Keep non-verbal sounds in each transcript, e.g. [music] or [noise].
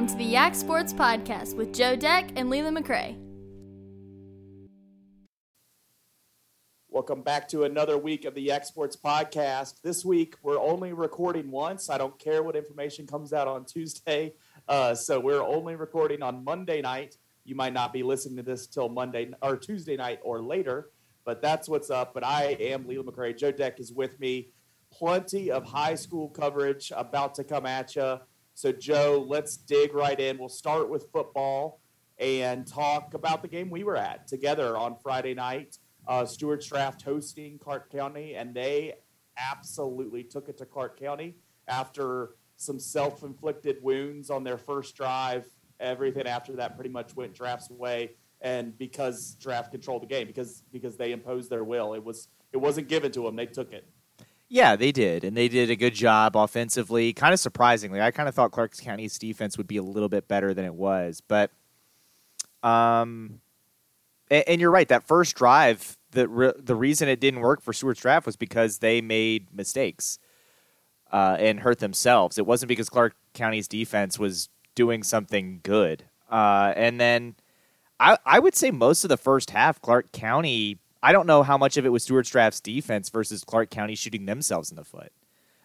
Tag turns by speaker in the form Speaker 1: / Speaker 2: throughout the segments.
Speaker 1: Welcome to the Yak Sports Podcast with Joe Deck and Leland McRae.
Speaker 2: Welcome back to another week of the Yak Sports Podcast. This week, we're only recording once. I don't care what information comes out on Tuesday. Uh, so we're only recording on Monday night. You might not be listening to this till Monday or Tuesday night or later, but that's what's up. But I am Leland McRae. Joe Deck is with me. Plenty of high school coverage about to come at you. So, Joe, let's dig right in. We'll start with football and talk about the game we were at together on Friday night. Uh, Stuarts Draft hosting Clark County, and they absolutely took it to Clark County after some self inflicted wounds on their first drive. Everything after that pretty much went Draft's way. And because Draft controlled the game, because because they imposed their will, it was it wasn't given to them. They took it.
Speaker 3: Yeah, they did, and they did a good job offensively. Kind of surprisingly, I kind of thought Clark County's defense would be a little bit better than it was, but um, and, and you're right. That first drive, the re- the reason it didn't work for Stuarts Draft was because they made mistakes uh, and hurt themselves. It wasn't because Clark County's defense was doing something good. Uh, and then I I would say most of the first half, Clark County. I don't know how much of it was Stuarts Draft's defense versus Clark County shooting themselves in the foot.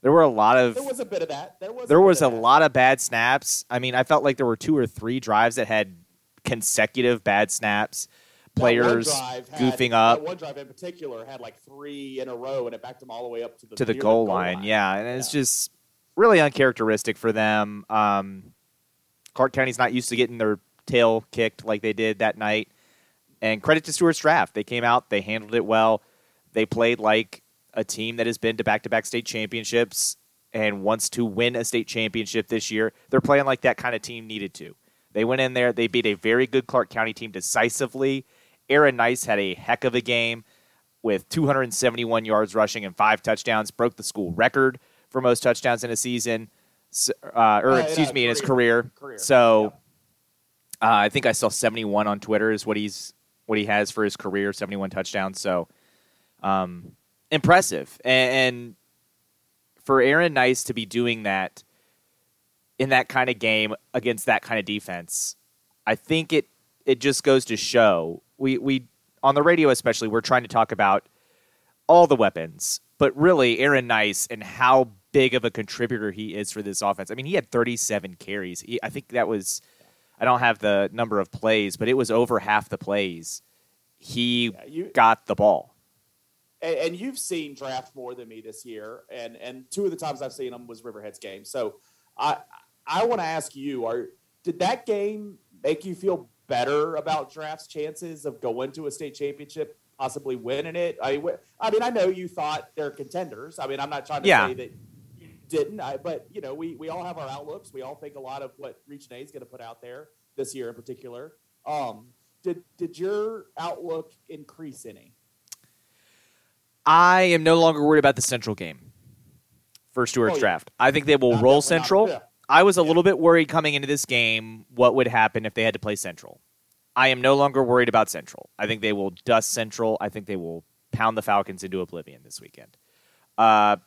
Speaker 3: There were a lot of
Speaker 2: There was a bit of that. There was
Speaker 3: there
Speaker 2: a
Speaker 3: was a lot of bad snaps. I mean, I felt like there were two or three drives that had consecutive bad snaps. Players
Speaker 2: had-
Speaker 3: goofing up
Speaker 2: one drive in particular had like three in a row, and it backed them all the way up to the
Speaker 3: to the
Speaker 2: near
Speaker 3: goal line. Yeah, and it's just really uncharacteristic for them. Um, Clark County's not used to getting their tail kicked like they did that night. And credit to Stuarts Draft. They came out, they handled it well. They played like a team that has been to back to back state championships and wants to win a state championship this year. They're playing like that kind of team needed to. They went in there, they beat a very good Clark County team decisively. Aaron Nice had a heck of a game with 271 yards rushing and five touchdowns, broke the school record for most touchdowns in a season, uh, or excuse me, in his
Speaker 2: career.
Speaker 3: career.
Speaker 2: Career,
Speaker 3: So uh, I think I saw 71 on Twitter is what he's what he has for his career, 71 touchdowns. So um, impressive, and, for Aaron Nice to be doing that in that kind of game against that kind of defense, I think it it just goes to show we we on the radio especially we're trying to talk about all the weapons, but really Aaron Nice and how big of a contributor he is for this offense. I mean, he had 37 carries. He, I think that was I don't have the number of plays, but it was over half the plays. He
Speaker 2: Yeah, you-
Speaker 3: got the ball.
Speaker 2: and, and you've seen draft more than me this year, and and two of the times I've seen him was Riverhead's game. So I I want to ask you: Are did that game make you feel better about draft's chances of going to a state championship, possibly winning it? I I mean, I know you thought they're contenders. I mean, I'm not trying to
Speaker 3: Yeah.
Speaker 2: say that didn't, I, but you know, we we all have our outlooks. We all think a lot of what Region A is going to put out there this year in particular. Um, did did your outlook increase any?
Speaker 3: I am no longer worried about the Central game for Stuarts
Speaker 2: Oh, yeah.
Speaker 3: draft. I think they will
Speaker 2: Not-
Speaker 3: roll. Central.
Speaker 2: Yeah.
Speaker 3: I was a
Speaker 2: Yeah.
Speaker 3: little bit worried coming into this game what would happen if they had to play Central. I am no longer worried about Central. I think they will dust Central. I think they will pound the Falcons into oblivion this weekend. Uh,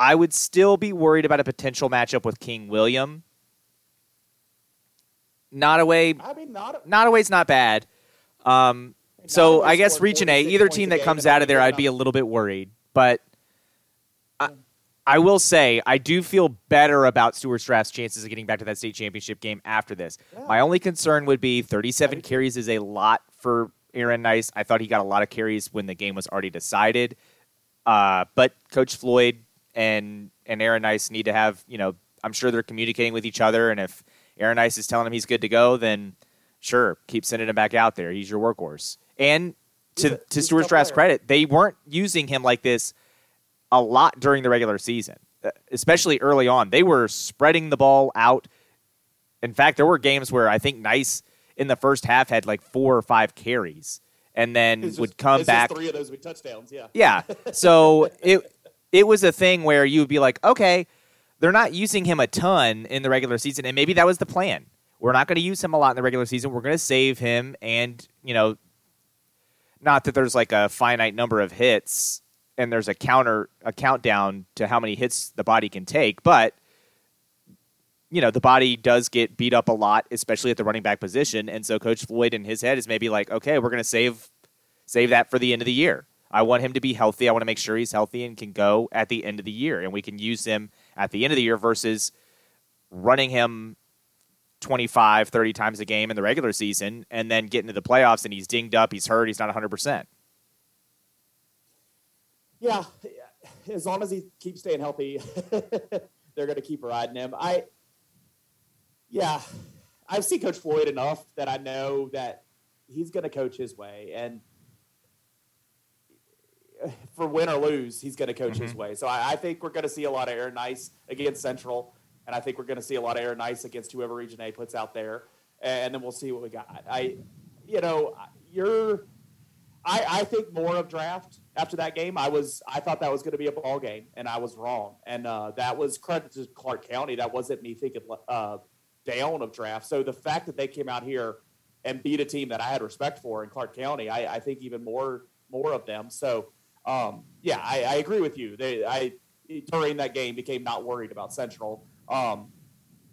Speaker 3: I would still be worried about a potential matchup with King William. Nottoway.
Speaker 2: I mean, Nottoway's
Speaker 3: not bad. Um, so I guess Region A, either team that comes out of there, I'd be a little bit worried. But I, I will say, I do feel better about Stuarts Draft's chances of getting back to that state championship game after this.
Speaker 2: Yeah.
Speaker 3: My only concern would be 37 carries is a lot for Aaron Nice. I thought he got a lot of carries when the game was already decided. Uh, but Coach Floyd and and Aaron Nice need to have, you know, I'm sure they're communicating with each other. And if Aaron Nice is telling him he's good to go, then sure, keep sending him back out there. He's your workhorse. And to
Speaker 2: a-
Speaker 3: to
Speaker 2: he's a
Speaker 3: Stuart's
Speaker 2: tough
Speaker 3: Draft's
Speaker 2: player.
Speaker 3: credit, they weren't using him like this a lot during the regular season, uh, especially early on. They were spreading the ball out. In fact, there were games where I think Nice in the first half had like four or five carries, and then would come back.
Speaker 2: three of those with touchdowns. Yeah.
Speaker 3: Yeah. So [laughs] it it was a thing where you would be like, okay, they're not using him a ton in the regular season, and maybe that was the plan. We're not going to use him a lot in the regular season. We're going to save him, and you know, not that there's like a finite number of hits and there's a counter a countdown to how many hits the body can take, but you know, the body does get beat up a lot, especially at the running back position. And so Coach Floyd in his head is maybe like, okay, we're going to save save that for the end of the year. I want him to be healthy. I want to make sure he's healthy and can go at the end of the year. And we can use him at the end of the year versus running him 25, 30 times a game in the regular season and then get into the playoffs and he's dinged up, he's hurt, he's not 100%.
Speaker 2: Yeah, as long as he keeps staying healthy, [laughs] they're going to keep riding him. I, yeah, I've seen Coach Floyd enough that I know that he's going to coach his way, and for win or lose, he's going to coach mm-hmm. his way. So I, I think we're going to see a lot of Aaron Nice against Central, and I think we're going to see a lot of Aaron Nice against whoever Region A puts out there, and then we'll see what we got. I, you know, you're. I, I think more of draft after that game. I was I thought that was going to be a ball game, and I was wrong. And uh, that was credit to Clark County. That wasn't me thinking uh, down of draft. So the fact that they came out here and beat a team that I had respect for in Clark County, I, I think even more more of them. So um, yeah, I, I, agree with you. They I during that game became not worried about Central, um,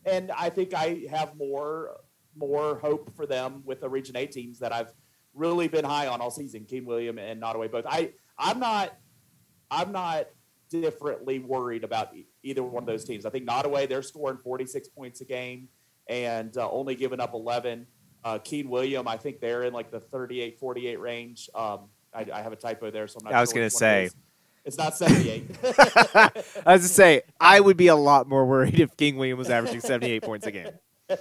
Speaker 2: and I think I have more more hope for them with the Region A teams that I've really been high on all season. King William and Nottoway both. I I'm not I'm not differently worried about either one of those teams. I think Nottoway they're scoring 46 points a game and uh, only giving up 11. Uh, King William, I think they're in like the 38, 48 range. Um, I, I, have a typo there, so I'm not.
Speaker 3: I was
Speaker 2: sure
Speaker 3: going to say.
Speaker 2: It's not 78. [laughs]
Speaker 3: I was going to say, I would be a lot more worried if King William was averaging 78 points a game. [laughs]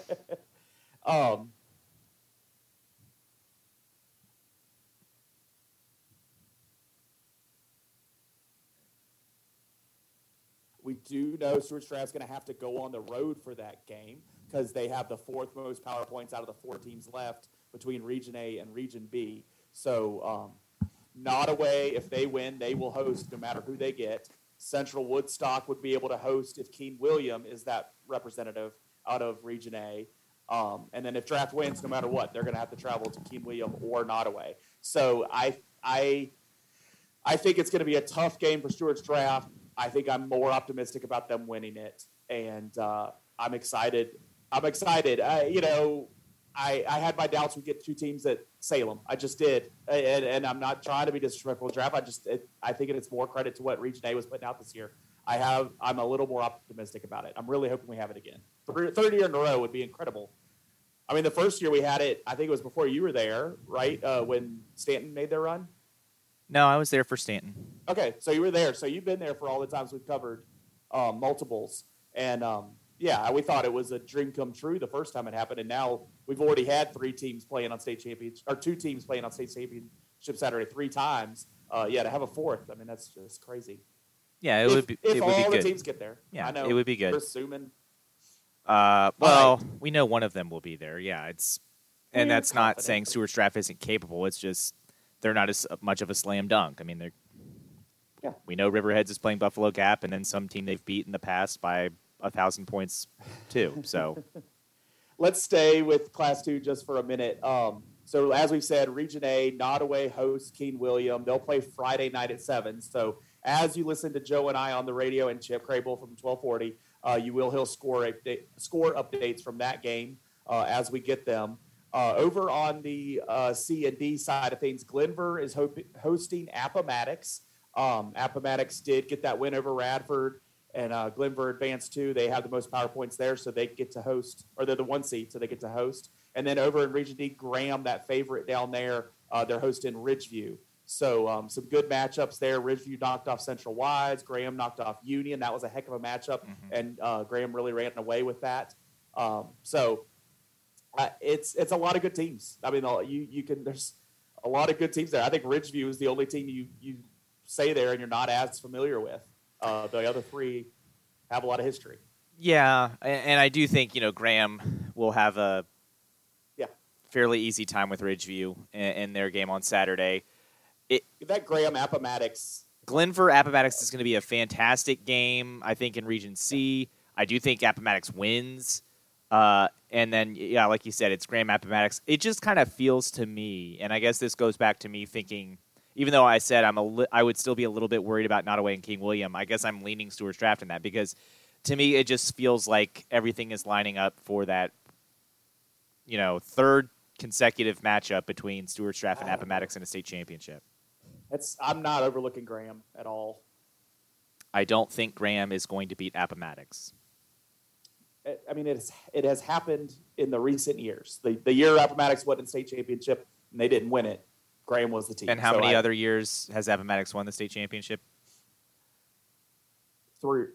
Speaker 2: Um, we do know Stuarts Draft's going to have to go on the road for that game because they have the fourth most power points out of the four teams left between Region A and Region B. So, um, Nottoway, if they win, they will host no matter who they get. Central Woodstock would be able to host if King William is that representative out of Region A. Um, and then if draft wins, no matter what, they're going to have to travel to King William or Nottoway. So I, I, I think it's going to be a tough game for Stuarts draft. I think I'm more optimistic about them winning it, and uh, I'm excited I'm excited. I, you know, I, I had my doubts we'd get two teams at Salem. I just did, and, and I'm not trying to be disrespectful. Draft. I just it, I think it's more credit to what Region A was putting out this year. I have I'm a little more optimistic about it. I'm really hoping we have it again. Third year in a row would be incredible. I mean, the first year we had it, I think it was before you were there, right? Uh, when Stanton made their run.
Speaker 3: No, I was there for Stanton.
Speaker 2: Okay, so you were there. So you've been there for all the times we've covered um, multiples, and um, yeah, we thought it was a dream come true the first time it happened, and now we've already had three teams playing on state championship or two teams playing on state championship Saturday three times. Uh, yeah, to have a fourth, I mean that's just crazy.
Speaker 3: Yeah, it
Speaker 2: if,
Speaker 3: would be.
Speaker 2: If
Speaker 3: it
Speaker 2: all
Speaker 3: would be
Speaker 2: the
Speaker 3: good.
Speaker 2: teams get there,
Speaker 3: yeah,
Speaker 2: I know
Speaker 3: it would be good.
Speaker 2: Assuming.
Speaker 3: Uh, well, right. we know one of them will be there. Yeah, it's, and that's not saying Stuarts Draft isn't capable. It's just they're not as much of a slam dunk. I mean, they're.
Speaker 2: Yeah.
Speaker 3: We know Riverheads is playing Buffalo Gap, and then some team they've beat in the past by a thousand points too. So [laughs]
Speaker 2: let's stay with Class Two just for a minute. Um, so as we've said, Region A, Nottoway hosts King William. They'll play Friday night at seven. So as you listen to Joe and I on the radio and Chip Crable from 1240, uh, you will hear score update, score updates from that game uh, as we get them. Uh, over on the uh, C and D side of things, Glenvar is ho- hosting Appomattox. Um, Appomattox did get that win over Radford and uh, Glenvar advanced too. They have the most power points there, so they get to host, or they're the one seed, so they get to host. And then over in Region D, Graham, that favorite down there, uh, they're hosting Ridgeview. So um, some good matchups there. Ridgeview knocked off Central Wise. Graham knocked off Union. That was a heck of a matchup, mm-hmm. and uh, Graham really ran away with that. Um, so uh, it's it's a lot of good teams. I mean, you you can there's a lot of good teams there. I think Ridgeview is the only team you you say there and you're not as familiar with. Uh, the other three have a lot of history.
Speaker 3: Yeah, and I do think you know Graham will have a
Speaker 2: yeah
Speaker 3: fairly easy time with Ridgeview in, their game on Saturday.
Speaker 2: It, that Graham Appomattox.
Speaker 3: Glenvar Appomattox is going to be a fantastic game. I think in Region C. I do think Appomattox wins. Uh, and then, yeah, like you said, it's Graham Appomattox. It just kind of feels to me, and I guess this goes back to me thinking even though I said I'm a li- I would still be a little bit worried about Nottoway and King William. I guess I'm leaning Stuarts draft in that because to me, it just feels like everything is lining up for that, you know, third consecutive matchup between Stuart draft and Appomattox in a state championship.
Speaker 2: It's I'm not overlooking Graham at all.
Speaker 3: I don't think Graham is going to beat Appomattox.
Speaker 2: I- I mean, it's it has happened in the recent years. The the year Appomattox won in state championship and they didn't win it. Graham was the team.
Speaker 3: And how
Speaker 2: So
Speaker 3: many
Speaker 2: I-
Speaker 3: other years has Appomattox won the state championship?
Speaker 2: three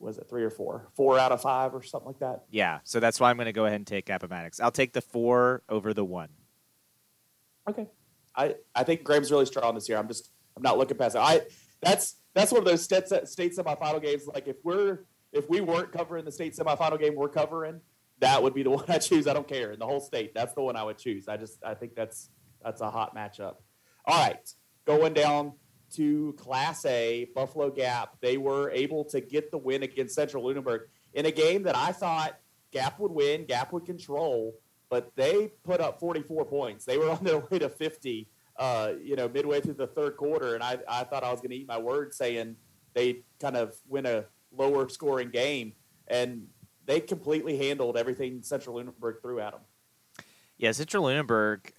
Speaker 2: was it three or four? Four out of five or something like that.
Speaker 3: Yeah, so that's why I'm going to go ahead and take Appomattox. I'll take the four over the one.
Speaker 2: Okay. I, I think Graham's really strong this year. I'm just I'm not looking past it. I that's that's one of those state state semifinal games. Like if we're if we weren't covering the state semifinal game we're covering, that would be the [laughs] one I choose. I don't care in the whole state. That's the one I would choose. I just I think that's that's a hot matchup. All right, going down to Class A, Buffalo Gap. They were able to get the win against Central Lunenburg in a game that I thought Gap would win, Gap would control, but they put up 44 points. They were [laughs] on their way to 50, uh, you know, midway through the third quarter, and I, I thought I was going to eat my word saying they kind of win a lower scoring game, and they completely handled everything Central Lunenburg threw at them.
Speaker 3: Yeah, Central Lunenburg.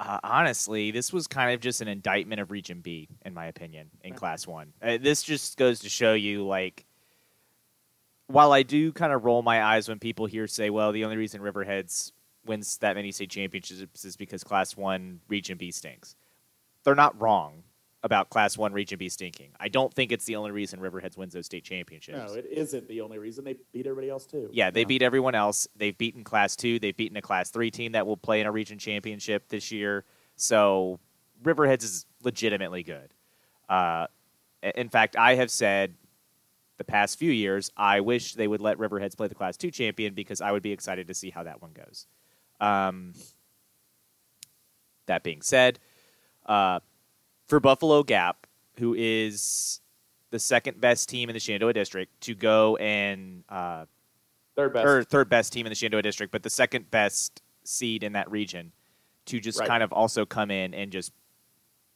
Speaker 3: Uh, honestly, this was kind of just an indictment of Region B, in my opinion, in
Speaker 2: Right.
Speaker 3: Class One. Uh, this just goes to show you, like, while I do kind of roll my eyes when people here say, "Well, the only reason Riverheads wins that many state championships is because Class One Region B stinks," they're not wrong about Class One Region B stinking. I don't think it's the only reason Riverheads wins those state championships.
Speaker 2: No, it isn't the only reason they beat everybody else too.
Speaker 3: Yeah, they
Speaker 2: No.
Speaker 3: beat everyone else. They've beaten Class Two. They've beaten a Class Three team that will play in a region championship this year. So Riverheads is legitimately good. Uh, in fact, I have said the past few years I wish they would let Riverheads play the Class Two champion because I would be excited to see how that one goes. Um, that being said, uh, for Buffalo Gap, who is the second best team in the Shenandoah district, to go and uh,
Speaker 2: Third best.
Speaker 3: or third best team in the Shenandoah district, but the second best seed in that region to just
Speaker 2: Right.
Speaker 3: kind of also come in and just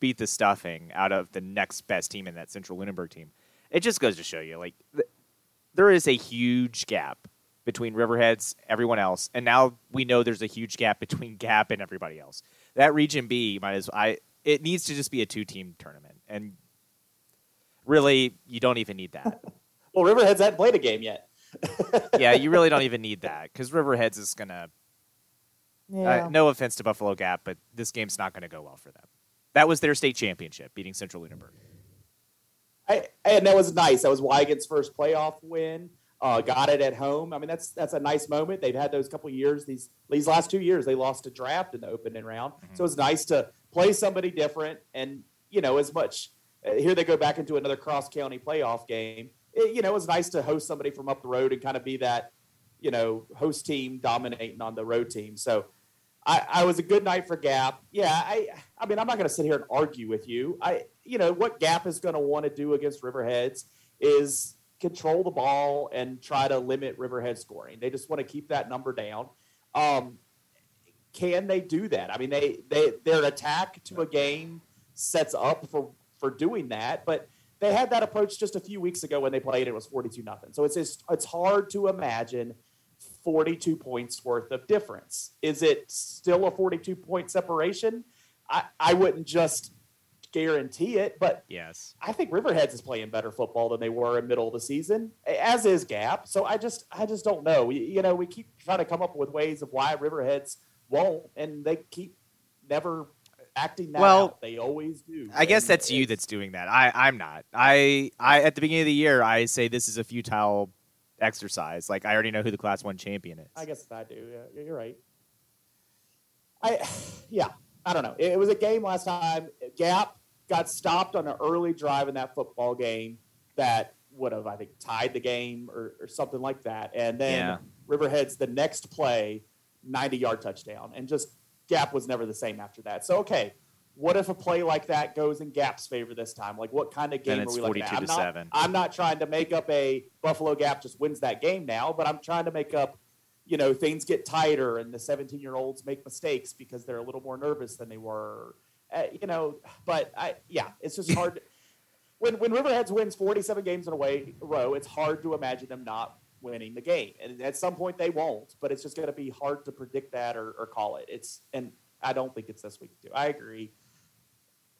Speaker 3: beat the stuffing out of the next best team in that Central Lunenburg team. It just goes to show you, like, th- there is a huge gap between Riverheads, everyone else, and now we know there's a huge gap between Gap and everybody else. That Region B might as I it needs to just be a two team tournament, and really, you don't even need that. [laughs]
Speaker 2: well, Riverheads hadn't played a game yet. [laughs]
Speaker 3: yeah, you really don't even need that because Riverheads is gonna. Uh, no offense to Buffalo Gap, but this game's not going to go well for them. That was their state championship, beating Central Lunenburg.
Speaker 2: I, and that was nice. That was Wygant's first playoff win. Uh, got it at home. I mean, that's that's a nice moment. They've had those couple years. These these last two years, they lost a draft in the opening round. So it's nice to play somebody different. And you know, as much uh, here they go back into another cross county playoff game. It, you know, it was nice to host somebody from up the road and kind of be that you know host team dominating on the road team. So I, I was a good night for Gap. Yeah, I I mean I'm not going to sit here and argue with you. I you know what Gap is going to want to do against Riverheads is control the ball and try to limit Riverhead scoring. They just want to keep that number down. Um, can they do that? I mean, they they their attack to a game sets up for for doing that, but they had that approach just a few weeks ago when they played. It was forty two nothing. So it's just, it's hard to imagine 42 points worth of difference. Is it still a 42 point separation? I, I wouldn't just guarantee it, but
Speaker 3: Yes.
Speaker 2: I think Riverheads is playing better football than they were in middle of the season, as is Gap. So I just I just don't know. You, you know, we keep trying to come up with ways of why Riverheads won't, and they keep never acting that
Speaker 3: Well,
Speaker 2: out. They always do.
Speaker 3: I guess that's you that's doing that. I, I'm not. I, I at the beginning of the year, I say this is a futile exercise. Like I already know who the Class One champion is.
Speaker 2: I guess I do. Yeah, you're right. I, [sighs] yeah, I don't know. It, it was a game last time. Gap got stopped on an early drive in that football game that would have, I think, tied the game or, or something like that. And then
Speaker 3: Yeah.
Speaker 2: Riverhead's the next play, 90 yard touchdown, and just Gap was never the same after that. So okay. What if a play like that goes in Gap's favor this time? Like, what kind of game are we looking at?
Speaker 3: 42
Speaker 2: I'm
Speaker 3: to
Speaker 2: not,
Speaker 3: seven.
Speaker 2: I'm not trying to make up a Buffalo Gap just wins that game now, but I'm trying to make up you know things get tighter and the 17 year olds make mistakes because they're a little more nervous than they were uh, you know but i yeah it's just hard when when Riverheads wins 47 games in a way a row, it's hard to imagine them not winning the game. And at some point they won't, but it's just going to be hard to predict that or, or call it. It's and I don't think it's this week too. I agree.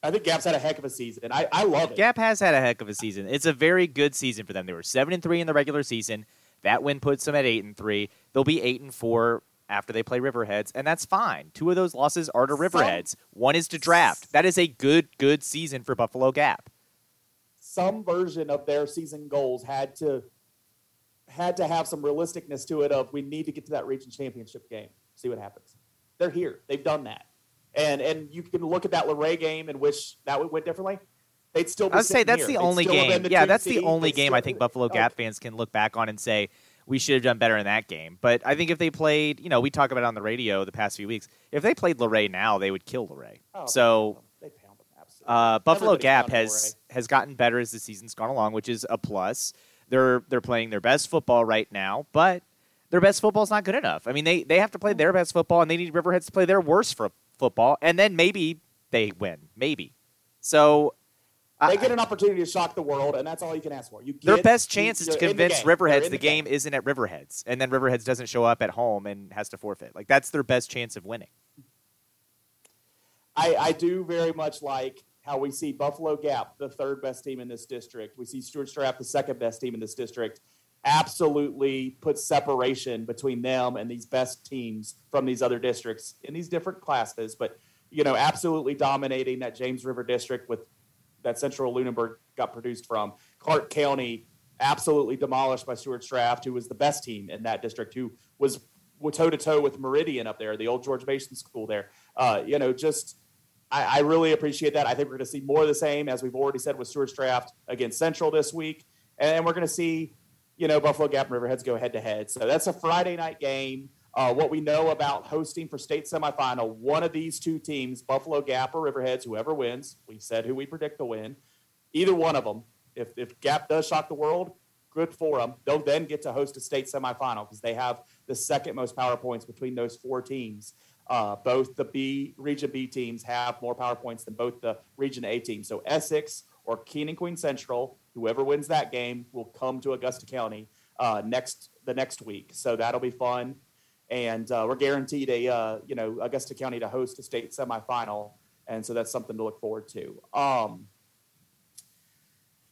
Speaker 2: I think Gap's had a heck of a season. I, I love it.
Speaker 3: Gap has had a heck of a season. It's a very good season for them. They were seven and three in the regular season. That win puts them at eight and three. They'll be eight and four after they play Riverheads, and that's fine. Two of those losses are to Riverheads. One is to draft. That is a good, good season for Buffalo Gap.
Speaker 2: Some version of their season goals had to had to have some realisticness to it of we need to get to that region championship game. See what happens. They're here. They've done that. And and you can look at that Luray game and wish that went differently. They'd still. Be. I'd
Speaker 3: say that's the only game. The yeah, that's the only They'd game I think Buffalo Gap fans can look back on and say we should have done better in that game. But I think if they played, you know, we talk about it on the radio the past few weeks. If they played Luray now, they would kill Luray. Oh, so. They pound them, absolutely. Uh, Buffalo Gap has has gotten better as the season's gone along, which is a plus. They're they're playing their best football right now, but their best football is not good enough. I mean, they they have to play their best football, and they need Riverheads to play their worst for football, and then maybe they win, maybe. So
Speaker 2: they get an opportunity to shock the world, and that's all you can ask for. You
Speaker 3: their best chance is to convince the Riverheads the, the game, game, isn't at Riverheads, and then Riverheads doesn't show up at home and has to forfeit. Like that's their best chance of winning.
Speaker 2: I, I do very much like how we see Buffalo Gap, the third best team in this district. We see Stuarts Draft, the second best team in this district. Absolutely put separation between them and these best teams from these other districts in these different classes. But you know, absolutely dominating that James River district with that Central Lunenburg got produced from. Clark County absolutely demolished by Stuarts Draft, who was the best team in that district, who was toe to toe with Meridian up there, the old George Mason school there. Uh, you know, just I, I really appreciate that. I think we're going to see more of the same, as we've already said with Stuarts Draft against Central this week, and we're going to see, you know, Buffalo Gap and Riverheads go head to head. So that's a Friday night game. Uh, what we know about hosting for state semifinal, one of these two teams, Buffalo Gap or Riverheads, whoever wins, we said who we predict to win. Either one of them, if, if Gap does shock the world, good for them. They'll then get to host a state semifinal because they have the second most power points between those four teams. Uh, both the B Region B teams have more power points than both the Region A teams. So Essex or King and Queen Central, whoever wins that game, will come to Augusta County uh, next the next week. So that'll be fun, and uh, we're guaranteed a uh, you know Augusta County to host a state semifinal, and so that's something to look forward to. Um,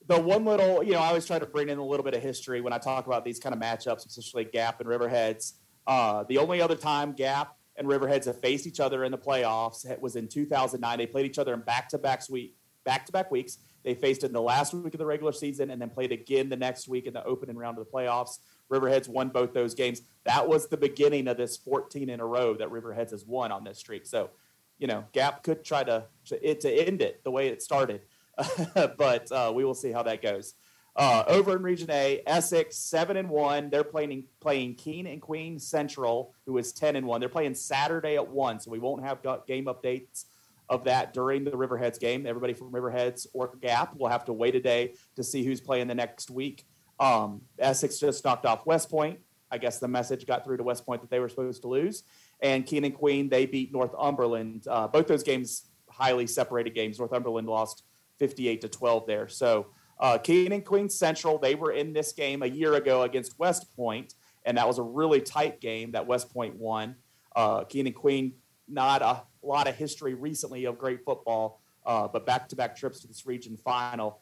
Speaker 2: the one little, you know, I always try to bring in a little bit of history when I talk about these kind of matchups, especially Gap and Riverheads. Uh, the only other time Gap and Riverheads have faced each other in the playoffs. It was in 2009. They played each other in back-to-back week, back-to-back weeks. They faced in the last week of the regular season and then played again the next week in the opening round of the playoffs. Riverheads won both those games. That was the beginning of this 14 in a row that Riverheads has won on this streak. So, you know, Gap could try to to, to end it the way it started, [laughs] but uh, we will see how that goes. Uh, over in Region A, Essex seven and one. They're playing playing King and Queen Central, who is ten and one. They're playing Saturday at one, so we won't have game updates of that during the Riverheads game. Everybody from Riverheads or Gap will have to wait a day to see who's playing the next week. Um, Essex just knocked off West Point. I guess the message got through to West Point that they were supposed to lose. And King and Queen they beat Northumberland. Uh, both those games highly separated games. Northumberland lost 58 to 12 there. So uh, King and Queen Central, they were in this game a year ago against West Point, and that was a really tight game that West Point won. Uh, King and Queen, not a lot of history recently of great football, uh, but back to back trips to this region final.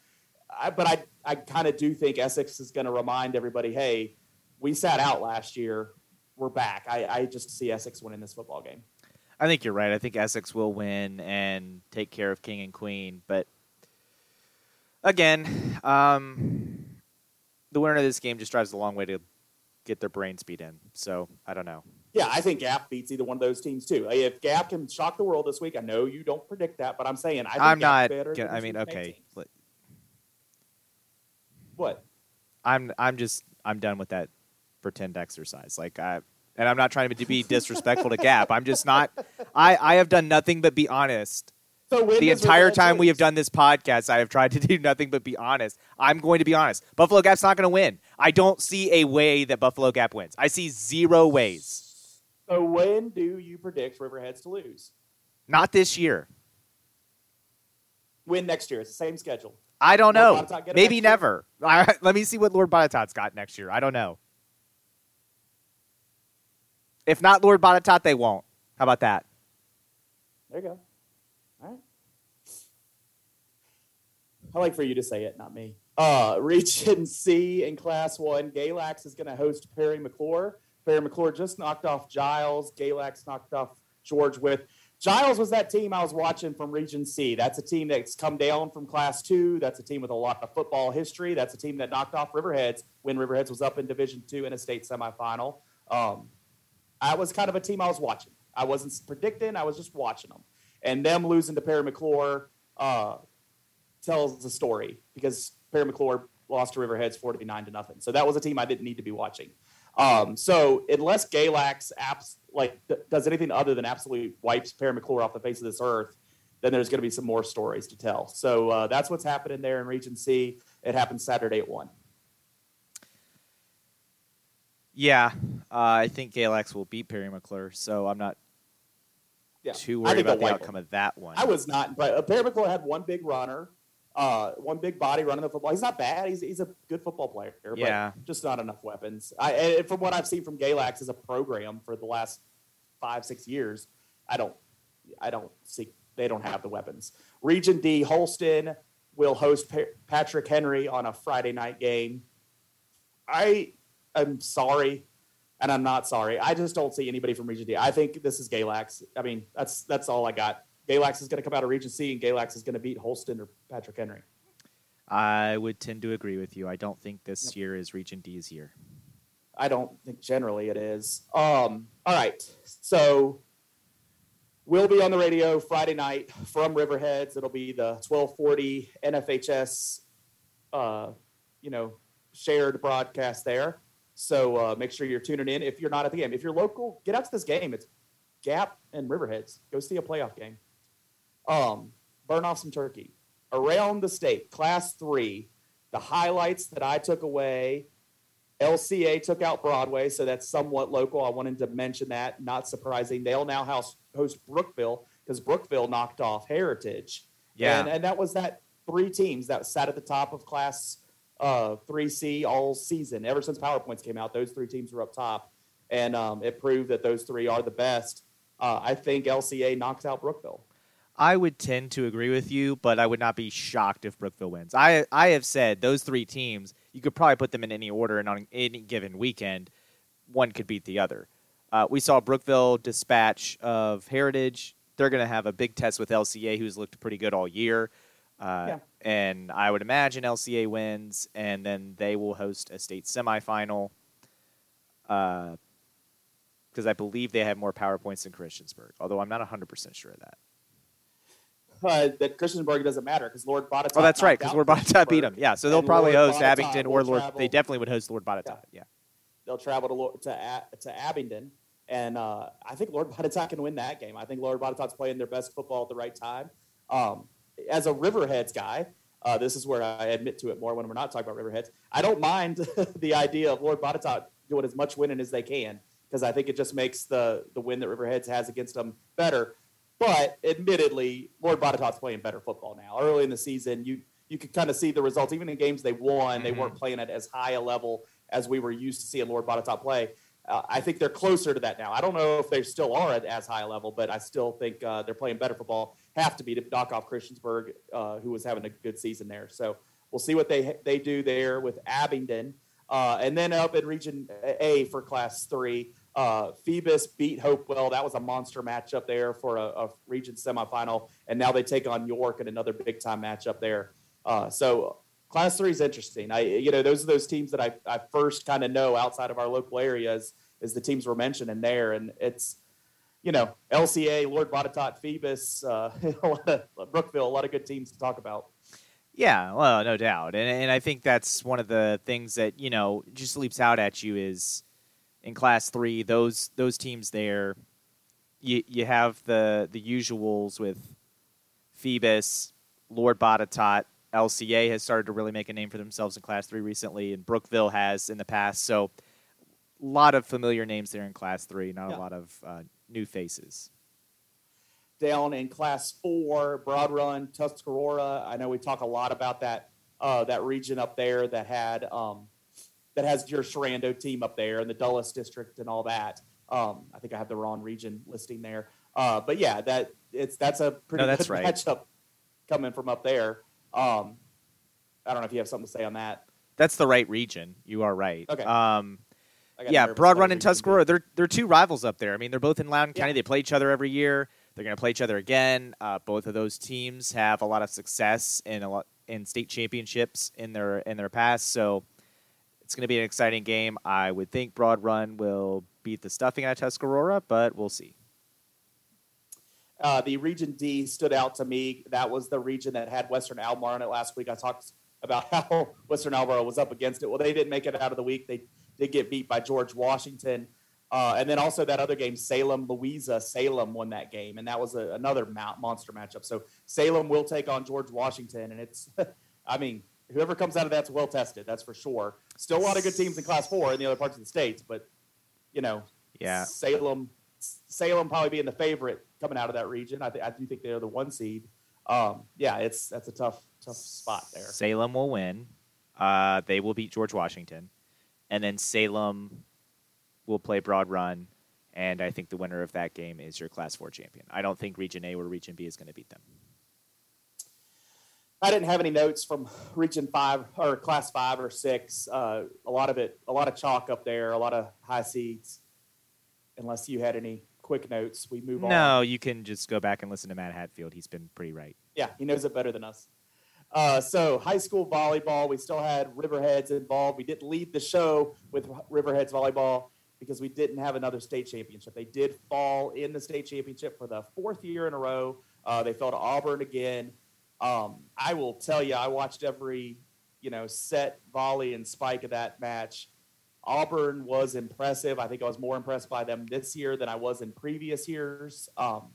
Speaker 2: I, but I, I kind of do think Essex is going to remind everybody hey, we sat out last year. We're back. I, I just see Essex winning this football game.
Speaker 3: I think you're right. I think Essex will win and take care of King and Queen, but again, um, the winner of this game just drives a long way to get their brain speed in. So I don't know.
Speaker 2: Yeah, I think Gap beats either one of those teams too. If Gap can shock the world this week, I know you don't predict that, but I'm saying I think
Speaker 3: I'm
Speaker 2: Gap's
Speaker 3: not. I mean, okay.
Speaker 2: What?
Speaker 3: I'm I'm just I'm done with that pretend exercise. Like I and I'm not trying to be [laughs] disrespectful to Gap. I'm just not. I I have done nothing but be honest so the entire time we have done this podcast, I have tried to do nothing but be honest. I'm going to be honest. Buffalo Gap's not going to win. I don't see a way that Buffalo Gap wins. I see zero ways.
Speaker 2: So when do you predict Riverheads to lose?
Speaker 3: Not this year.
Speaker 2: Win next year. It's the same schedule.
Speaker 3: I don't know.
Speaker 2: Lord
Speaker 3: Maybe never. All right, [laughs] let me see what Lord Botetourt's got next year. I don't know. If not Lord Botetourt, they won't. How about that?
Speaker 2: There you go. All right. I like for you to say it, not me. Uh, Region [laughs] C in Class 1, Galax is going to host Parry McCluer. Parry McCluer just knocked off Giles. Galax knocked off George Wythe. Giles was that team I was watching from Region C. That's a team that's come down from Class 2. That's a team with a lot of football history. That's a team that knocked off Riverheads when Riverheads was up in Division 2 in a state semifinal. Um, I was kind of a team I was watching. I wasn't predicting, I was just watching them. And them losing to Parry McCluer uh, tells the story because Parry McCluer lost to Riverheads 49 to nothing. So that was a team I didn't need to be watching. Um, so unless Galax apps like th- does anything other than absolutely wipes Parry McCluer off the face of this earth, then there's going to be some more stories to tell. So uh, that's what's happening there in Region C. It happens Saturday at one.
Speaker 3: Yeah, uh, I think Galax will beat Parry McCluer, so I'm not
Speaker 2: Yeah,
Speaker 3: too worried about the outcome
Speaker 2: them.
Speaker 3: of that one.
Speaker 2: I was not, but uh, Parry McCluer had one big runner, uh, one big body running the football. He's not bad. He's, he's a good football player,
Speaker 3: Yeah.
Speaker 2: but just not enough weapons. I, and from what I've seen from Galax as a program for the last five, six years, I don't, I don't see they don't have the weapons. Region D, Holston will host pa- Patrick Henry on a Friday night game. I am sorry, and I'm not sorry. I just don't see anybody from Region D. I think this is Galax. I mean, that's that's all I got. Galax is going to come out of Region C, and Galax is going to beat Holston or Patrick Henry.
Speaker 3: I would tend to agree with you. I don't think this
Speaker 2: Yep.
Speaker 3: year is Region D's year.
Speaker 2: I don't think generally it is. Um, all right, so we'll be on the radio Friday night from Riverheads. It'll be the 1240 NFHS, uh, you know, shared broadcast there. So uh, make sure you're tuning in. If you're not at the game, if you're local, get out to this game. It's Gap and Riverheads. Go see a playoff game. Um, burn off some turkey. Around the state, Class Three, the highlights that I took away LCA took out Broadway, so that's somewhat local. I wanted to mention that. Not surprising. They'll now house, host Brookville because Brookville knocked off Heritage.
Speaker 3: Yeah.
Speaker 2: And, and that was that three teams that sat at the top of Class uh, 3C all season. Ever since PowerPoints came out, those three teams were up top. And um, it proved that those three are the best. Uh, I think LCA knocks out Brookville.
Speaker 3: I would tend to agree with you, but I would not be shocked if Brookville wins. I I have said those three teams, you could probably put them in any order, and on any given weekend, one could beat the other. Uh, we saw Brookville dispatch of Heritage. They're going to have a big test with LCA, who's looked pretty good all year. Uh,
Speaker 2: Yeah.
Speaker 3: And I would imagine LCA wins, and then they will host a state semifinal. Because I believe they have more power points than Christiansburg, although I'm not 100% sure of that.
Speaker 2: Uh, that Christiansburg doesn't matter because Lord Botetourt.
Speaker 3: Oh, that's right, because Lord Botetourt beat them. Yeah, so they'll probably
Speaker 2: Lord
Speaker 3: host
Speaker 2: Botetourt
Speaker 3: Abingdon or Lord.
Speaker 2: travel-
Speaker 3: They definitely would host Lord Botetourt. Yeah.
Speaker 2: they'll travel to Lord, to to Abingdon, and uh, I think Lord Botetourt can win that game. I think Lord Botetourt's playing their best football at the right time. Um, as a Riverheads guy, uh, this is where I admit to it more when we're not talking about Riverheads. I don't mind [laughs] the idea of Lord Botetourt doing as much winning as they can because I think it just makes the the win that Riverheads has against them better. But admittedly, Lord Botetourt's playing better football now. Early in the season, you you could kind of see the results. Even in games they won, they
Speaker 3: Mhm.
Speaker 2: weren't playing at as high a level as we were used to seeing Lord Botetourt play. Uh, I think they're closer to that now. I don't know if they still are at as high a level, but I still think uh, they're playing better football. Have to be to knock off Christiansburg, uh, who was having a good season there. So we'll see what they they do there with Abingdon, uh, and then up in Region A for Class Three. Uh, Phoebus beat Hopewell. That was a monster matchup there for a, a region semifinal, and now they take on York in another big time matchup there. Uh, so Class Three is interesting. I, you know, those are those teams that I, I first kind of know outside of our local areas is the teams we're mentioning there, and it's, you know, LCA, Lord Botetourt, Phoebus, uh, [laughs] Brookville, a lot of good teams to talk about.
Speaker 3: Yeah, well, no doubt, and and I think that's one of the things that you know just leaps out at you is in Class Three those those teams there. You you have the the usuals with Phoebus, Lord Botetourt, LCA has started to really make a name for themselves in Class Three recently, and Brookville has in the past. So, a lot of familiar names there in Class Three, not
Speaker 2: Yeah.
Speaker 3: a lot of uh, new faces.
Speaker 2: down in Class Four, Broad Run, Tuscarora. I know we talk a lot about that uh, that region up there that had um, that has your Sherando team up there and the Dulles district and all that. Um, I think I have the wrong region listing there, uh, but yeah, that it's that's a pretty
Speaker 3: No, that's
Speaker 2: good
Speaker 3: right.
Speaker 2: matchup coming from up there. Um, I don't know if you have something to say on that.
Speaker 3: That's the right region. You are right.
Speaker 2: Okay.
Speaker 3: Um, yeah, Broad Run and. Tuscarora, they're they're two rivals up there. I mean, they're both in Loudoun
Speaker 2: Yeah.
Speaker 3: County. They play each other every year. They're going to play each other again. Uh, both of those teams have a lot of success in a lot in state championships in their in their past. So it's going to be an exciting game. I would think Broad Run will beat the stuffing out of Tuscarora, but we'll see.
Speaker 2: Uh, the Region D stood out to me. That was the region that had Western Albemarle in it last week. I talked about [laughs] how Western Albemarle was up against it. Well, they didn't make it out of the week. They did get beat by George Washington. Uh, and then also that other game, Salem, Louisa. Salem won that game, and that was a, another monster matchup. So Salem will take on George Washington, and it's, [laughs] I mean, whoever comes out of that's well tested. That's for sure. Still a lot of good teams in Class Four in the other parts of the states, but you know,
Speaker 3: Yeah.
Speaker 2: Salem, Salem probably being the favorite coming out of that region. I, th- I do think they're the one seed. Um, yeah, it's that's a tough tough spot there.
Speaker 3: Salem will win. Uh, they will beat George Washington, and then Salem will play Broad Run. And I think the winner of that game is your Class Four champion. I don't think Region A or Region B is going to beat them.
Speaker 2: I didn't have any notes from Region Five or Class Five or Six. Uh, a lot of it, a lot of chalk up there, a lot of high seeds. Unless you had any quick notes, we move on.
Speaker 3: No, you can just go back and listen to Matt Hatfield. He's been pretty right.
Speaker 2: Yeah, he knows it better than us. Uh, so, high school volleyball, we still had Riverheads involved. We didn't lead the show with Riverheads volleyball because we didn't have another state championship. They did fall in the state championship for the fourth year in a row. Uh, they fell to Auburn again. Um, I will tell you, I watched every you know set, volley, and spike of that match. Auburn was impressive. I think I was more impressed by them this year than I was in previous years. Um,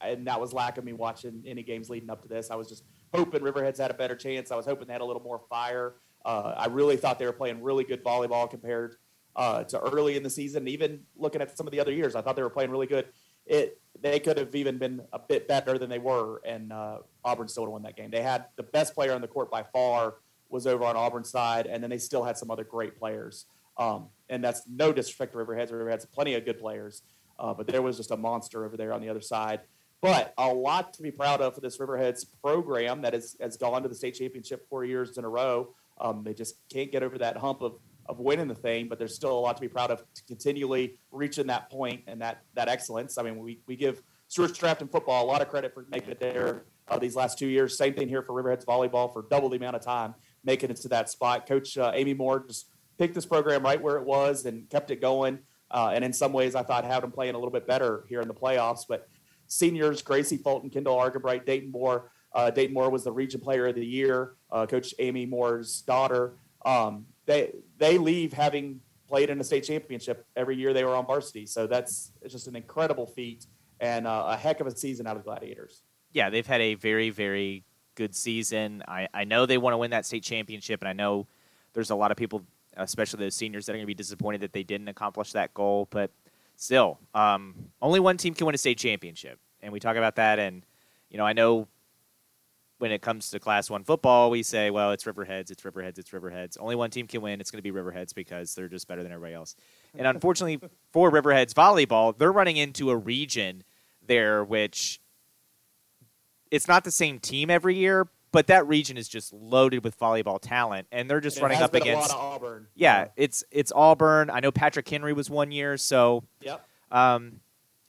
Speaker 2: and that was lack of me watching any games leading up to this. I was just hoping Riverheads had a better chance. I was hoping they had a little more fire. Uh, I really thought they were playing really good volleyball compared uh, to early in the season. Even looking at some of the other years, I thought they were playing really good. It they could have even been a bit better than they were, and uh, Auburn still would have won that game. They had the best player on the court by far was over on Auburn's side, and then they still had some other great players. Um, and that's no disrespect to Riverheads. Riverheads plenty of good players, uh, but there was just a monster over there on the other side. But a lot to be proud of for this Riverheads program that has, has gone to the state championship four years in a row. Um, they just can't get over that hump of, of winning the thing, but there's still a lot to be proud of to continually reaching that point and that, that excellence. I mean, we, we give Stuart Strafton football a lot of credit for making it there uh, these last two years. Same thing here for Riverheads volleyball for double the amount of time making it to that spot. Coach uh, Amy Moore just picked this program right where it was and kept it going. Uh, and in some ways, I thought had them playing a little bit better here in the playoffs. But seniors, Gracie Fulton, Kendall Argabright, Dayton Moore. Uh, Dayton Moore was the region player of the year. Uh, Coach Amy Moore's daughter. Um, they they leave having played in a state championship every year they were on varsity. So that's it's just an incredible feat and uh, a heck of a season out of Gladiators.
Speaker 3: Yeah, they've had a very, very good season. I, I know they want to win that state championship, and I know there's a lot of people, especially those seniors, that are going to be disappointed that they didn't accomplish that goal. But still, um, only one team can win a state championship, and we talk about that. And you know, I know when it comes to Class One football, we say, well, it's Riverheads, it's Riverheads, it's Riverheads. Only one team can win. It's going to be Riverheads because they're just better than everybody else. And [laughs] unfortunately for Riverheads volleyball, they're running into a region there which it's not the same team every year, but that region is just loaded with volleyball talent, and they're just
Speaker 2: And
Speaker 3: running up against.
Speaker 2: a lot of Auburn.
Speaker 3: yeah, it's it's Auburn. I know Patrick Henry was one year, so
Speaker 2: Yep.
Speaker 3: um,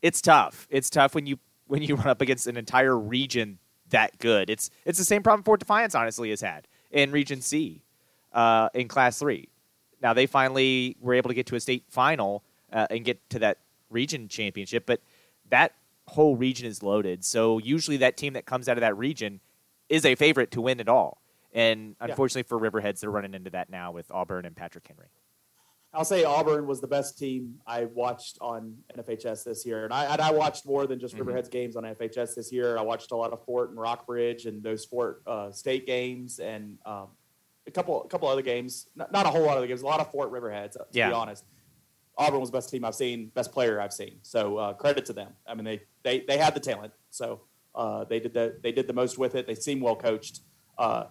Speaker 3: it's tough. It's tough when you when you run up against an entire region that good. It's it's the same problem Fort Defiance honestly has had in Region C, uh, in Class Three. Now they finally were able to get to a state final uh, and get to that region championship, but that whole region is loaded. So usually that team that comes out of that region is a favorite to win it all. And
Speaker 2: Yeah.
Speaker 3: unfortunately for Riverheads, they're running into that now with Auburn and Patrick Henry.
Speaker 2: I'll say Auburn was the best team I watched on NFHS this year, and I and I watched more than just
Speaker 3: Mhm.
Speaker 2: Riverheads games on NFHS this year. I watched a lot of Fort and Rockbridge and those Fort uh, State games, and um, a couple a couple other games. Not, not a whole lot of the games. A lot of Fort Riverheads, to
Speaker 3: Yeah.
Speaker 2: be honest. Auburn was the best team I've seen, best player I've seen. So uh, credit to them. I mean, they they they had the talent. So uh, they did the they did the most with it. They seem well coached. Uh,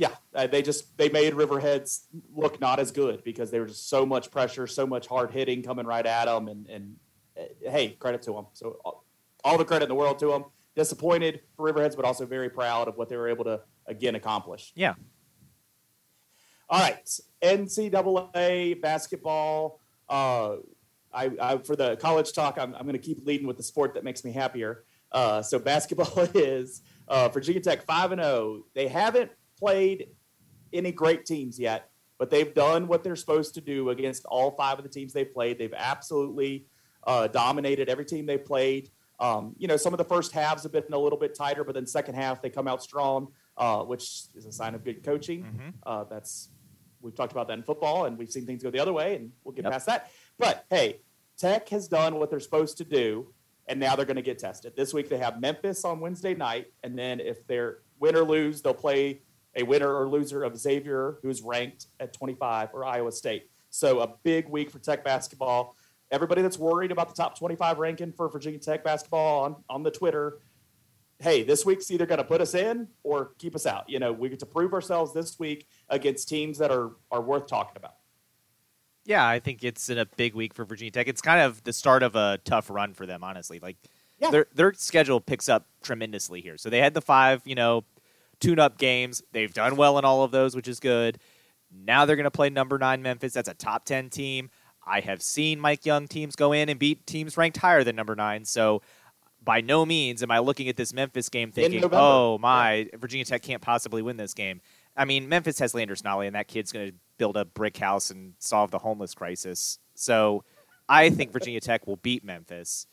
Speaker 2: yeah, uh, they just they made Riverheads look not as good because there was just so much pressure, so much hard hitting coming right at them, and and uh, hey, credit to them. So all, all the credit in the world to them. Disappointed for Riverheads, but also very proud of what they were able to again accomplish.
Speaker 3: Yeah.
Speaker 2: All right, NCAA basketball. Uh, I, I for the college talk, I'm, I'm going to keep leading with the sport that makes me happier. Uh, so basketball [laughs] is uh, Virginia Tech five and zero. Oh. They haven't played any great teams yet, but they've done what they're supposed to do against all five of the teams they've played. They've absolutely uh, dominated every team they played. Um, you know, some of the first halves have been a little bit tighter, but then second half they come out strong, uh, which is a sign of good coaching. Mm-hmm. Uh, that's we've talked about that in football, and we've seen things go the other way, and we'll get yep. past that. But hey, Tech has done what they're supposed to do, and now they're going to get tested. This week they have Memphis on Wednesday night, and then if they're win or lose, they'll play a winner or loser of Xavier, who's ranked at 25, or Iowa State. So a big week for Tech basketball. Everybody that's worried about the top 25 ranking for Virginia Tech basketball on, on the Twitter, hey, this week's either going to put us in or keep us out. You know, we get to prove ourselves this week against teams that are are worth talking about.
Speaker 3: Yeah, I think it's in a big week for Virginia Tech. It's kind of the start of a tough run for them, honestly. Like yeah. their their schedule picks up tremendously here. So they had the five, you know, tune up games. They've done well in all of those, which is good. Now they're going to play number nine Memphis. That's a top 10 team. I have seen Mike Young teams go in and beat teams ranked higher than number nine. So by no means am I looking at this Memphis game thinking, oh my. Virginia Tech can't possibly win this game. I mean, Memphis has Landers Nolley, and that kid's going to build a brick house and solve the homeless crisis. So I think Virginia Tech will beat Memphis.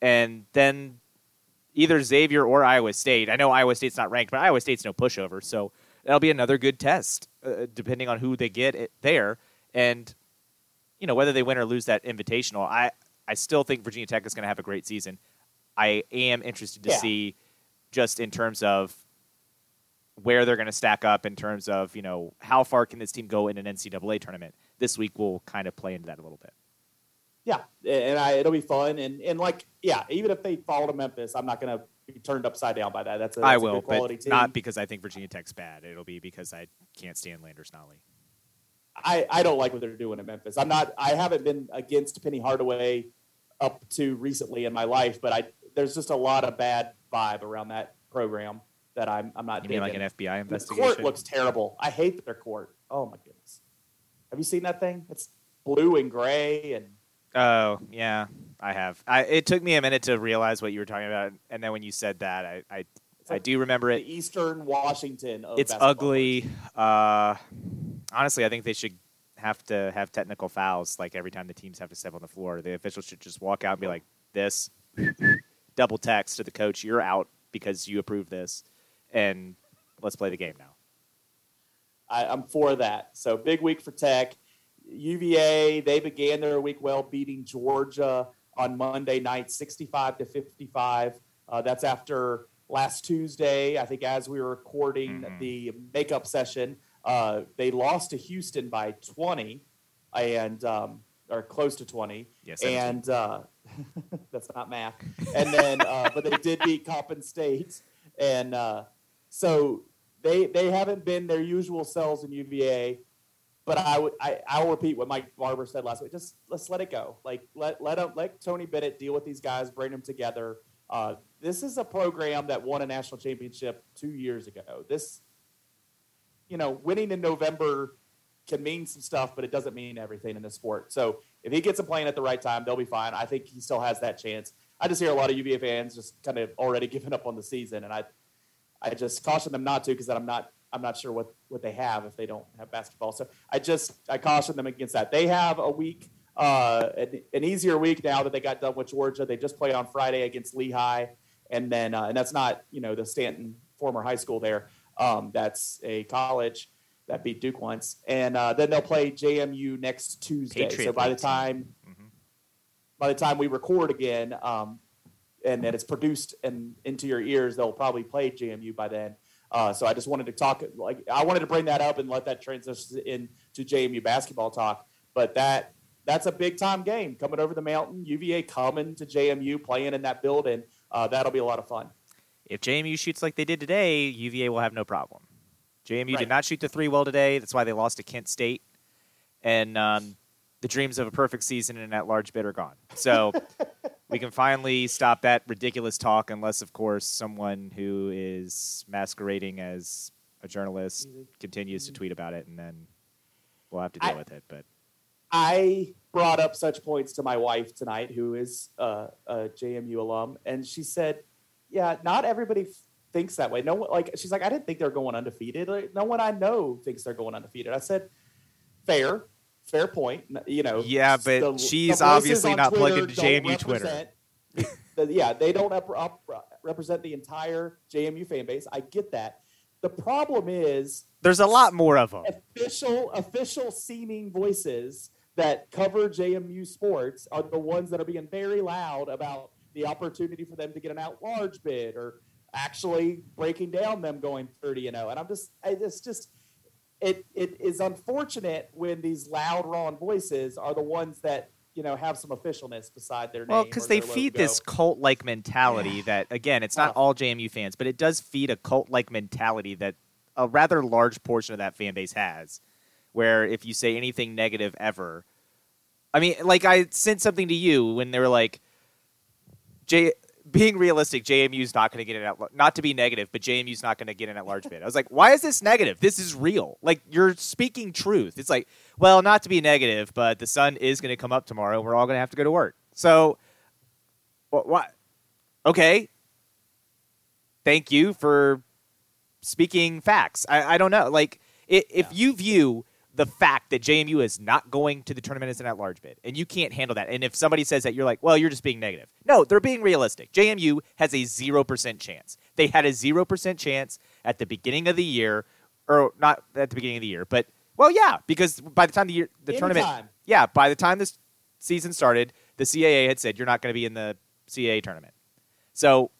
Speaker 3: And then either Xavier or Iowa State. I know Iowa State's not ranked, but Iowa State's no pushover, so that'll be another good test, uh, depending on who they get there, and you know whether they win or lose that invitational. I I still think Virginia Tech is going to have a great season. I am interested to yeah. see, just in terms of where they're going to stack up in terms of you know how far can this team go in an NCAA tournament. This week will kind of play into that a little bit
Speaker 2: yeah, and I, it'll be fun. And and like, yeah, even if they fall to Memphis, I'm not going to be turned upside down by that. That's a, that's
Speaker 3: I will,
Speaker 2: but
Speaker 3: team. not because I think Virginia Tech's bad. It'll be because I can't stand Landers Nolley.
Speaker 2: I, I don't like what they're doing at Memphis. I'm not. I haven't been against Penny Hardaway up to recently in my life, but I there's just a lot of bad vibe around that program that I'm I'm not.
Speaker 3: You mean like an FBI investigation?
Speaker 2: The court looks terrible. I hate their court. Oh my goodness. Have you seen that thing? It's blue and gray and
Speaker 3: Oh yeah, I have. I, it took me a minute to realize what you were talking about, and then when you said that, I I, I do remember it.
Speaker 2: The Eastern Washington.
Speaker 3: it's ugly. Uh, honestly, I think they should have to have technical fouls like every time the teams have to step on the floor. The officials should just walk out and be like, "This." [laughs] Double text to the coach, "You're out because you approved this," and let's play the game now.
Speaker 2: I, I'm for that. So big week for Tech. UVA, they began their week well, beating Georgia on Monday night, 65 to 55. Uh, that's after last Tuesday, I think, as we were recording mm-hmm. the makeup session, uh, they lost to Houston by 20 and um, or close to 20.
Speaker 3: Yes,
Speaker 2: and uh, [laughs] that's not math. And then, uh, but they did beat Coppin State, and uh, so they they haven't been their usual selves in UVA. But I would I I'll repeat what Mike Barber said last week. Just let's let it go. Like let let him, let Tony Bennett deal with these guys, bring them together. Uh, this is a program that won a national championship two years ago. This, you know, winning in November can mean some stuff, but it doesn't mean everything in the sport. So if he gets a playing at the right time, they'll be fine. I think he still has that chance. I just hear a lot of UVA fans just kind of already [laughs] giving up on the season, and I, I just caution them not to because I'm not I'm not sure what, what they have if they don't have basketball. So I just I caution them against that. They have a week, uh, an, an, easier week now that they got done with Georgia. They just play on Friday against Lehigh, and then uh, and that's not you know the Staunton former high school there. Um, that's a college that beat Duke once, and uh, then they'll play JMU next Tuesday.
Speaker 3: Patriot
Speaker 2: so by the time mm-hmm. by the time we record again, um, and that it's produced and into your ears, they'll probably play JMU by then. Uh, so I just wanted to talk, like I wanted to bring that up and let that transition into JMU basketball talk. But that that's a big time game coming over the mountain. UVA coming to JMU, playing in that building. Uh, that'll be a lot of fun.
Speaker 3: If JMU shoots like they did today, UVA will have no problem. JMU
Speaker 2: Right.
Speaker 3: did not shoot the three well today. That's why they lost to Kent State. And um, the dreams of a perfect season and at large bid are gone. So [laughs] we can finally stop that ridiculous talk, unless, of course, someone who is masquerading as a journalist continues to tweet about it, and then we'll have to deal
Speaker 2: I-
Speaker 3: with it. But
Speaker 2: I brought up such points to my wife tonight, who is uh, a JMU alum, and she said, "Yeah, not everybody f- thinks that way. No one like she's like, I didn't think they're going undefeated. Like, no one I know thinks they're going undefeated." I said, "Fair, fair point. You know,
Speaker 3: Yeah, but
Speaker 2: the-
Speaker 3: she's
Speaker 2: the
Speaker 3: obviously not plugged into JMU Twitter. [laughs]
Speaker 2: the- yeah, they don't up, up, uh, represent the entire JMU fan base. I get that. The problem is
Speaker 3: there's a lot more of them.
Speaker 2: official official seeming voices that cover JMU sports are the ones that are being very loud about the opportunity for them to get an out large bid or actually breaking down them going 30 and 0 and I'm just I, it's just it it is unfortunate when these loud raw voices are the ones that you know have some officialness beside their name
Speaker 3: Well, because they feed
Speaker 2: logo.
Speaker 3: this cult like mentality that, again, it's not all JMU fans, but it does feed a cult like mentality that a rather large portion of that fan base has. Where if you say anything negative ever, I mean, like I sent something to you when they were like, J. Being realistic, JMU's not going to get it at not to be negative, but JMU's not going to get in at large bid. I was like, why is this negative? This is real. Like you're speaking truth. It's like, well, not to be negative, but the sun is going to come up tomorrow. We're all going to have to go to work. So what? what? Okay. Thank you for speaking facts. I, I don't know. Like, i if
Speaker 2: Yeah.
Speaker 3: you view the fact that JMU is not going to the tournament as an at large bid, and you can't handle that, and if somebody says that, you're like, well, you're just being negative. No, they're being realistic. JMU has a 0% chance. They had a 0% chance at the beginning of the year, or not at the beginning of the year, but, well, yeah, because by the time the year, the tournament, yeah, by the time this season started, the CAA had said you're not going to be in the CAA tournament. So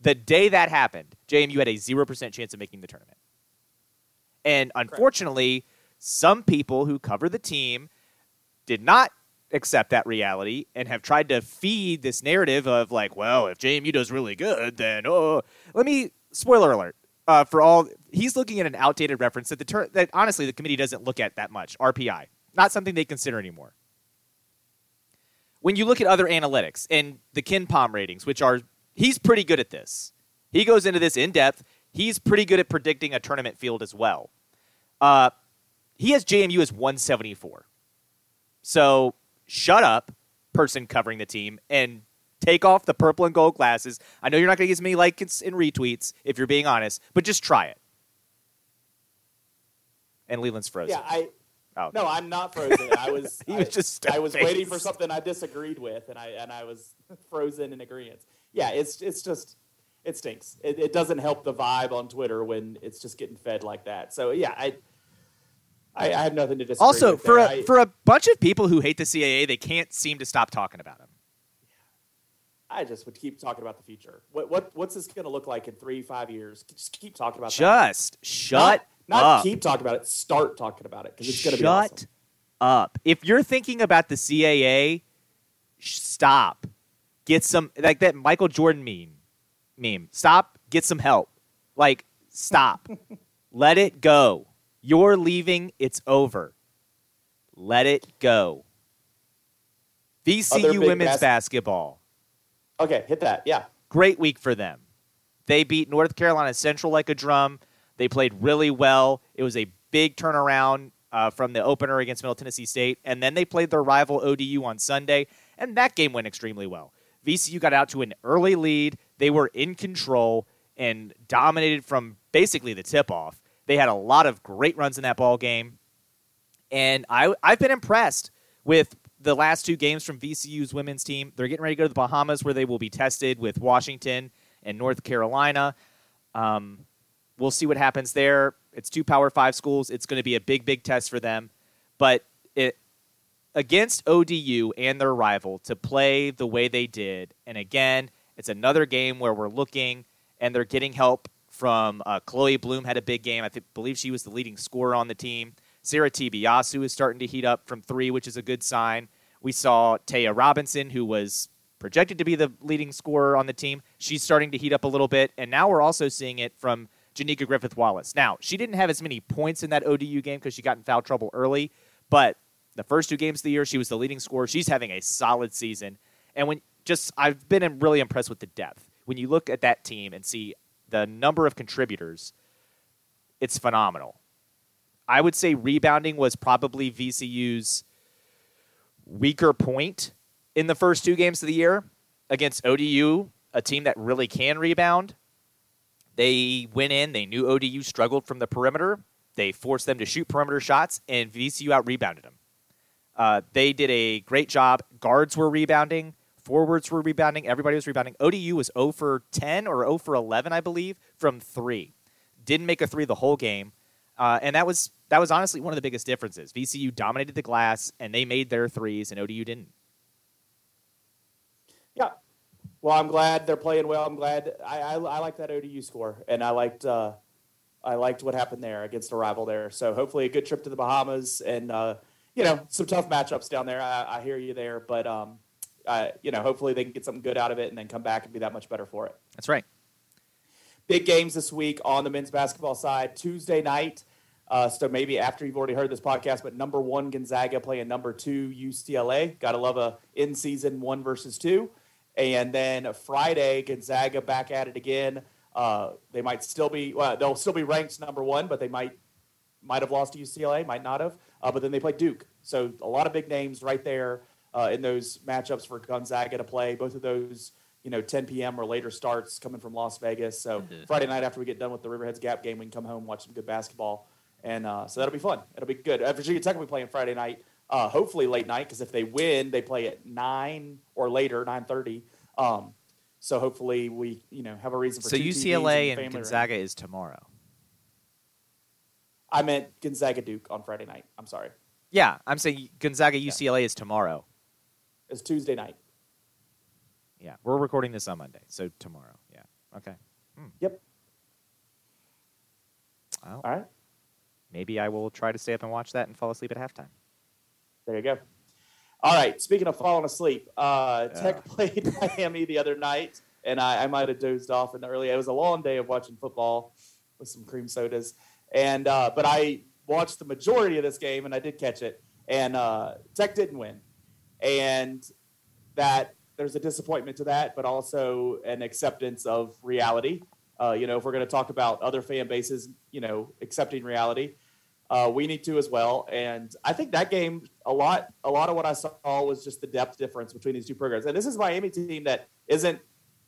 Speaker 3: the day that happened, JMU had a 0% chance of making the tournament. And unfortunately, some people who cover the team did not accept that reality and have tried to feed this narrative of like, well, if JMU does really good, then oh, let me spoiler alert. Uh, for all he's looking at an outdated reference that the ter- that honestly the committee doesn't look at that much. RPI, not something they consider anymore. When you look at other analytics and the KenPom ratings, which are he's pretty good at this. He goes into this in depth. He's pretty good at predicting a tournament field as well. Uh, he has JMU as 174. So shut up, person covering the team, and take off the purple and gold glasses. I know you're not going to get as many likes and retweets if you're being honest, but just try it. And Leland's frozen.
Speaker 2: Yeah, I
Speaker 3: Oh.
Speaker 2: no, I'm not frozen. I was [laughs]
Speaker 3: He was
Speaker 2: I,
Speaker 3: just
Speaker 2: I was waiting for something I disagreed with, and I and I was frozen in agreement. Yeah, it's it's just it stinks. It, it doesn't help the vibe on Twitter when it's just getting fed like that. So yeah, I I, I have nothing to disagree.
Speaker 3: Also,
Speaker 2: with
Speaker 3: for
Speaker 2: there.
Speaker 3: a,
Speaker 2: I,
Speaker 3: for a bunch of people who hate the CAA, they can't seem to stop talking about him.
Speaker 2: I just would keep talking about the future. What what what's this going to look like in three five years? Just keep talking about that.
Speaker 3: Just shut
Speaker 2: Not, not keep talking about it. Start talking about it because it's going to be
Speaker 3: Shut
Speaker 2: awesome.
Speaker 3: up. If you're thinking about the CAA, stop. Get some like that Michael Jordan meme. Meme. Stop. Get some help. Like stop. [laughs] Let it go. You're leaving. It's over. Let it go. VCU women's
Speaker 2: bas-
Speaker 3: basketball.
Speaker 2: Okay, hit that. Yeah.
Speaker 3: great week for them. They beat North Carolina Central like a drum. They played really well. It was a big turnaround uh, from the opener against Middle Tennessee State, and then they played their rival ODU on Sunday, and that game went extremely well. VCU got out to an early lead. They were in control and dominated from basically the tip off. They had a lot of great runs in that ball game, and I I've been impressed with the last two games from VCU's women's team. They're getting ready to go to the Bahamas where they will be tested with Washington and North Carolina. Um, we'll see what happens there. It's two Power Five schools. It's going to be a big, big test for them. But it against ODU and their rival to play the way they did, and again, it's another game where we're looking and they're getting help from uh, Chloe Bloom had a big game. I think, believe she was the leading scorer on the team. Sarah Te-Biasu is starting to heat up from three, which is a good sign. We saw Taya Robinson, who was projected to be the leading scorer on the team. She's starting to heat up a little bit, and now we're also seeing it from Janika Griffith Wallace. Now, she didn't have as many points in that ODU game because she got in foul trouble early, but the first two games of the year, she was the leading scorer. She's having a solid season. And when just, I've been really impressed with the depth. When you look at that team and see the number of contributors, it's phenomenal. I would say rebounding was probably VCU's weaker point in the first two games of the year against ODU, a team that really can rebound. They went in, they knew ODU struggled from the perimeter. They forced them to shoot perimeter shots, and VCU out rebounded them. Uh, they did a great job. Guards were rebounding, forwards were rebounding, everybody was rebounding. ODU was 0 for 10 or 0 for 11, I believe, from three. Didn't make a three the whole game, uh, and that was that was honestly one of the biggest differences. VCU dominated the glass, and they made their threes, and ODU didn't.
Speaker 2: Yeah. Well, I'm glad they're playing well. I'm glad I, I, I like that ODU score, and I liked uh, I liked what happened there against a rival there. So hopefully, a good trip to the Bahamas, and uh, you know some tough matchups down there. I, I hear you there, but um, I, you know hopefully they can get something good out of it, and then come back and be that much better for it.
Speaker 3: That's right.
Speaker 2: Big games this week on the men's basketball side. Tuesday night. Uh, so maybe after you've already heard this podcast, but number one Gonzaga playing number two UCLA. Got to love a in season one versus two. And then Friday, Gonzaga back at it again. Uh, they might still be well, they'll still be ranked number one, but they might might have lost to UCLA, might not have. Uh, but then they play Duke, so a lot of big names right there uh, in those matchups for Gonzaga to play. Both of those, you know, 10 p.m. or later starts coming from Las Vegas. So mm-hmm. Friday night after we get done with the Riverheads Gap game, we can come home watch some good basketball, and uh, so that'll be fun. It'll be good. Uh, Virginia Tech will be playing Friday night. Uh, hopefully late night because if they win, they play at nine or later, nine thirty. Um, so hopefully we you know have a reason for.
Speaker 3: So UCLA and, and Gonzaga is tomorrow.
Speaker 2: I meant Gonzaga Duke on Friday night. I'm sorry.
Speaker 3: Yeah, I'm saying Gonzaga UCLA yeah. is tomorrow.
Speaker 2: It's Tuesday night.
Speaker 3: Yeah, we're recording this on Monday, so tomorrow. Yeah. Okay.
Speaker 2: Hmm. Yep.
Speaker 3: Well, All right. Maybe I will try to stay up and watch that and fall asleep at halftime.
Speaker 2: There you go. All right. Speaking of falling asleep, uh. Tech [laughs] played Miami the other night, and I, I might have dozed off in the early. It was a long day of watching football with some cream sodas, and uh, but I watched the majority of this game, and I did catch it. And uh, Tech didn't win, and that there's a disappointment to that, but also an acceptance of reality. Uh, you know, if we're going to talk about other fan bases, you know, accepting reality, uh, we need to as well. And I think that game, a lot, a lot of what I saw was just the depth difference between these two programs. And this is Miami team that isn't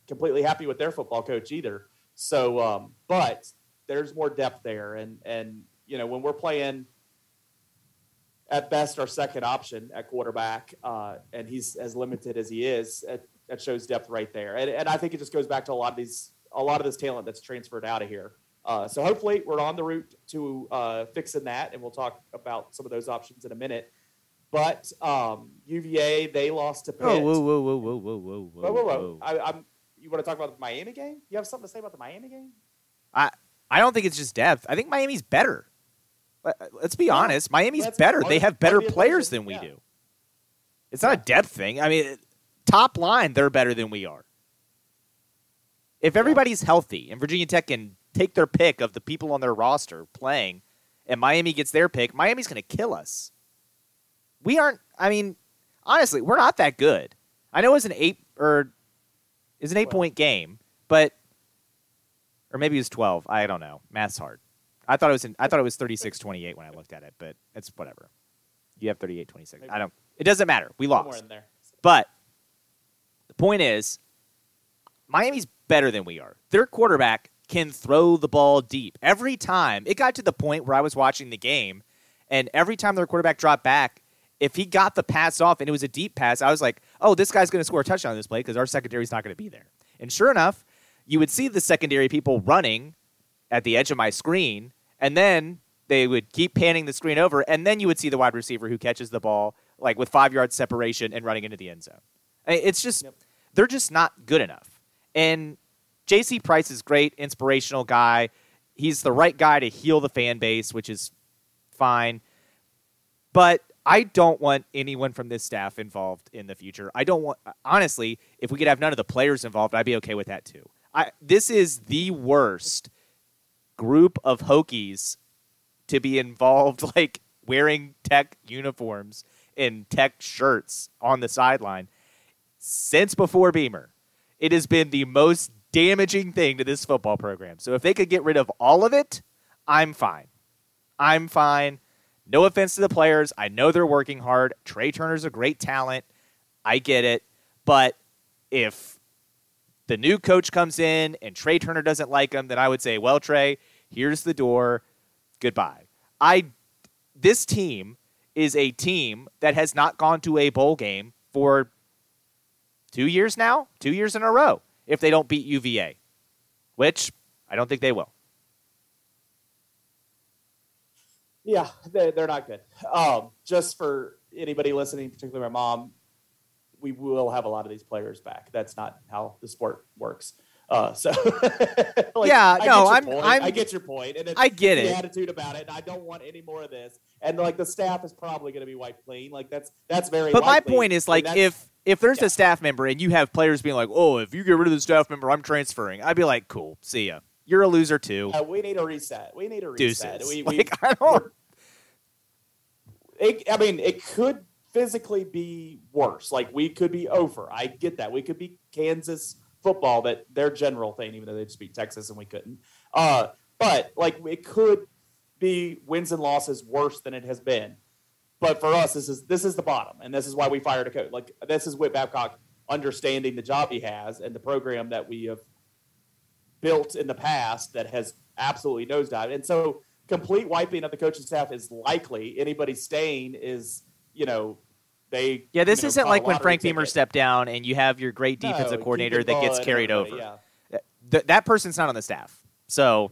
Speaker 2: completely happy with their football coach either. So, um, but there's more depth there, and and you know when we're playing at best our second option at quarterback, uh, and he's as limited as he is, that shows depth right there. And, and I think it just goes back to a lot of these, a lot of this talent that's transferred out of here. Uh, so hopefully we're on the route to uh, fixing that, and we'll talk about some of those options in a minute. But um, UVA they lost to Pitt.
Speaker 3: Oh, whoa, whoa, whoa, whoa, whoa, whoa,
Speaker 2: whoa, whoa, whoa! I, I'm. You want to talk about the Miami game? You have something to say about the Miami game?
Speaker 3: I I don't think it's just depth. I think Miami's better. Uh, uh, let's be yeah. honest. Miami's better. They have better players than we yeah. do. It's not a depth thing. I mean, top line, they're better than we are. If everybody's healthy and Virginia Tech can take their pick of the people on their roster playing, and Miami gets their pick, Miami's going to kill us. We aren't. I mean, honestly, we're not that good. I know it's an eight or is an eight point game, but or maybe it was twelve. I don't know. Math's hard. I thought it was in, I thought it was 36-28 when I looked at it, but it's whatever. You have 38-26. I don't. It doesn't matter. We lost. But the point is, Miami's better than we are. Their quarterback can throw the ball deep. Every time, it got to the point where I was watching the game, and every time their quarterback dropped back, if he got the pass off and it was a deep pass, I was like, oh, this guy's going to score a touchdown on this play because our secondary is not going to be there. And sure enough, you would see the secondary people running at the edge of my screen, and then they would keep panning the screen over, and then you would see the wide receiver who catches the ball like with five yards separation and running into the end zone. It's just yep. they're just not good enough. And J.C. Price is great, inspirational guy. He's the right guy to heal the fan base, which is fine. But I don't want anyone from this staff involved in the future. I don't want honestly, if we could have none of the players involved, I'd be okay with that too. I this is the worst group of Hokies to be involved [laughs] like wearing tech uniforms and tech shirts on the sideline since before Beamer. It has been the most damaging thing to this football program. So if they could get rid of all of it, I'm fine. I'm fine. No offense to the players. I know they're working hard. Tre Turner's a great talent. I get it. But if the new coach comes in and Tre Turner doesn't like him, then I would say, well, Tre, here's the door. Goodbye. I this team is a team that has not gone to a bowl game for two years now, two years in a row, if they don't beat UVA, which I don't think they will.
Speaker 2: Yeah, they, they're not good. Um, just for anybody listening, particularly my mom, we will have a lot of these players back. That's not how the sport works. Uh, so, [laughs]
Speaker 3: like, yeah,
Speaker 2: I
Speaker 3: no,
Speaker 2: I'm,
Speaker 3: I'm,
Speaker 2: i get your point, and
Speaker 3: I get
Speaker 2: the
Speaker 3: it.
Speaker 2: Attitude about it, and I don't want any more of this. And like the staff is probably going to be wiped clean. Like that's that's very.
Speaker 3: But my point is like if if there's
Speaker 2: yeah.
Speaker 3: a staff member and you have players being like, oh, if you get rid of the staff member, I'm transferring. I'd be like, cool, see ya. You're a loser too.
Speaker 2: Uh, we need a reset. We need a reset.
Speaker 3: Deuces.
Speaker 2: We,
Speaker 3: like, [laughs] I don't.
Speaker 2: It, I mean, it could physically be worse. Like we could be over. I get that. We could be Kansas football, that their general thing, even though they just beat Texas and we couldn't. Uh, but like it could be wins and losses worse than it has been. But for us, this is this is the bottom, and this is why we fired a coach. Like this is Whit Babcock understanding the job he has and the program that we have built in the past that has absolutely nosedived. And so complete wiping of the coaching staff is likely. Anybody staying is, you know, they.
Speaker 3: Yeah, this
Speaker 2: you know,
Speaker 3: isn't like when Frank. Beamer stepped down and you have your great defensive
Speaker 2: No,
Speaker 3: coordinator that gets carried over.
Speaker 2: Yeah.
Speaker 3: Th- that person's not on the staff. So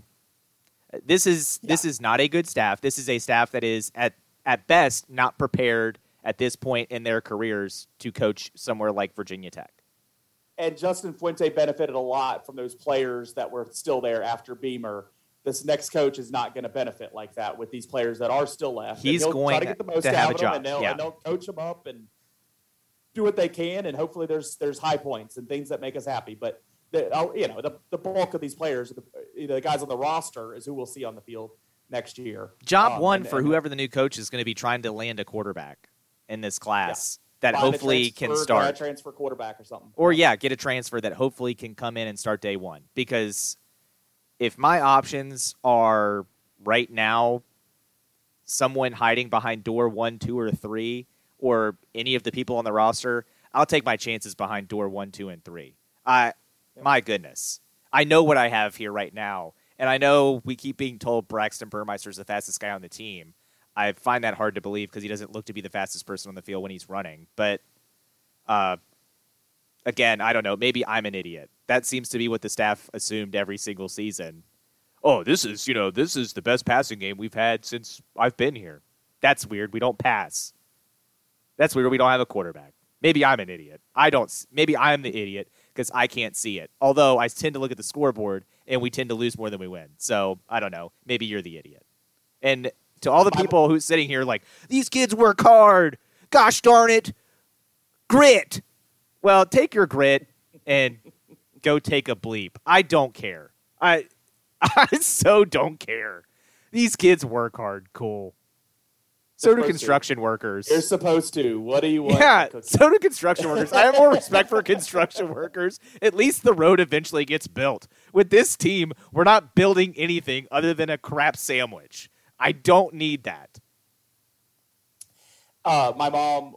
Speaker 3: this is this is not a good staff. This is a staff that is at at best not prepared at this point in their careers to coach somewhere like Virginia Tech.
Speaker 2: and Justin Fuente benefited a lot from those players that were still there after Beamer. This next coach is not going to benefit like that with these players that are still left.
Speaker 3: He's going
Speaker 2: try to get the most out
Speaker 3: have a
Speaker 2: of them,
Speaker 3: job,
Speaker 2: and they'll,
Speaker 3: yeah.
Speaker 2: and they'll coach them up and do what they can, and hopefully there's there's high points and things that make us happy. But the, uh, you know the, the bulk of these players, the, the guys on the roster, is who we'll see on the field next year.
Speaker 3: Job
Speaker 2: Um,
Speaker 3: one
Speaker 2: and-
Speaker 3: for
Speaker 2: and
Speaker 3: whoever the new coach is going to be trying to land a quarterback in this class that
Speaker 2: find a
Speaker 3: hopefully can start.
Speaker 2: transfer quarterback or something.
Speaker 3: or yeah, get a transfer that hopefully can come in and start day one. Because if my options are right now, someone hiding behind door one, two, or three, or any of the people on the roster, I'll take my chances behind door one, two, and three. I, my goodness, I know what I have here right now, and I know we keep being told Braxton Burmeister is the fastest guy on the team. I find that hard to believe because he doesn't look to be the fastest person on the field when he's running, but. Uh, again, I don't know. Maybe I'm an idiot. That seems to be what the staff assumed every single season. Oh, this is, you know, this is the best passing game we've had since I've been here. That's weird. We don't pass. That's weird. We don't have a quarterback. Maybe I'm an idiot. I don't. Maybe I'm the idiot because I can't see it. Although I tend to look at the scoreboard and we tend to lose more than we win. So I don't know. Maybe you're the idiot. And to all the people who's sitting here like these kids work hard. Gosh darn it, grit. Well, take your grit and go take a bleep. I don't care. I [laughs] I so don't care. These kids work hard. Cool. So do
Speaker 2: Supposed to.
Speaker 3: construction workers.
Speaker 2: You're supposed to. What do you want?
Speaker 3: Yeah, so do construction workers. I have more respect for [laughs] construction workers. At least the road eventually gets built. With this team, we're not building anything other than a crap sandwich. I don't need that.
Speaker 2: uh, my mom,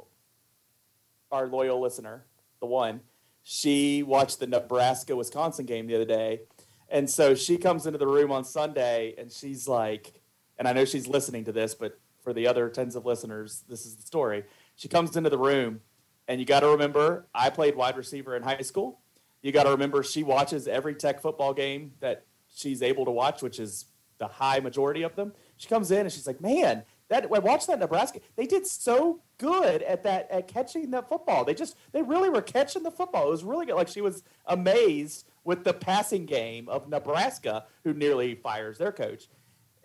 Speaker 2: our loyal listener, the one, she watched the Nebraska Wisconsin game the other day. And so she comes into the room on Sunday and she's like, and I know she's listening to this, but for the other tens of listeners, this is the story. She comes into the room, and you got to remember, I played wide receiver in high school. You got to remember, she watches every tech football game that she's able to watch, which is the high majority of them. She comes in and she's like, man, that I watched that Nebraska. They did so good at that at catching that football. They just they really were catching the football. It was really good. Like she was amazed with the passing game of Nebraska, who nearly fires their coach.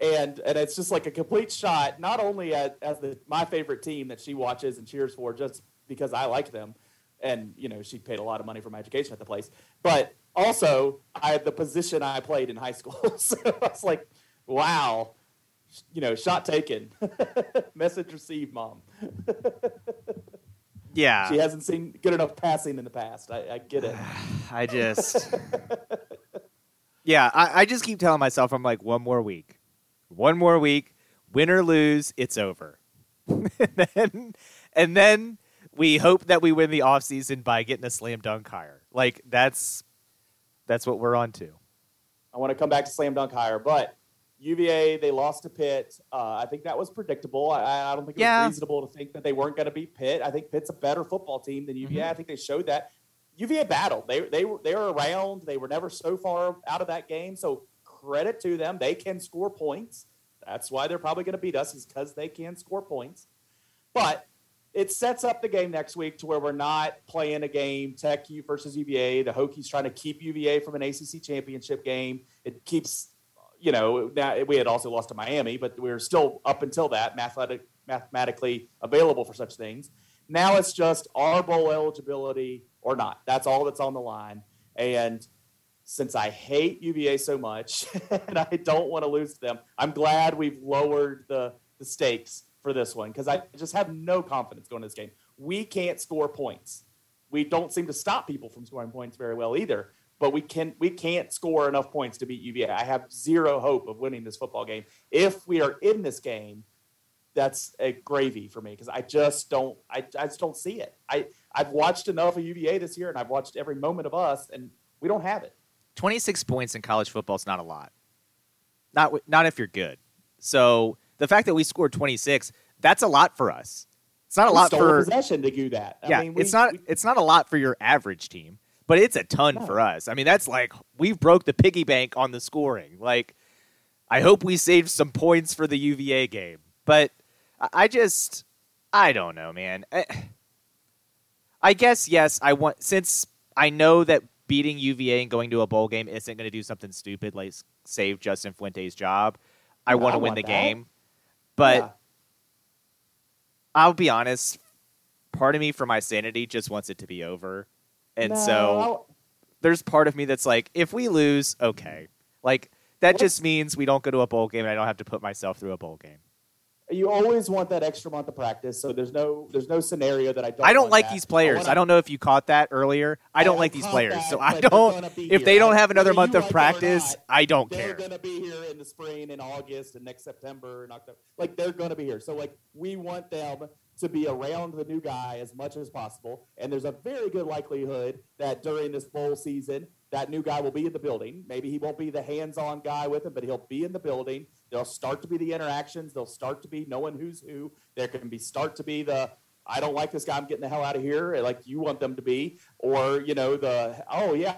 Speaker 2: and and it's just like a complete shot, not only at, as the my favorite team that she watches and cheers for, just because I like them, and you know she paid a lot of money for my education at the place, but also I had the position I played in high school, [laughs] so I was like, wow, you know, shot taken, [laughs] message received, mom. [laughs]
Speaker 3: Yeah,
Speaker 2: she hasn't seen good enough passing in the past. I, I get it. [sighs]
Speaker 3: I just, yeah, I, I just keep telling myself, I'm like, one more week, one more week, win or lose, it's over. [laughs] and, then, and then we hope that we win the offseason by getting a slam dunk hire. Like that's that's what we're on to.
Speaker 2: I want to come back to slam dunk hire, but UVA they lost to Pitt. Uh, I think that was predictable. I, I don't think it
Speaker 3: Yeah.
Speaker 2: was reasonable to think that they weren't going to beat Pitt. I think Pitt's a better football team than UVA.
Speaker 3: Mhm.
Speaker 2: I think they showed that. UVA battled. They they were they were around. They were never so far out of that game. So credit to them. They can score points. That's why they're probably going to beat us is because they can score points. But it sets up the game next week to where we're not playing a game Tech U versus UVA. The Hokies trying to keep UVA from an ACC championship game. It keeps, you know, now we had also lost to Miami, but we were still up until that mathematic, mathematically available for such things. Now it's just our bowl eligibility or not. That's all that's on the line. And since I hate UVA so much [laughs] and I don't want to lose to them, I'm glad we've lowered the, the stakes for this one because I just have no confidence going to this game. We can't score points. We don't seem to stop people from scoring points very well either. But we can we can't score enough points to beat UVA. I have zero hope of winning this football game. If we are in this game, that's a gravy for me because I just don't I, I just don't see it. I I've watched enough of UVA this year and I've watched every moment of us and we don't have it.
Speaker 3: 26 points in college football is not a lot. Not not if you're good. So the fact that we scored 26, that's a lot for us. It's not a
Speaker 2: We
Speaker 3: lot for
Speaker 2: possession to do that. I
Speaker 3: yeah.
Speaker 2: mean, we-
Speaker 3: it's not
Speaker 2: we-
Speaker 3: it's not a lot for your average team, but it's a ton
Speaker 2: No.
Speaker 3: for us. I mean, that's like we've broke the piggy bank on the scoring. Like, I hope we save some points for the UVA game, but I- just I don't know, man. I, I guess yes. I want since I know that beating UVA and going to a bowl game isn't going to do something stupid like save Justin Fuente's job. I
Speaker 2: Yeah,
Speaker 3: want to win
Speaker 2: want
Speaker 3: the
Speaker 2: that.
Speaker 3: game, but
Speaker 2: yeah.
Speaker 3: I'll be honest. Part of me, for my sanity, just wants it to be over, and
Speaker 2: No,
Speaker 3: so there's part of me that's like, if we lose, okay, like that
Speaker 2: What
Speaker 3: just means we don't go to a bowl game, and I don't have to put myself through a bowl game.
Speaker 2: you always want that extra month of practice. So there's no there's no scenario that I don't.
Speaker 3: I don't like
Speaker 2: that.
Speaker 3: these players.
Speaker 2: wanna-
Speaker 3: I don't know if you caught that earlier. I don't
Speaker 2: I
Speaker 3: like these players,
Speaker 2: that,
Speaker 3: so I don't. If they don't have another
Speaker 2: Whether
Speaker 3: month of
Speaker 2: like
Speaker 3: practice,
Speaker 2: not,
Speaker 3: I don't care.
Speaker 2: they're going to be here in the spring, in August, and next September and October. Like they're going to be here. So like we want them to be around the new guy as much as possible. And there's a very good likelihood that during this bowl season, that new guy will be in the building. Maybe he won't be the hands-on guy with him, but he'll be in the building. There'll start to be the interactions. There'll start to be knowing who's who. There can be start to be the I don't like this guy. I'm getting the hell out of here. Eh, like you want them to be, or you know the oh yeah,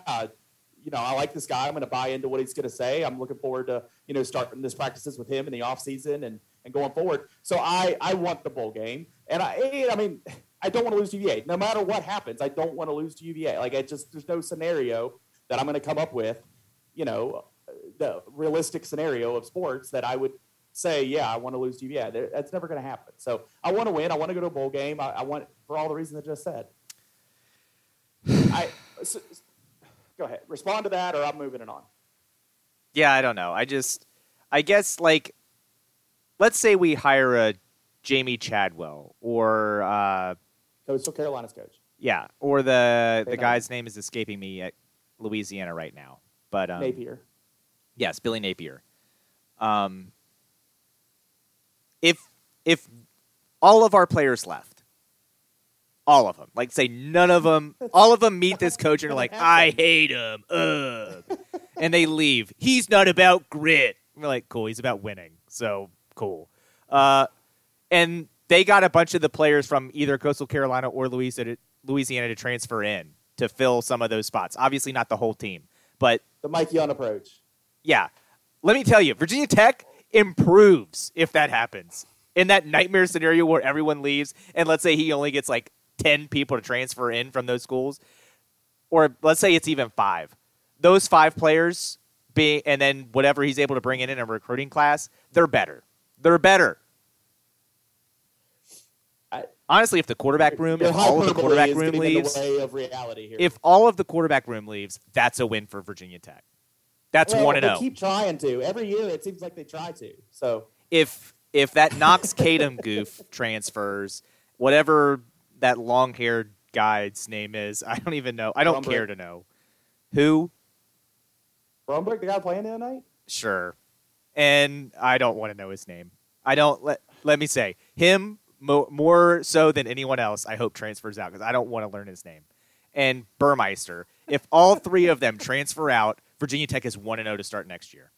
Speaker 2: you know I like this guy. I'm going to buy into what he's going to say. I'm looking forward to you know starting this practices with him in the off season and and going forward. So I I want the bowl game, and I I mean I don't want to lose to UVA. No matter what happens, I don't want to lose to UVA. Like I just there's no scenario that I'm going to come up with, you know, the realistic scenario of sports that I would say, yeah, I want to lose to UVA. That's never going to happen. So I want to win. I want to go to a bowl game. I, I want for all the reasons I just said. [sighs] I so, go ahead, respond to that, or I'm moving it on.
Speaker 3: Yeah, I don't know. I just, I guess, like, let's say we hire a Jamey Chadwell or, uh,
Speaker 2: Coastal Carolina's coach.
Speaker 3: yeah, or the
Speaker 2: They
Speaker 3: the
Speaker 2: know.
Speaker 3: guy's name is escaping me at Louisiana right now, but um,
Speaker 2: Napier.
Speaker 3: Yes, Billy Napier. Um, if if all of our players left, all of them, like say none of them, [laughs] all of them meet this coach and are like, I hate him, ugh, [laughs] and they leave. He's not about grit. We're like, cool. He's about winning. So cool. Uh, and they got a bunch of the players from either Coastal Carolina or Louisiana, Louisiana to transfer in to fill some of those spots. Obviously, not the whole team, but
Speaker 2: The Mike Young approach.
Speaker 3: yeah. Let me tell you, Virginia Tech improves if that happens. In that nightmare scenario where everyone leaves, and let's say he only gets like 10 people to transfer in from those schools, or let's say it's even five. Those five players being and then whatever he's able to bring in in a recruiting class, they're better. They're better. Honestly, if the quarterback room, if all of the quarterback room leaves,
Speaker 2: of reality here.
Speaker 3: if all of the quarterback room leaves, that's a win for Virginia Tech. That's
Speaker 2: well,
Speaker 3: one and zero. Oh.
Speaker 2: keep trying to every year. It seems like they try to. So
Speaker 3: If if that Knox Kadum goof [laughs] transfers, whatever that long haired guy's name is, I don't even know. I don't
Speaker 2: Brumbrick.
Speaker 3: care to know. Who?
Speaker 2: Brumberg, the guy playing tonight.
Speaker 3: Sure. And I don't want to know his name. I don't let let me say him mo- more so than anyone else. I hope transfers out because I don't want to learn his name. And Burmeister. If all three of them transfer out, Virginia Tech is one and zero to start next year.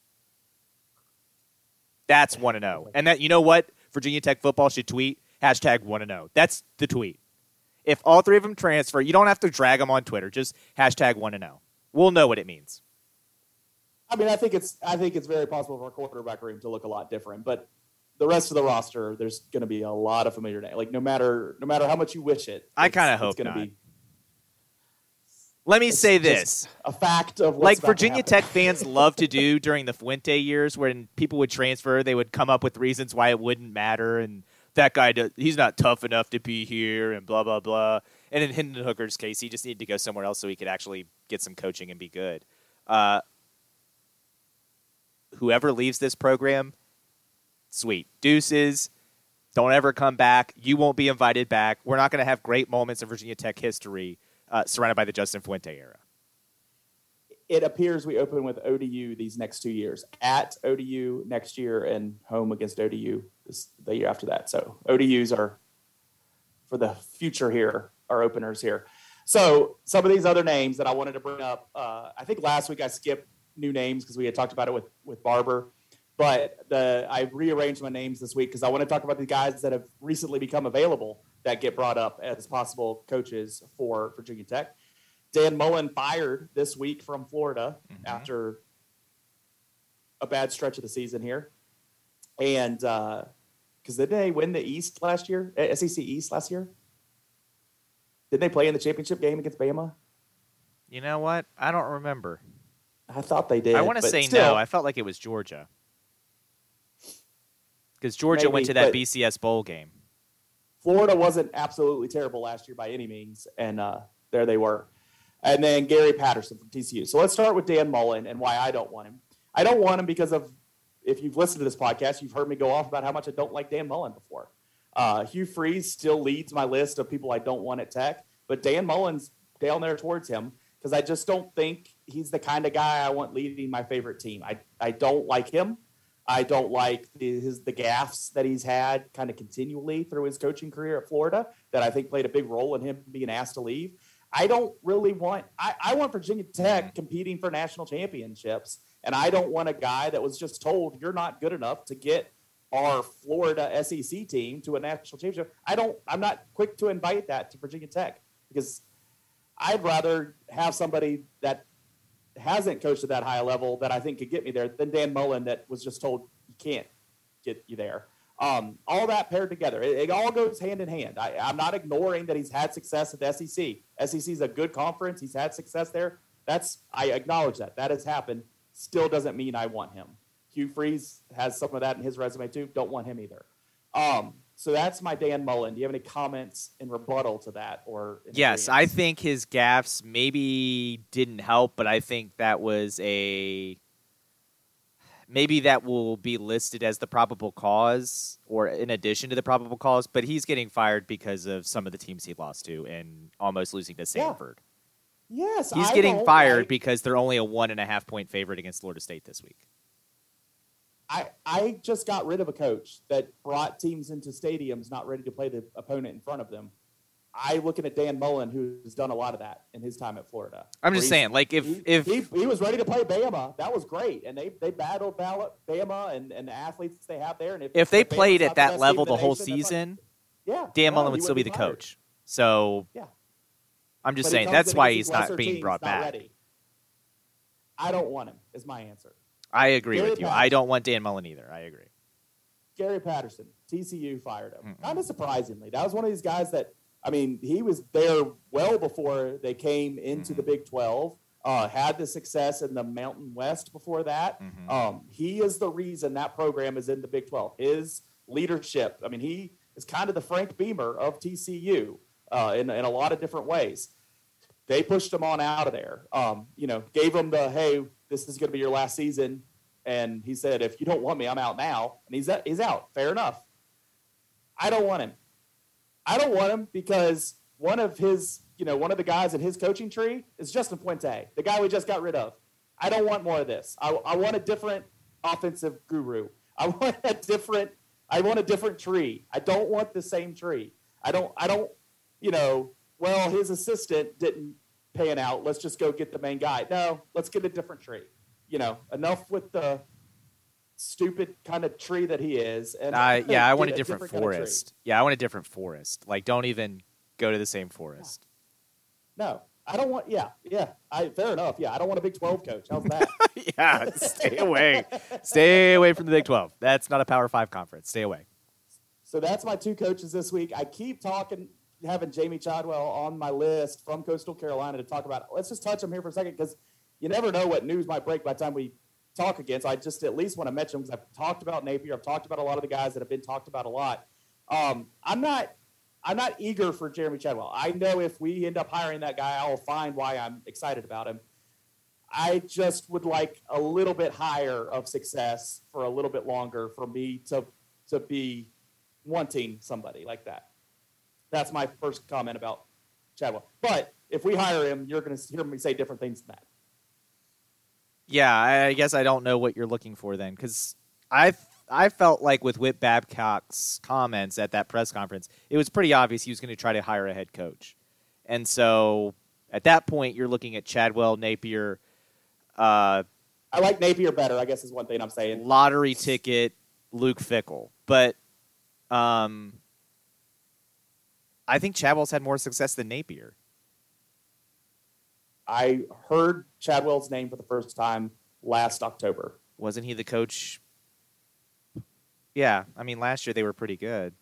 Speaker 3: That's one and zero. And that you know what Virginia Tech football should tweet hashtag one and zero. That's the tweet. If all three of them transfer, you don't have to drag them on Twitter. Just hashtag one and zero. We'll know what it means.
Speaker 2: I mean, I think it's I think it's very possible for a quarterback room to look a lot different, but the rest of the roster, there's going to be a lot of familiar names. Like no matter no matter how much you wish it,
Speaker 3: I kinda hope it's
Speaker 2: gonna
Speaker 3: not.
Speaker 2: Be
Speaker 3: Let me say this.
Speaker 2: a fact of what's
Speaker 3: like Virginia. Tech fans [laughs] love to do during the Fuente years when people would transfer, they would come up with reasons why it wouldn't matter and that guy does, he's not tough enough to be here and blah blah blah. And in Hendon Hooker's case, he just needed to go somewhere else so he could actually get some coaching and be good. Uh, whoever leaves this program, sweet deuces. Don't ever come back. You won't be invited back. We're not going to have great moments in Virginia Tech history uh, surrounded by the Justin Fuente era.
Speaker 2: it appears we open with ODU these next two years at ODU next year and home against ODU the year after that. So ODU's are for the future here, our openers here. So some of these other names that I wanted to bring up, uh, I think last week I skipped new names because we had talked about it with with Barber, but the I rearranged my names this week because I want to talk about the guys that have recently become available that get brought up as possible coaches for Virginia Tech. Dan Mullen fired this week from Florida
Speaker 3: Mhm.
Speaker 2: after a bad stretch of the season here, and because didn't they win the East last year, eh, SEC East last year? Didn't they play in the championship game against Bama?
Speaker 3: You know what? I don't remember.
Speaker 2: I thought they did.
Speaker 3: I want to say
Speaker 2: still,
Speaker 3: no. I felt like it was Georgia. Because Georgia went to that BCS bowl game.
Speaker 2: Florida wasn't absolutely terrible last year by any means, and uh, there they were. And then Gary Patterson from TCU. So let's start with Dan Mullen and why I don't want him. I don't want him because of if you've listened to this podcast, you've heard me go off about how much I don't like Dan Mullen before. Uh, Hugh Freeze still leads my list of people I don't want at Tech, but Dan Mullen's down there towards him because I just don't think he's the kind of guy I want leading my favorite team. I, I don't like him. I don't like the, his the gaffes that he's had kind of continually through his coaching career at Florida that I think played a big role in him being asked to leave. I don't really want I, I want Virginia Tech mm-hmm. competing for national championships, and I don't want a guy that was just told you're not good enough to get our Florida SEC team to a national championship. I don't I'm not quick to invite that to Virginia Tech because I'd rather have somebody that hasn't coached at that high level that I think could get me there than Dan Mullen that was just told you can't get you there. Um, all that paired together, it, it all goes hand in hand. I, I'm not ignoring that he's had success at the SEC. SEC is a good conference. He's had success there. That's I acknowledge that that has happened. Still doesn't mean I want him. Hugh Freeze has some of that in his resume too. Don't want him either. Um, so that's my Dan Mullen. Do you have any comments in rebuttal to that, or
Speaker 3: Yes, I think his gaffes maybe didn't help, but I think that was a maybe that will be listed as the probable cause or in addition to the probable cause. But he's getting fired because of some of the teams he lost to and almost losing to
Speaker 2: Yeah. Yes,
Speaker 3: He's
Speaker 2: I
Speaker 3: getting fired
Speaker 2: like-
Speaker 3: because they're only a one and a half point favorite against Florida State this week.
Speaker 2: I, I just got rid of a coach that brought teams into stadiums not ready to play the opponent in front of them. I looking at Dan Mullen, who's done a lot of that in his time at Florida.
Speaker 3: I'm just saying, like if
Speaker 2: he,
Speaker 3: if
Speaker 2: he, he was ready to play Bama, that was great, and they they battled Bama and, and the athletes they have there. And if,
Speaker 3: if they
Speaker 2: Bama's
Speaker 3: played at that level
Speaker 2: team
Speaker 3: the whole season,
Speaker 2: fine. yeah,
Speaker 3: Dan
Speaker 2: no,
Speaker 3: Mullen would still be the
Speaker 2: fired.
Speaker 3: coach. So
Speaker 2: Yeah.
Speaker 3: I'm just
Speaker 2: But
Speaker 3: saying that's why he's not being brought
Speaker 2: not
Speaker 3: back.
Speaker 2: ready. I don't want him. Is my answer.
Speaker 3: I agree
Speaker 2: Gary
Speaker 3: with you. I don't want Dan Mullen either. I agree.
Speaker 2: Gary Patterson, TCU fired him.
Speaker 3: Mm-mm.
Speaker 2: Kind of surprisingly. That was one of these guys that, I mean, he was there well before they came into
Speaker 3: Mm-hmm.
Speaker 2: the Big 12. Uh, had the success in the Mountain West before that.
Speaker 3: Mhm.
Speaker 2: Um, he is the reason that program is in the Big 12. His leadership. I mean, he is kind of the Frank Beamer of TCU uh, in, in a lot of different ways. They pushed him on out of there. Um, you know, gave him the hey, this is going to be your last season, and he said, if you don't want me, I'm out now, and he's he's out. Fair enough. I don't want him. I don't want him because one of his, you know, one of the guys in his coaching tree is Justin Fuente, the guy we just got rid of. I don't want more of this. I, I want a different offensive guru. I [laughs] want a different. I want a different tree. I don't want the same tree. I don't. I don't. You know. Well, his assistant didn't pan out. Let's just go get the main guy. No, let's get a different tree. You know, enough with the stupid kind of tree that he is. And
Speaker 3: Uh, yeah, I want a different,
Speaker 2: kind of
Speaker 3: forest. yeah, I want a different forest. Like, don't even go to the same forest.
Speaker 2: No, I don't want. Yeah, yeah. I fair enough. Yeah, I don't want a Big Twelve coach. How's that? [laughs]
Speaker 3: yeah, stay away. Stay away from the Big 12. That's not a Power 5 conference. Stay away.
Speaker 2: so that's my two coaches this week. I keep talking, having Jamey Chadwell on my list from Coastal Carolina to talk about. Let's just touch him here for a second because you never know what news might break by the time we talk again. So I just at least want to mention because I've talked about Napier. I've talked about a lot of the guys that have been talked about a lot. Um, I'm not. I'm not eager for Jeremy Chadwell. I know if we end up hiring that guy, I will find why I'm excited about him. I just would like a little bit higher of success for a little bit longer for me to to be wanting somebody like that. That's my first comment about Chadwell. But if we hire him, you're going to hear me say different things than that.
Speaker 3: Yeah, I guess I don't know what you're looking for then, because I I felt like with Whit Babcock's comments at that press conference, it was pretty obvious he was going to try to hire a head coach, and so at that point you're looking at Chadwell, Napier, uh,
Speaker 2: I like Napier better, I guess is one thing I'm saying.
Speaker 3: lottery ticket, Luke Fickell, but um, I think Chadwell's had more success than Napier.
Speaker 2: I heard Chadwell's name for the first time last October.
Speaker 3: Wasn't he the coach? Yeah, I mean last year they were pretty good.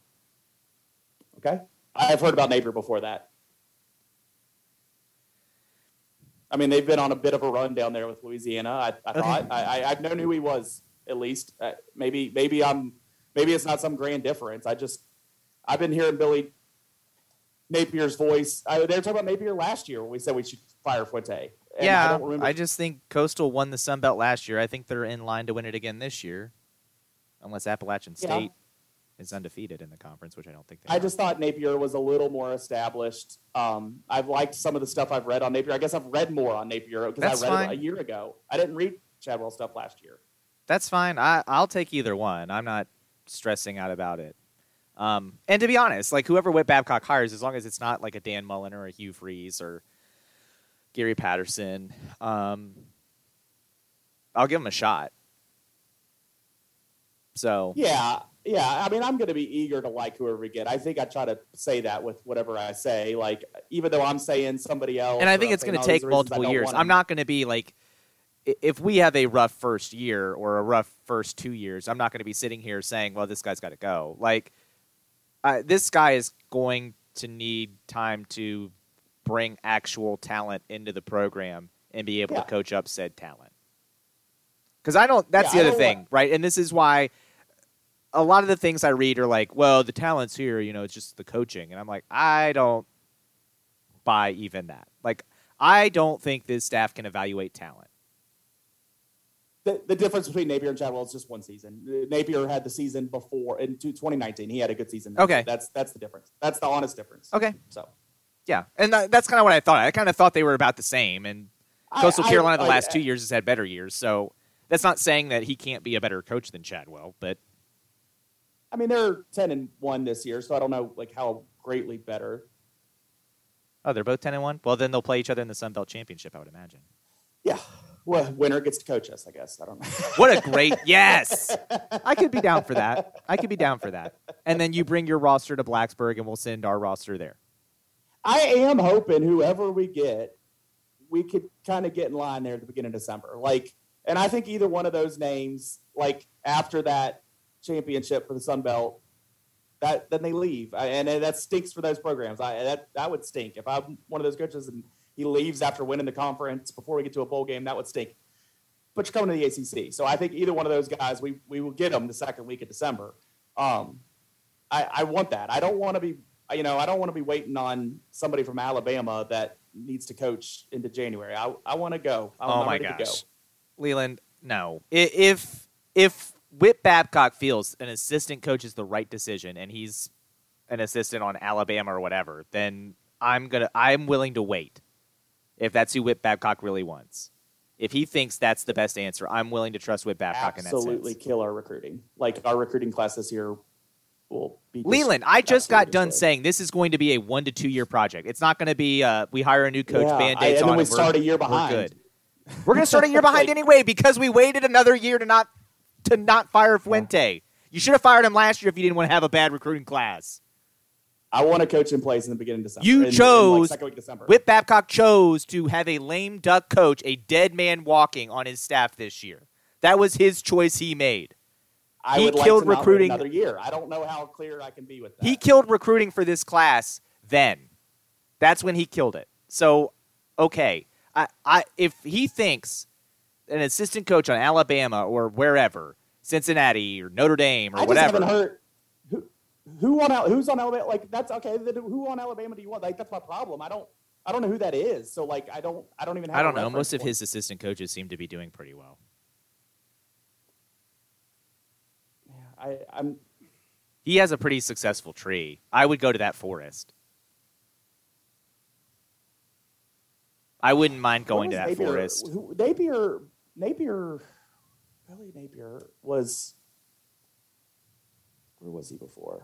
Speaker 2: Okay? I've heard about Napier before that. I mean, they've been on a bit of a run down there with Louisiana. I, I
Speaker 3: Okay.
Speaker 2: thought I, I, I've known who he was at least. Uh, maybe maybe I'm maybe it's not some grand difference. I just I've been hearing Billy Napier's voice. I, they were talking about Napier last year when we said we should fire Fuente. And I
Speaker 3: yeah,
Speaker 2: don't.
Speaker 3: I just think Coastal won the Sun Belt last year. I think they're in line to win it again this year, unless Appalachian
Speaker 2: Yeah.
Speaker 3: State is undefeated in the conference, which I don't think they
Speaker 2: I
Speaker 3: are.
Speaker 2: just thought Napier was a little more established. Um, I've liked some of the stuff I've read on Napier. I guess I've read more on Napier because I read
Speaker 3: fine.
Speaker 2: it a year ago. I didn't read Chadwell stuff last year.
Speaker 3: That's fine. I, I'll take either one. I'm not stressing out about it. Um, and to be honest, like whoever Whit Babcock hires, as long as it's not like a Dan Mullen or a Hugh Freeze or Gary Patterson, um, I'll give him a shot. So
Speaker 2: Yeah, yeah. I mean, I'm going to be eager to like whoever we get. I think I try to say that with whatever I say. Like, even though I'm saying somebody else,
Speaker 3: and I think it's going to take multiple years. I'm not going to be like, if we have a rough first year or a rough first two years, I'm not going to be sitting here saying, "Well, this guy's got to go." Like, uh, this guy is going to need time to bring actual talent into the program and be able
Speaker 2: Yeah.
Speaker 3: to coach up said talent. Because I don't. That's
Speaker 2: Yeah,
Speaker 3: the other thing,
Speaker 2: want-
Speaker 3: right? And this is why a lot of the things I read are like, "Well, the talent's here. You know, it's just the coaching," and I'm like, I don't buy even that. Like, I don't think this staff can evaluate talent.
Speaker 2: The, the difference between Napier and Chadwell is just one season. Napier had the season before in two- 2019. He had a good season.
Speaker 3: Okay.
Speaker 2: that's that's the difference. That's the honest difference.
Speaker 3: Okay,
Speaker 2: So
Speaker 3: yeah, and that, that's kind of what I thought. I kind of thought they were about the same, and Coastal
Speaker 2: I-
Speaker 3: Carolina the
Speaker 2: I-
Speaker 3: last two years has had better years. So that's not saying that he can't be a better coach than Chadwell, but
Speaker 2: I mean, they're 10 and one this year, so I don't know like how greatly better.
Speaker 3: oh, they're both ten and one. Well, then they'll play each other in the Sun Belt Championship, I would imagine.
Speaker 2: Yeah, well, winner gets to coach us. I guess I don't know. [laughs]
Speaker 3: What a great yes! I could be down for that. I could be down for that. And then you bring your roster to Blacksburg, and we'll send our roster there.
Speaker 2: I am hoping whoever we get, we could kind of get in line there at the beginning of December. Like, and I think either one of those names, like after that championship for the Sun Belt, that then they leave, I, and that stinks for those programs. I that that would stink if I'm one of those coaches and he leaves after winning the conference before we get to a bowl game. That would stink. But you're coming to the ACC, so I think either one of those guys, we we will get them the second week of December. Um, I, I want that. I don't want to be, you know, I don't want to be waiting on somebody from Alabama that needs to coach into January. I, I want to go. I'm
Speaker 3: oh my gosh, Leland, no. If if Whit Babcock feels an assistant coach is the right decision, and he's an assistant on Alabama or whatever, then I'm gonna I'm willing to wait. If that's who Whit Babcock really wants, if he thinks that's the best answer, I'm willing to trust Whit Babcock in that
Speaker 2: Absolutely kill our recruiting. Like our recruiting class this year will be.
Speaker 3: Leland, I just got done
Speaker 2: destroyed.
Speaker 3: saying this is going to be a one to two year project. It's not going to be uh, we hire a new coach,
Speaker 2: Yeah,
Speaker 3: band aids
Speaker 2: and
Speaker 3: on,
Speaker 2: then we
Speaker 3: and we're-
Speaker 2: start a year
Speaker 3: we're
Speaker 2: behind.
Speaker 3: good. We're going to start a year [laughs] behind
Speaker 2: Like-
Speaker 3: anyway because we waited another year to not to not fire Fuente. You should have fired him last year if you didn't want to have a bad recruiting class.
Speaker 2: I want a coach in place in the beginning of December.
Speaker 3: You
Speaker 2: in- in, like,
Speaker 3: chose
Speaker 2: second week of December.
Speaker 3: Whit Babcock chose to have a lame duck coach, a dead man walking on his staff this year. That was his choice he made.
Speaker 2: I
Speaker 3: he
Speaker 2: like
Speaker 3: killed
Speaker 2: to
Speaker 3: recruiting-
Speaker 2: another year. I don't know how clear I can be with that.
Speaker 3: He killed recruiting for this class then. That's when he killed it. So, okay. I, I if he thinks an assistant coach on Alabama or wherever, Cincinnati or Notre Dame or
Speaker 2: I
Speaker 3: whatever.
Speaker 2: Who, on who's on Alabama. Like that's okay. Who on Alabama do you want? Like that's my problem. I don't. I don't know who that is. So like I don't. I don't even. Have
Speaker 3: I
Speaker 2: a
Speaker 3: don't know. Most of his assistant coaches seem to be doing pretty well.
Speaker 2: Yeah, I, I'm.
Speaker 3: He has a pretty successful tree. I would go to that forest. I wouldn't mind going to that
Speaker 2: Napier,
Speaker 3: forest.
Speaker 2: Who, Napier. Napier. Billy Napier was. Where was he before?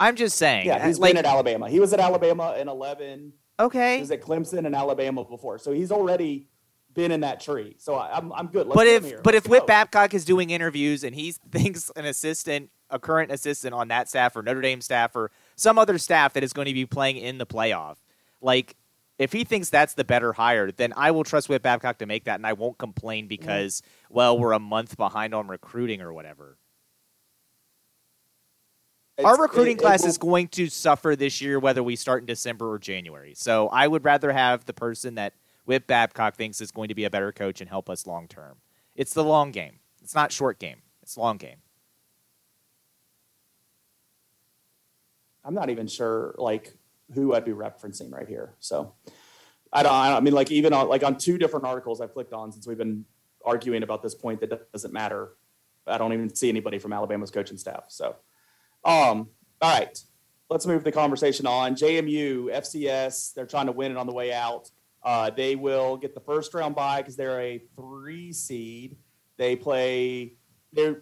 Speaker 3: I'm just saying.
Speaker 2: Yeah, he's uh,
Speaker 3: like,
Speaker 2: been at Alabama. He was at Alabama in eleven.
Speaker 3: Okay.
Speaker 2: He was at Clemson and Alabama before, so he's already been in that tree. So I, I'm I'm good. Let's
Speaker 3: but if but if Whit. Babcock is doing interviews and he thinks an assistant, a current assistant on that staff or Notre Dame staff or some other staff that is going to be playing in the playoff, like if he thinks that's the better hire, then I will trust Whit Babcock to make that, and I won't complain mm-hmm. because well we're a month behind on recruiting or whatever.
Speaker 2: It's-
Speaker 3: Our recruiting
Speaker 2: it- it
Speaker 3: class
Speaker 2: will-
Speaker 3: is going to suffer this year, whether we start in December or January. So I would rather have the person that Whit Babcock thinks is going to be a better coach and help us long term. It's the long game. It's not short game. It's long game.
Speaker 2: I'm not even sure like who I'd be referencing right here. So I don't. I, don't, I mean, like even on like on two different articles I've clicked on since we've been arguing about this point that doesn't matter. I don't even see anybody from Alabama's coaching staff. So, um, all right, let's move the conversation on. JMU FCS. They're trying to win it on the way out. Uh, they will get the first round bye because they're a three seed. They play. They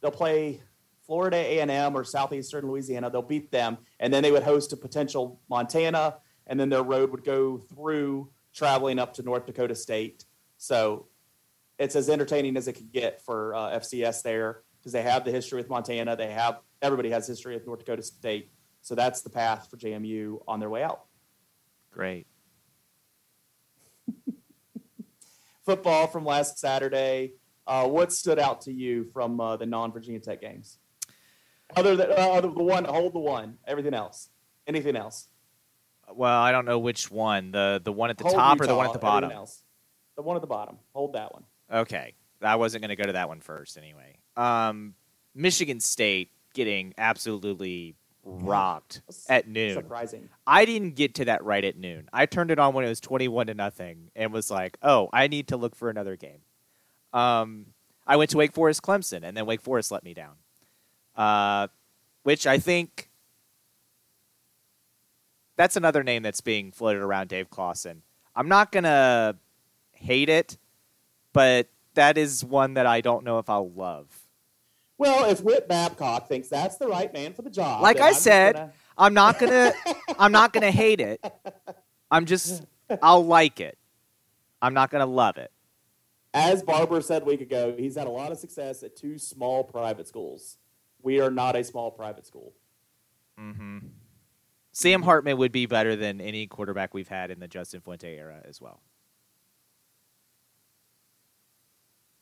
Speaker 2: they'll play Florida A&M or Southeastern Louisiana. They'll beat them, and then they would host a potential Montana, and then their road would go through traveling up to North Dakota State. So it's as entertaining as it could get for uh, FCS there because they have the history with Montana. They have everybody has history with North Dakota State. So that's the path for JMU on their way out.
Speaker 3: Great. [laughs]
Speaker 2: Football from last Saturday. Uh, what stood out to you from uh, the non-Virginia Tech games? Other than uh, other- the one, hold the one. Everything else, anything else?
Speaker 3: Well, I don't know which one. The the one at the
Speaker 2: Hold
Speaker 3: top or the one at the bottom.
Speaker 2: Else. The one at the bottom. Hold that one.
Speaker 3: Okay. I wasn't going to go to that one first anyway. Um, Michigan State getting absolutely rocked at noon.
Speaker 2: Surprising.
Speaker 3: I didn't get to that right at noon. I turned it on when it was 21 to nothing and was like, "Oh, I need to look for another game." Um, I went to Wake Forest Clemson and then Wake Forest let me down. Uh, which I think that's another name that's being floated around Dave Clawson. I'm not going to hate it, but that is one that I don't know if I'll love.
Speaker 2: Well, if Whit Babcock thinks that's the right man for the job,
Speaker 3: Like I
Speaker 2: I'm
Speaker 3: said,
Speaker 2: gonna-
Speaker 3: I'm not gonna I'm not gonna hate it. [laughs] I'm just I'll like it. I'm not gonna love it.
Speaker 2: as Barber said a week ago, he's had a lot of success at two small private schools. We are not a small private school.
Speaker 3: Mm-hmm. Sam Hartman would be better than any quarterback we've had in the Justin Fuente era as well.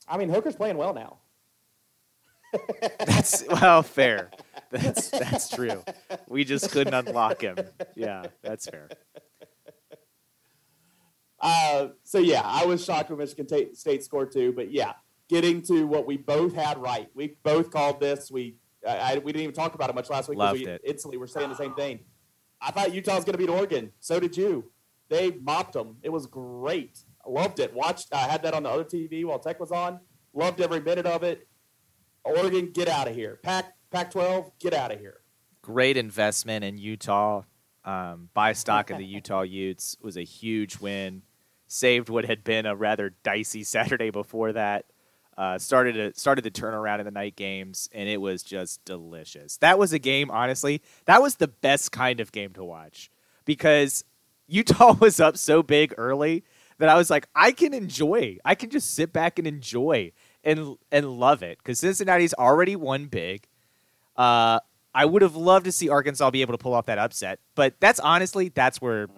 Speaker 2: I mean, Hooker's playing well now. [laughs]
Speaker 3: That's well fair. That's that's true. We just couldn't unlock him. Yeah, that's fair.
Speaker 2: Uh, so yeah, I was shocked when Michigan Tate- State scored two, but yeah, getting to what we both had right. We both called this. We I, I- we didn't even talk about it much last week.
Speaker 3: Loved
Speaker 2: we
Speaker 3: it.
Speaker 2: Instantly, we're saying the same thing. I thought Utah was going to beat Oregon. So did you. They mopped them. It was great. I loved it. Watched. I had that on the other TV while Tech was on. Loved every minute of it. Oregon, get out of here. Pac Pac twelve, get out of here.
Speaker 3: Great investment in Utah. Um, buy stock of the [laughs] Utah Utes was a huge win. Saved what had been a rather dicey Saturday before that. Uh, started a, started the turnaround in the night games, and it was just delicious. That was a game, honestly. That was the best kind of game to watch because Utah [laughs] was up so big early that I was like, I can enjoy. I can just sit back and enjoy and and love it because Cincinnati's already won big. Uh, I would have loved to see Arkansas be able to pull off that upset, but that's honestly that's where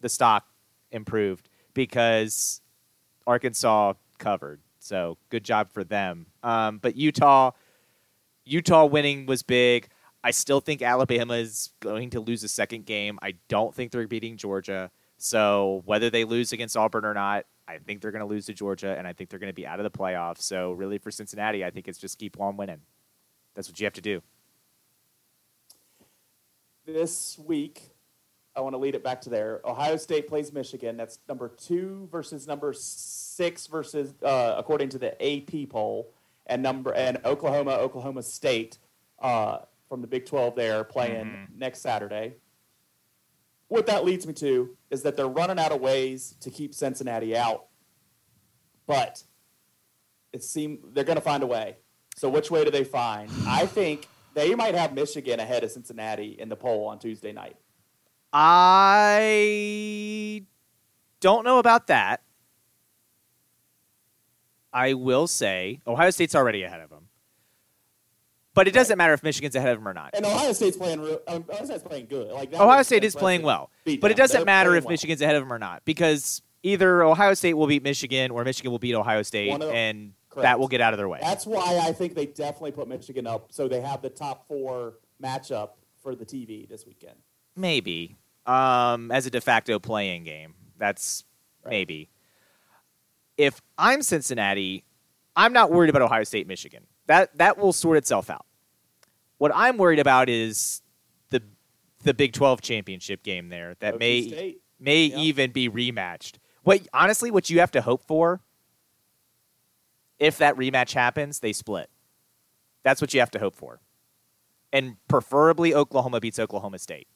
Speaker 3: the stock improved because Arkansas covered. So good job for them. Um, but Utah, Utah winning was big. I still think Alabama is going to lose a second game. I don't think they're beating Georgia. So whether they lose against Auburn or not, I think they're going to lose to Georgia, and I think they're going to be out of the playoffs. So really, for Cincinnati, I think it's just keep on winning. That's what you have to do.
Speaker 2: this week, I want to lead it back to there. Ohio State plays Michigan. That's number two versus number six versus uh, according to the AP poll, and number and Oklahoma, Oklahoma State uh, from the Big Twelve. There playing next Saturday. What that leads me to is that they're running out of ways to keep Cincinnati out, but it seems they're going to find a way. So which way do they find? I [sighs] think they might have Michigan ahead of Cincinnati in the poll on Tuesday night.
Speaker 3: I don't know about that. I will say Ohio State's already ahead of them. But it doesn't matter if Michigan's ahead of them or not.
Speaker 2: And Ohio State's playing. Um, Ohio State's playing good. Like
Speaker 3: Ohio State is playing well. But it doesn't
Speaker 2: They're
Speaker 3: matter if
Speaker 2: well.
Speaker 3: Michigan's ahead of them or not because either Ohio State will beat Michigan or Michigan will beat Ohio State and
Speaker 2: Correct.
Speaker 3: that will get out of their way.
Speaker 2: That's why I think they definitely put Michigan up, so they have the top four matchup for the TV this weekend.
Speaker 3: Maybe. Um, as a de facto playing game. That's
Speaker 2: Right.
Speaker 3: maybe. If I'm Cincinnati, I'm not worried about Ohio State, Michigan. That that will sort itself out. What I'm worried about is the the Big 12 championship game there that may
Speaker 2: State.
Speaker 3: may
Speaker 2: Yeah.
Speaker 3: even be rematched. What honestly, what you have to hope for, if that rematch happens, they split. That's what you have to hope for, and preferably Oklahoma beats Oklahoma State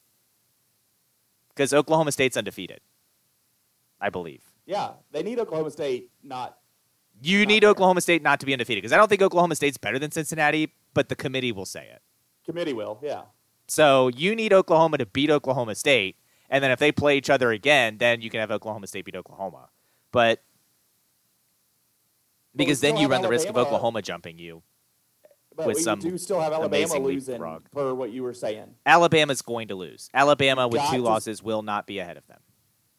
Speaker 3: because Oklahoma State's undefeated, I believe.
Speaker 2: Yeah, they need Oklahoma State. Not
Speaker 3: You need. Oklahoma State not to be undefeated because I don't think Oklahoma State's better than Cincinnati, but the committee will say it.
Speaker 2: committee will. Yeah,
Speaker 3: So you need Oklahoma to beat Oklahoma State, and then if they play each other again, then you can have Oklahoma State beat Oklahoma. But
Speaker 2: we
Speaker 3: because then you run the risk of Oklahoma jumping you.
Speaker 2: but
Speaker 3: With
Speaker 2: we
Speaker 3: some
Speaker 2: do still have Alabama losing
Speaker 3: leapfrog.
Speaker 2: per what you were saying.
Speaker 3: Alabama's going to lose. Alabama with
Speaker 2: Got
Speaker 3: two losses will not be ahead of them.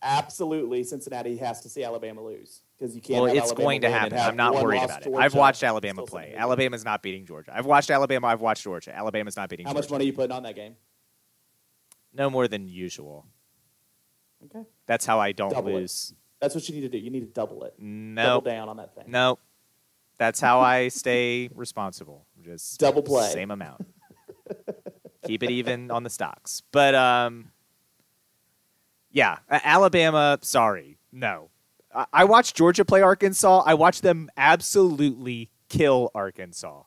Speaker 2: Absolutely, Cincinnati has to see Alabama lose because you can't.
Speaker 3: Well, it's
Speaker 2: Alabama
Speaker 3: going to happen. I'm not worried about it.
Speaker 2: Georgia
Speaker 3: I've watched Alabama play. Alabama's not beating Georgia. I've watched Alabama. I've watched Georgia. Alabama's not beating Georgia.
Speaker 2: How
Speaker 3: Georgia.
Speaker 2: much money are you putting on that game?
Speaker 3: No more than usual.
Speaker 2: Okay,
Speaker 3: That's how I don't
Speaker 2: Double it.
Speaker 3: lose.
Speaker 2: that's what you need to do. You need to double it.
Speaker 3: No,
Speaker 2: Double down on that thing.
Speaker 3: no. That's how I stay [laughs] responsible. Just
Speaker 2: Double play.
Speaker 3: same amount. Keep it even on the stocks. But um, yeah, Alabama. Sorry, no. I-, watched Georgia play Arkansas. I watched them absolutely kill Arkansas.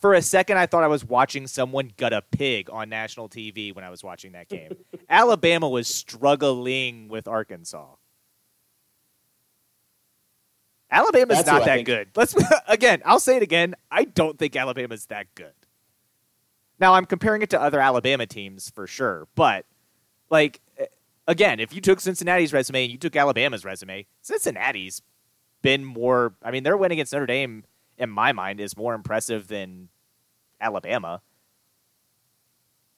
Speaker 3: For a second, I thought I was watching someone gut a pig on national TV when I was watching that game. [laughs] Alabama was struggling with Arkansas. Alabama's
Speaker 2: That's
Speaker 3: not that good. Let's [laughs] again. I'll say it again. I don't think Alabama's that good. Now I'm comparing it to other Alabama teams for sure, but like again, if you took Cincinnati's resume and you took Alabama's resume, Cincinnati's been more. I mean, their win against Notre Dame, in my mind, is more impressive than Alabama.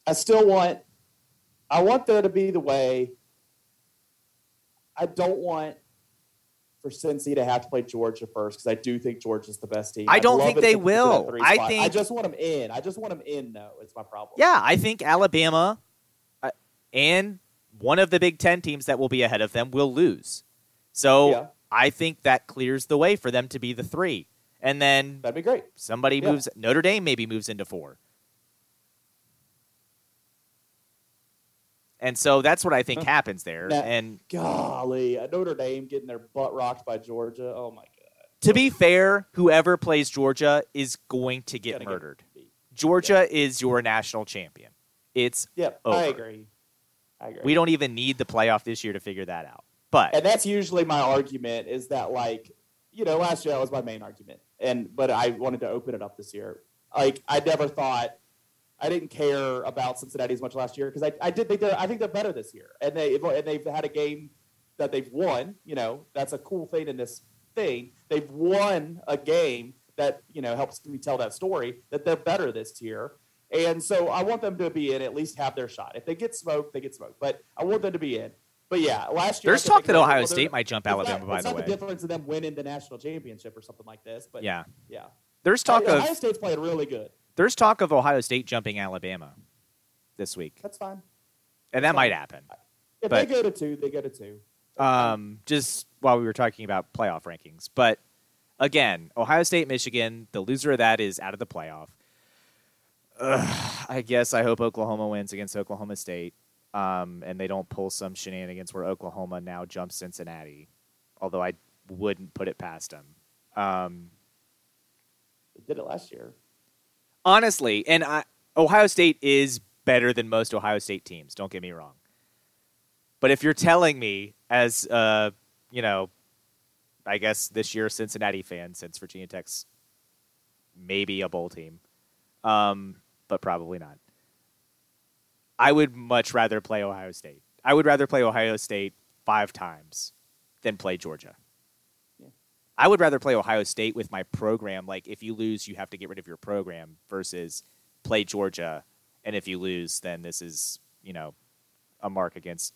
Speaker 2: I still want. I want there to be the way. I don't want for Cincy to have to play Georgia first because I do think Georgia's the best team.
Speaker 3: I don't think they
Speaker 2: get to that
Speaker 3: will. I
Speaker 2: spot. I just want them in. I just want them in. though. it's my problem.
Speaker 3: Yeah, I think Alabama uh, and one of the Big Ten teams that will be ahead of them will lose. So
Speaker 2: Yeah.
Speaker 3: I think that clears the way for them to be the three. And then
Speaker 2: That'd be great.
Speaker 3: somebody
Speaker 2: Yeah.
Speaker 3: moves Notre Dame maybe moves into four. And so that's what I think happens there. And
Speaker 2: Golly, uh, Notre Dame getting their butt rocked by Georgia. Oh my god.
Speaker 3: to be fair, whoever plays Georgia is going to get
Speaker 2: Gonna
Speaker 3: murdered.
Speaker 2: beat.
Speaker 3: Georgia is your national champion. It's
Speaker 2: Yep,
Speaker 3: Over.
Speaker 2: I agree.
Speaker 3: We don't even need the playoff this year to figure that out. But
Speaker 2: and that's usually my argument is that like you know last year that was my main argument. And but i wanted to open it up this year. Like i never thought i didn't care about cincinnati as much last year because I, I did think they're i think they're better this year. And they and they've had a game that they've won you know that's a cool thing in this thing. They've won a game that you know helps me tell that story that they're better this year and so i want them to be in at least have their shot if they get smoked they get smoked but i want them to be in but yeah, last year
Speaker 3: there's talk that Ohio State might jump Alabama,
Speaker 2: not,
Speaker 3: by
Speaker 2: it's
Speaker 3: the
Speaker 2: not
Speaker 3: way.
Speaker 2: the difference of them winning the national championship or something like this, but
Speaker 3: yeah.
Speaker 2: yeah.
Speaker 3: There's talk
Speaker 2: Ohio
Speaker 3: of Ohio
Speaker 2: State's playing really good.
Speaker 3: there's talk of Ohio State jumping Alabama this week.
Speaker 2: That's fine.
Speaker 3: And that might happen.
Speaker 2: If
Speaker 3: But-
Speaker 2: they go to two, they go to two.
Speaker 3: um, just while we were talking about playoff rankings. But again, Ohio State, Michigan, the loser of that is out of the playoff. Ugh, [sighs] I guess I hope Oklahoma wins against Oklahoma State, um, and they don't pull some shenanigans where Oklahoma now jumps Cincinnati. Although I wouldn't put it past them. Um,
Speaker 2: They did it last year.
Speaker 3: honestly, and I, Ohio State is better than most Ohio State teams. Don't get me wrong. But if you're telling me, as uh, you know, I guess this year Cincinnati fan, since Virginia Tech's maybe a bowl team, um, but probably not. I would much rather play Ohio State. I would rather play Ohio State five times than play Georgia.
Speaker 2: Yeah.
Speaker 3: I would rather play Ohio State with my program. Like, if you lose, you have to get rid of your program versus play Georgia. And if you lose, then this is, you know, a mark against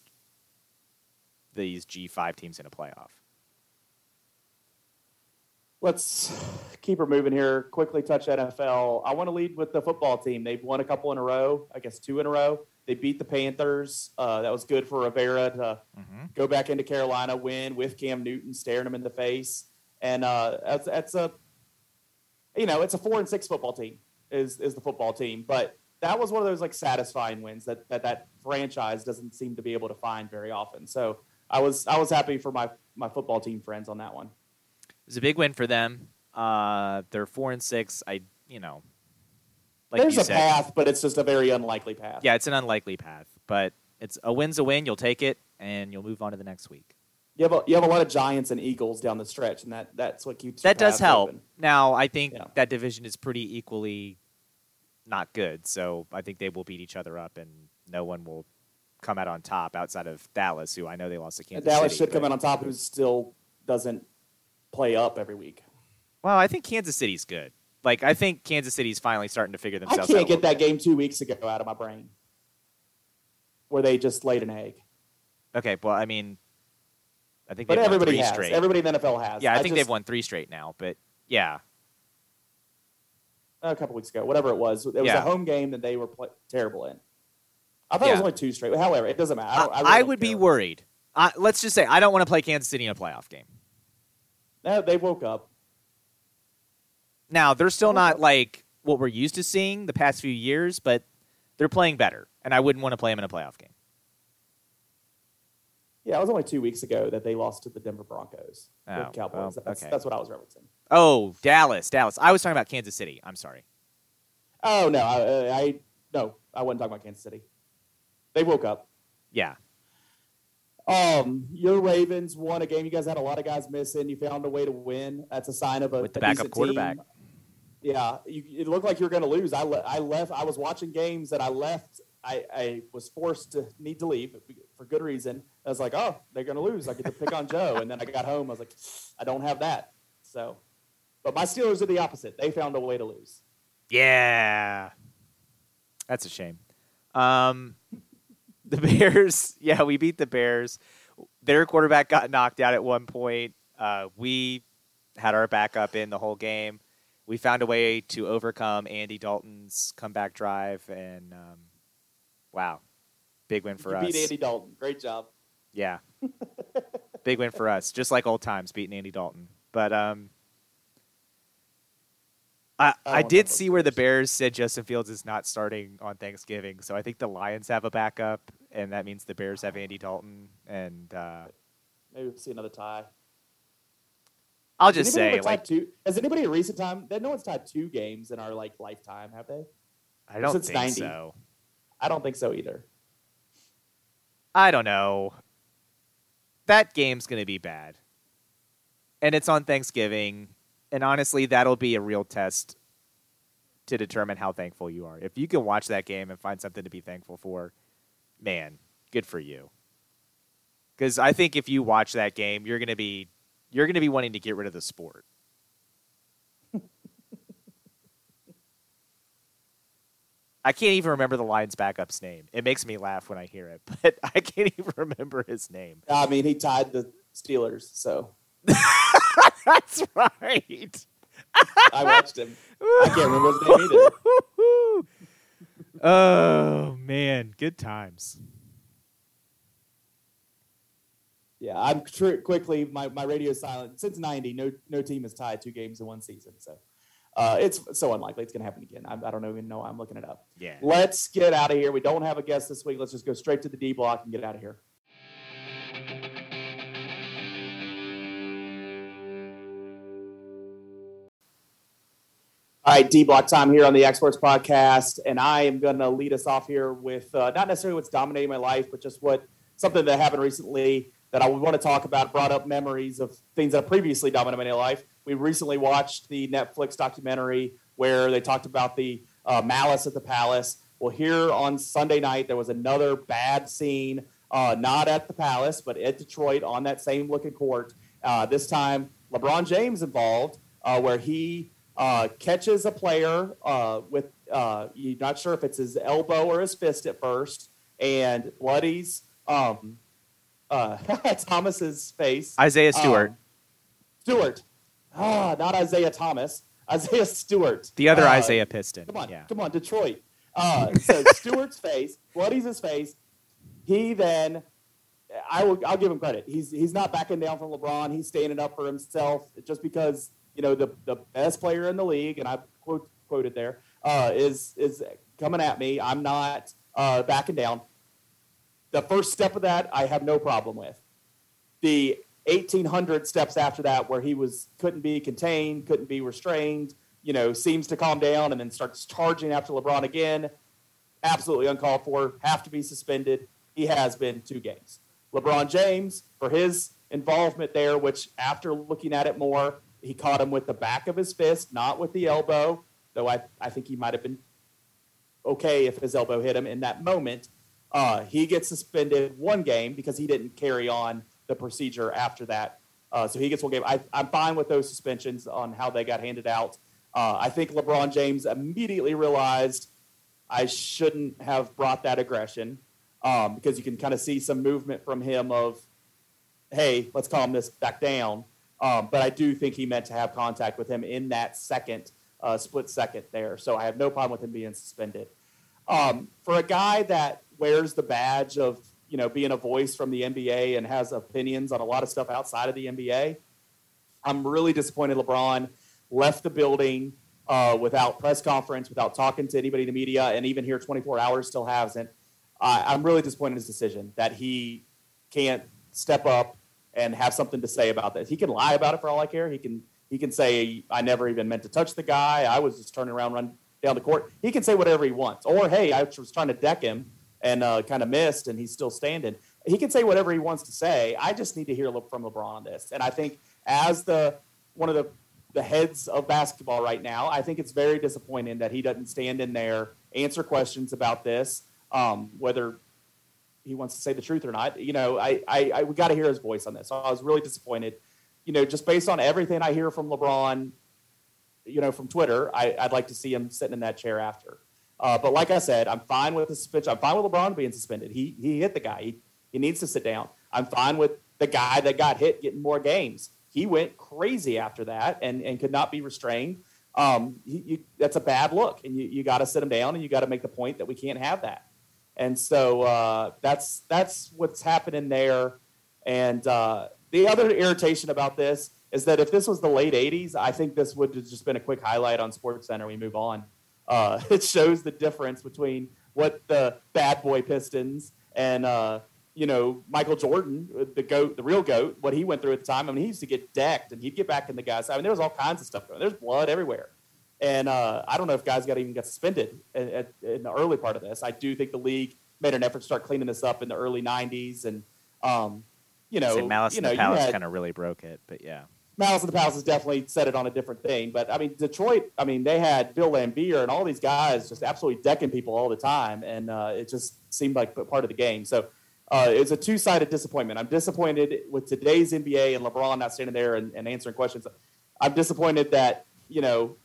Speaker 3: these G5 teams in a playoff.
Speaker 2: Let's keep her moving here. Quickly touch NFL. I want to lead with the football team. They've won a couple in a row. I guess two in a row. They beat the Panthers. Uh, that was good for Rivera to go back into Carolina, win with Cam Newton staring him in the face, and uh, that's that's a you know it's a four and six football team is is the football team, but that was one of those like satisfying wins that that that franchise doesn't seem to be able to find very often. So I was I was happy for my my football team friends on that one.
Speaker 3: Was a big win for them. Uh, they're four and six. I, you know, like
Speaker 2: There's a
Speaker 3: said,
Speaker 2: path, but it's just a very unlikely path.
Speaker 3: yeah, it's an unlikely path, but it's a win's a win. You'll take it, and you'll move on to the next week.
Speaker 2: You have a, you have a lot of Giants and Eagles down the stretch, and that that's what keeps
Speaker 3: that does help.
Speaker 2: open.
Speaker 3: Now, I think
Speaker 2: Yeah.
Speaker 3: that division is pretty equally not good, so I think they will beat each other up, and no one will come out on top outside of Dallas, who I know they lost to
Speaker 2: And
Speaker 3: Kansas
Speaker 2: Dallas
Speaker 3: City,
Speaker 2: should come out on top, who still doesn't play up every week.
Speaker 3: Well, I think Kansas City's good. Like, I think Kansas City's finally starting to figure themselves.
Speaker 2: I can't
Speaker 3: out.
Speaker 2: get
Speaker 3: little
Speaker 2: that game two weeks ago out of my brain, where they just laid an egg.
Speaker 3: Okay, well, I mean, I think
Speaker 2: But
Speaker 3: they've won
Speaker 2: everybody
Speaker 3: three
Speaker 2: has.
Speaker 3: straight.
Speaker 2: Everybody in the NFL has.
Speaker 3: yeah, I think
Speaker 2: just-
Speaker 3: they've won three straight now, but yeah,
Speaker 2: a couple weeks ago, whatever it was. It was
Speaker 3: Yeah.
Speaker 2: a home game that they were pl- terrible in. I thought it was only two straight. However, it doesn't matter. I, don't, I,
Speaker 3: I,
Speaker 2: really
Speaker 3: I would be worried. I, let's just say I don't want to play Kansas City in a playoff game.
Speaker 2: They woke up.
Speaker 3: Now they're still
Speaker 2: Oh.
Speaker 3: not like what we're used to seeing the past few years, but they're playing better, and I wouldn't want to play them in a playoff game.
Speaker 2: Yeah, it was only two weeks ago that they lost to the Denver Broncos.
Speaker 3: Oh,
Speaker 2: Cowboys.
Speaker 3: well,
Speaker 2: that's,
Speaker 3: okay.
Speaker 2: that's what I was referencing.
Speaker 3: Oh, Dallas, Dallas. I was talking about Kansas City. I'm sorry.
Speaker 2: Oh no, I, I no, I wasn't talking about Kansas City. They woke up.
Speaker 3: Yeah,
Speaker 2: Um, your Ravens won a game. You guys had a lot of guys missing. You found a way to win. That's a sign of a
Speaker 3: With the
Speaker 2: a
Speaker 3: backup quarterback.
Speaker 2: team. Yeah, you, it looked like you were going to lose. I, le- I left. I was watching games that I left. I, I was forced to need to leave for good reason. I was like, oh, they're going to lose. I get to pick on Joe. And then I got home. I was like, I don't have that. So, but my Steelers are the opposite. They found a way to lose.
Speaker 3: yeah. That's a shame. Um, [laughs] the Bears. Yeah, we beat the Bears. Their quarterback got knocked out at one point. Uh, we had our backup in the whole game. We found a way to overcome Andy Dalton's comeback drive, and um, wow, big win for
Speaker 2: you
Speaker 3: us.
Speaker 2: beat Andy Dalton. Great job.
Speaker 3: Yeah. [laughs] big win for us. Just like old times, beating Andy Dalton. But um, I I did see where the Bears said Justin Fields is not starting on Thanksgiving, so I think the Lions have a backup, and that means the Bears have Andy Dalton. And uh,
Speaker 2: Maybe we'll see another tie.
Speaker 3: I'll just say, like,
Speaker 2: two, has anybody in recent time? that No one's tied two games in our like lifetime, have they?
Speaker 3: I don't
Speaker 2: since
Speaker 3: think
Speaker 2: 90.
Speaker 3: so.
Speaker 2: I don't think so either.
Speaker 3: I don't know. That game's going to be bad. And it's on Thanksgiving. And honestly, that'll be a real test to determine how thankful you are. If you can watch that game and find something to be thankful for, man, good for you. Cuz I think if you watch that game, you're going to be you're going to be wanting to get rid of the sport. I can't even remember the Lions backup's name. It makes me laugh when I hear it, [laughs] but I can't even remember his name.
Speaker 2: I mean, he tied the Steelers, so [laughs] [laughs]
Speaker 3: That's right.
Speaker 2: I watched him. I can't remember his name either.
Speaker 3: oh man, good times.
Speaker 2: Yeah, I'm tr- quickly. My, my radio is silent since '90. No no team has tied two games in one season, so uh, it's so unlikely it's going to happen again. I, I don't even know. I'm looking it up.
Speaker 3: Yeah.
Speaker 2: Let's get out of here. We don't have a guest this week. Let's just go straight to the D block and get out of here. All right, D block time here on the Exports Podcast, and I am going to lead us off here with uh, not necessarily what's dominating my life, but just what something that happened recently that I would want to talk about. Brought up memories of things that previously dominated my life. We recently watched the Netflix documentary where they talked about the uh, malice at the palace. Well, here on Sunday night there was another bad scene, uh, not at the palace, but at Detroit on that same looking court. Uh, this time, LeBron James involved, uh, where he uh, catches a player uh, with uh, you're not sure if it's his elbow or his fist at first, and bloodies um, uh, [laughs] Thomas's face.
Speaker 3: Isaiah Stewart,
Speaker 2: Um, Stewart, ah, not Isaiah Thomas, [laughs] Isaiah Stewart.
Speaker 3: the other
Speaker 2: Uh,
Speaker 3: Isaiah Piston.
Speaker 2: Come on,
Speaker 3: Yeah.
Speaker 2: come on, Detroit. Uh, [laughs] so Stewart's face, bloodies his face. He then, I will, I'll give him credit. He's he's not backing down from LeBron. He's standing up for himself just because you know the the best player in the league, and I quote quoted there uh, is is coming at me. I'm not uh, backing down. The first step of that, I have no problem with. The 1800 steps after that, where he was couldn't be contained, couldn't be restrained, you know, seems to calm down and then starts charging after LeBron again. Absolutely uncalled for. Have to be suspended. He has been two games. LeBron James, for his involvement there, which after looking at it more, he caught him with the back of his fist, not with the elbow, though I, I think he might have been okay if his elbow hit him in that moment. Uh, he gets suspended one game because he didn't carry on the procedure after that. Uh, so he gets one game. I, I'm fine with those suspensions on how they got handed out. Uh, I think LeBron James immediately realized I shouldn't have brought that aggression um, because you can kind of see some movement from him of, hey, let's calm this back down. Um, but I do think he meant to have contact with him in that second, uh, split second there. So I have no problem with him being suspended. Um, for a guy that wears the badge of you know being a voice from the NBA and has opinions on a lot of stuff outside of the NBA, I'm really disappointed. LeBron left the building uh, without press conference, without talking to anybody in the media, and even here 24 hours still hasn't. I I'm really disappointed in his decision that he can't step up and have something to say about this. He can lie about it for all I care. He can he can say I never even meant to touch the guy. I was just turning around, run down the court. He can say whatever he wants. Or hey, I was trying to deck him and uh, kind of missed, and he's still standing. He can say whatever he wants to say. I just need to hear from LeBron on this. And I think as the one of the the heads of basketball right now, I think it's very disappointing that he doesn't stand in there, answer questions about this, um, whether he wants to say the truth or not. You know, I, I, I we got to hear his voice on this. So I was really disappointed. You know, just based on everything I hear from LeBron, you know, from Twitter, I, I'd like to see him sitting in that chair after. Uh, but like I said, I'm fine with the suspension. I'm fine with LeBron being suspended. He he hit the guy. He, he needs to sit down. I'm fine with the guy that got hit getting more games. He went crazy after that and, and could not be restrained. Um, he, you, that's a bad look, and you, you got to sit him down and you got to make the point that we can't have that. And so uh, that's that's what's happening there. And uh, the other irritation about this is that if this was the late 80s, I think this would have just been a quick highlight on Sports Center. We move on. Uh, [laughs] it shows the difference between what the bad boy Pistons and uh, you know Michael Jordan, the goat, the real goat, what he went through at the time. I mean, he used to get decked and he'd get back in the guys. I mean, there was all kinds of stuff going. There's blood everywhere, and uh, I don't know if guys got even got suspended at, at, in the early part of this. I do think the league made an effort to start cleaning this up in the early '90s, and um, you know,
Speaker 3: Malice
Speaker 2: you
Speaker 3: in
Speaker 2: know,
Speaker 3: the
Speaker 2: you
Speaker 3: Palace kind of really broke it, but yeah.
Speaker 2: Malice in the Palace has definitely set it on a different thing. But I mean, Detroit, I mean, they had Bill Laimbeer and all these guys just absolutely decking people all the time, and uh, it just seemed like part of the game. So uh, it's a two sided disappointment. I'm disappointed with today's NBA and LeBron not standing there and, and answering questions. I'm disappointed that you know.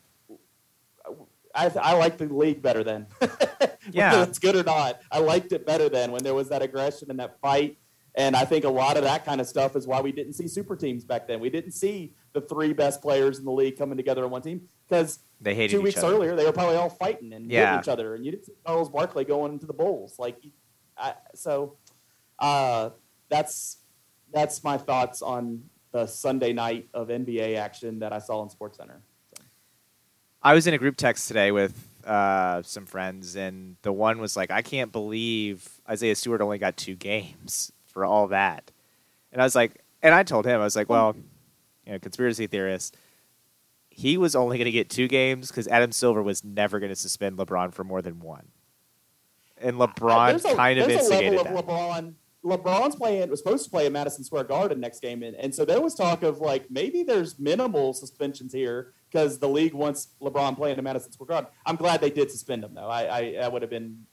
Speaker 2: I, I like the league better then. [laughs]
Speaker 3: Yeah.
Speaker 2: Whether it's good or not. I liked it better then when there was that aggression and that fight and I think a lot of that kind of stuff is why we didn't see super teams back then. We didn't see the three best players in the league coming together on one team because
Speaker 3: They hated
Speaker 2: two weeks
Speaker 3: other.
Speaker 2: earlier they were probably all fighting and
Speaker 3: Yeah.
Speaker 2: hitting each other, and you didn't see Charles Barkley going into the Bulls. Like, I, so uh, that's that's my thoughts on the Sunday night of NBA action that I saw on SportsCenter.
Speaker 3: I was in a group text today with uh, some friends, and the one was like, "I can't believe Isaiah Stewart only got two games for all that." And I was like, and I told him, I was like, "Well, you know, conspiracy theorist, he was only going to get two games because Adam Silver was never going to suspend LeBron for more than one, and LeBron
Speaker 2: There's a-
Speaker 3: kind of instigated
Speaker 2: a
Speaker 3: that."
Speaker 2: level of LeBron. LeBron's playing was supposed to play at Madison Square Garden next game, and, and so there was talk of like maybe there's minimal suspensions here because the league wants LeBron playing at Madison Square Garden. I'm glad they did suspend him though. I, I would have been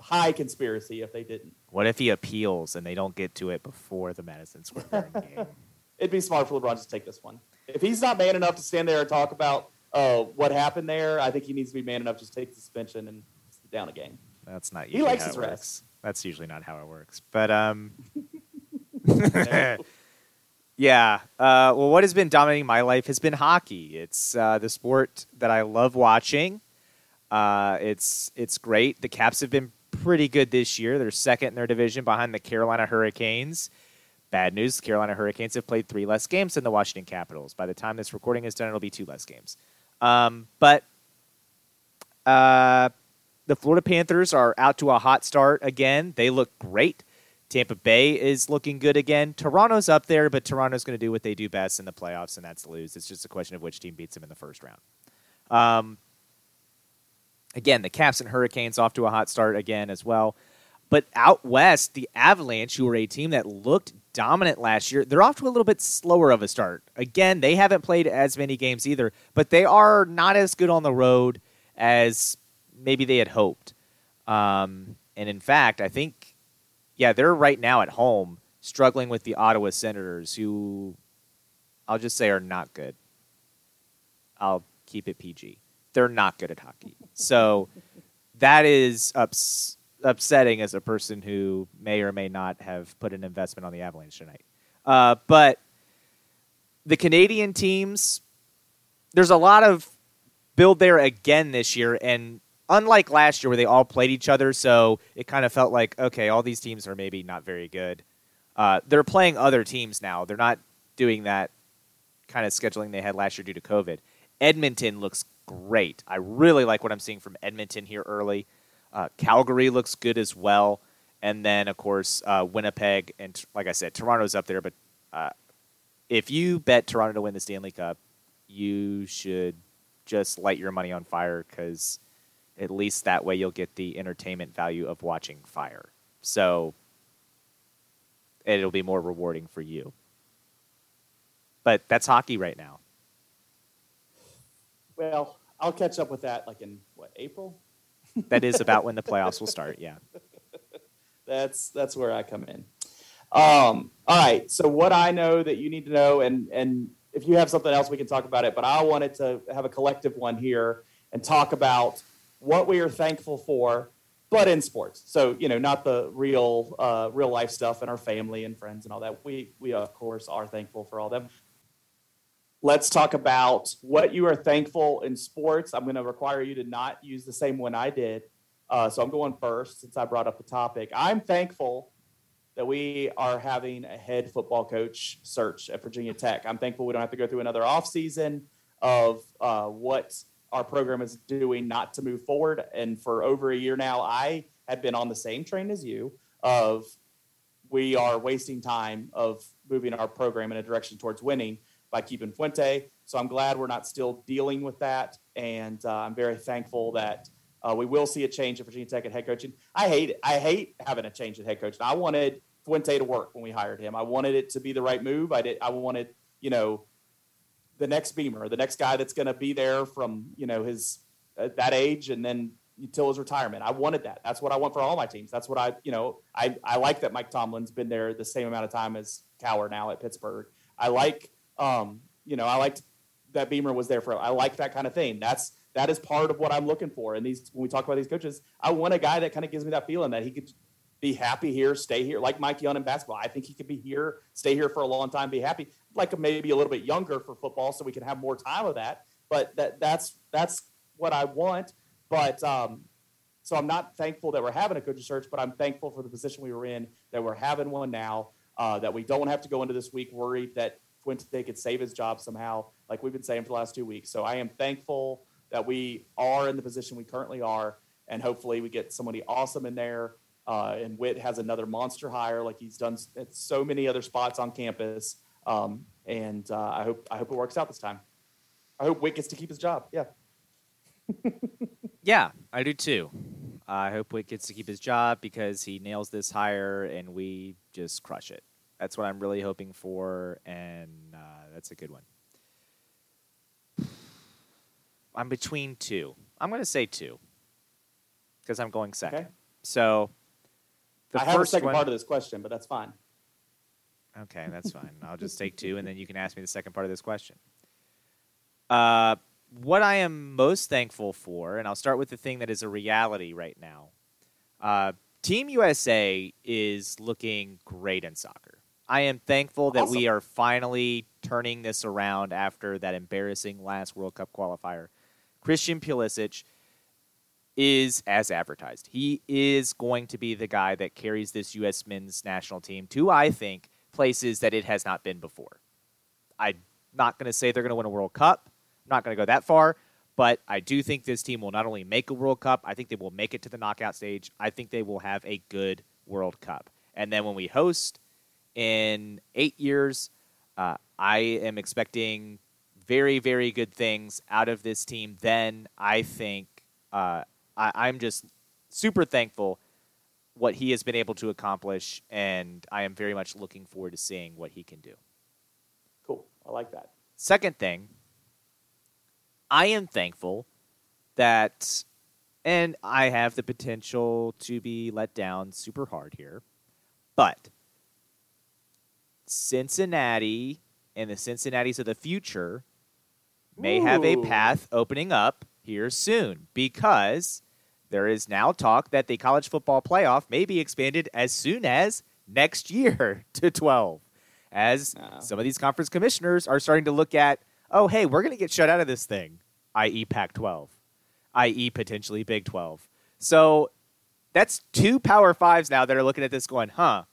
Speaker 2: high conspiracy if they didn't.
Speaker 3: What if he appeals and they don't get to it before the Madison Square Garden game? [laughs]
Speaker 2: It'd be smart for LeBron just to take this one. If he's not man enough to stand there and talk about uh, what happened there, I think he needs to be man enough to just take the suspension and sit down a game.
Speaker 3: That's not
Speaker 2: He likes
Speaker 3: how
Speaker 2: his
Speaker 3: it
Speaker 2: rest.
Speaker 3: That's usually not how it works. But um? [laughs] [laughs] yeah. Uh, well, what has been dominating my life has been hockey. It's uh, the sport that I love watching. Uh, it's it's great. The Caps have been pretty good this year. They're second in their division behind the Carolina Hurricanes. Bad news: the Carolina Hurricanes have played three less games than the Washington Capitals. By the time this recording is done, it'll be two less games. Um, but uh, the Florida Panthers are out to a hot start again. They look great. Tampa Bay is looking good again. Toronto's up there, but Toronto's going to do what they do best in the playoffs, and that's lose. It's just a question of which team beats them in the first round. Um, again, the Caps and Hurricanes off to a hot start again as well. But out west, the Avalanche, who were a team that looked dominant last year, they're off to a little bit slower of a start. Again, they haven't played as many games either, but they are not as good on the road as maybe they had hoped. Um, and in fact, I think, yeah, they're right now at home struggling with the Ottawa Senators, who I'll just say are not good. I'll keep it PG. They're not good at hockey. So that is ups- upsetting as a person who may or may not have put an investment on the Avalanche tonight. Uh, but the Canadian teams, there's a lot of build there again this year, and unlike last year where they all played each other, so it kind of felt like okay, all these teams are maybe not very good. Uh, they're playing other teams now. They're not doing that kind of scheduling they had last year due to COVID. Edmonton looks great. I really like what I'm seeing from Edmonton here early. Uh, Calgary looks good as well, and then of course uh, Winnipeg and like I said, Toronto's up there. But uh, if you bet Toronto to win the Stanley Cup, you should just light your money on fire because at least that way you'll get the entertainment value of watching fire. So it'll be more rewarding for you. But that's hockey right now.
Speaker 2: Well, I'll catch up with that like in what April. [laughs]
Speaker 3: That is about when the [laughs] playoffs will start. Yeah.
Speaker 2: That's that's where I come in. Um, all right. So what I know that you need to know, and and if you have something else, we can talk about it. But I wanted to have a collective one here and talk about what we are thankful for, but in sports. So you know, not the real uh, real life stuff and our family and friends and all that. We we of course are thankful for all them. Let's talk about what you are thankful in sports. I'm going to require you to not use the same one I did. Uh, so I'm going first since I brought up the topic. I'm thankful that we are having a head football coach search at Virginia Tech. I'm thankful we don't have to go through another offseason of uh, what our program is doing not to move forward. And for over a year now, I have been on the same train as you of we are wasting time of moving our program in a direction towards winning by keeping Fuente. So I'm glad we're not still dealing with that. And uh, I'm very thankful that uh, we will see a change at Virginia Tech at head coaching. I hate it. I hate having a change at head coach. I wanted Fuente to work when we hired him. I wanted it to be the right move. I did. I wanted, you know, the next Beamer, the next guy that's going to be there from you know his uh, that age and then until his retirement. I wanted that. That's what I want for all my teams. That's what I you know I I like that Mike Tomlin's been there the same amount of time as Cowher now at Pittsburgh. I like um you know I liked that Beamer was there for. I like that kind of thing. That's that is part of what I'm looking for. And these when we talk about these coaches, I want a guy that kind of gives me that feeling that he could be happy here, stay here, like Mike Young in basketball. I think he could be here, stay here for a long time, be happy. Like maybe a little bit younger for football, so we can have more time of that. But that that's that's what I want. But um, so I'm not thankful that we're having a coaching search, but I'm thankful for the position we were in that we're having one now. Uh, that we don't have to go into this week worried that Fuente could save his job somehow, like we've been saying for the last two weeks. So I am thankful that we are in the position we currently are, and hopefully we get somebody awesome in there uh, and Whit has another monster hire, like he's done at so many other spots on campus. Um, and uh, I hope I hope it works out this time. I hope Whit gets to keep his job. Yeah. [laughs]
Speaker 3: yeah, I do too. I hope Whit gets to keep his job because he nails this hire and we just crush it. That's what I'm really hoping for, and uh, that's a good one. [sighs] I'm between two. I'm going to say two because I'm going second. Okay. So
Speaker 2: the I have a second one, part of this question, but that's fine.
Speaker 3: Okay, that's fine. I'll just take two, and then you can ask me the second part of this question. Uh, what I am most thankful for, and I'll start with the thing that is a reality right now. Uh, Team USA is looking great in soccer. I am thankful that awesome. we are finally turning this around after that embarrassing last World Cup qualifier. Christian Pulisic is as advertised. He is going to be the guy that carries this U.S. men's national team to, I think, places that it has not been before. I'm not going to say they're going to win a World Cup. I'm not going to go that far, but I do think this team will not only make a World Cup, I think they will make it to the knockout stage. I think they will have a good World Cup. And then when we host in eight years, uh, I am expecting very, very good things out of this team. Then I think uh, I, am just super thankful what he has been able to accomplish, and I am very much looking forward to seeing what he can do.
Speaker 2: Cool. I like that.
Speaker 3: Second thing, I am thankful that, and I have the potential to be let down super hard here, but Cincinnati and the Cincinnati's of the future may Ooh. have a path opening up here soon because there is now talk that the college football playoff may be expanded as soon as next year [laughs] to 12, as some of these conference commissioners are starting to look at, oh, hey, we're going to get shut out of this thing, i.e., Pac 12, i.e., potentially Big 12. So that's two Power Fives now that are looking at this going, huh,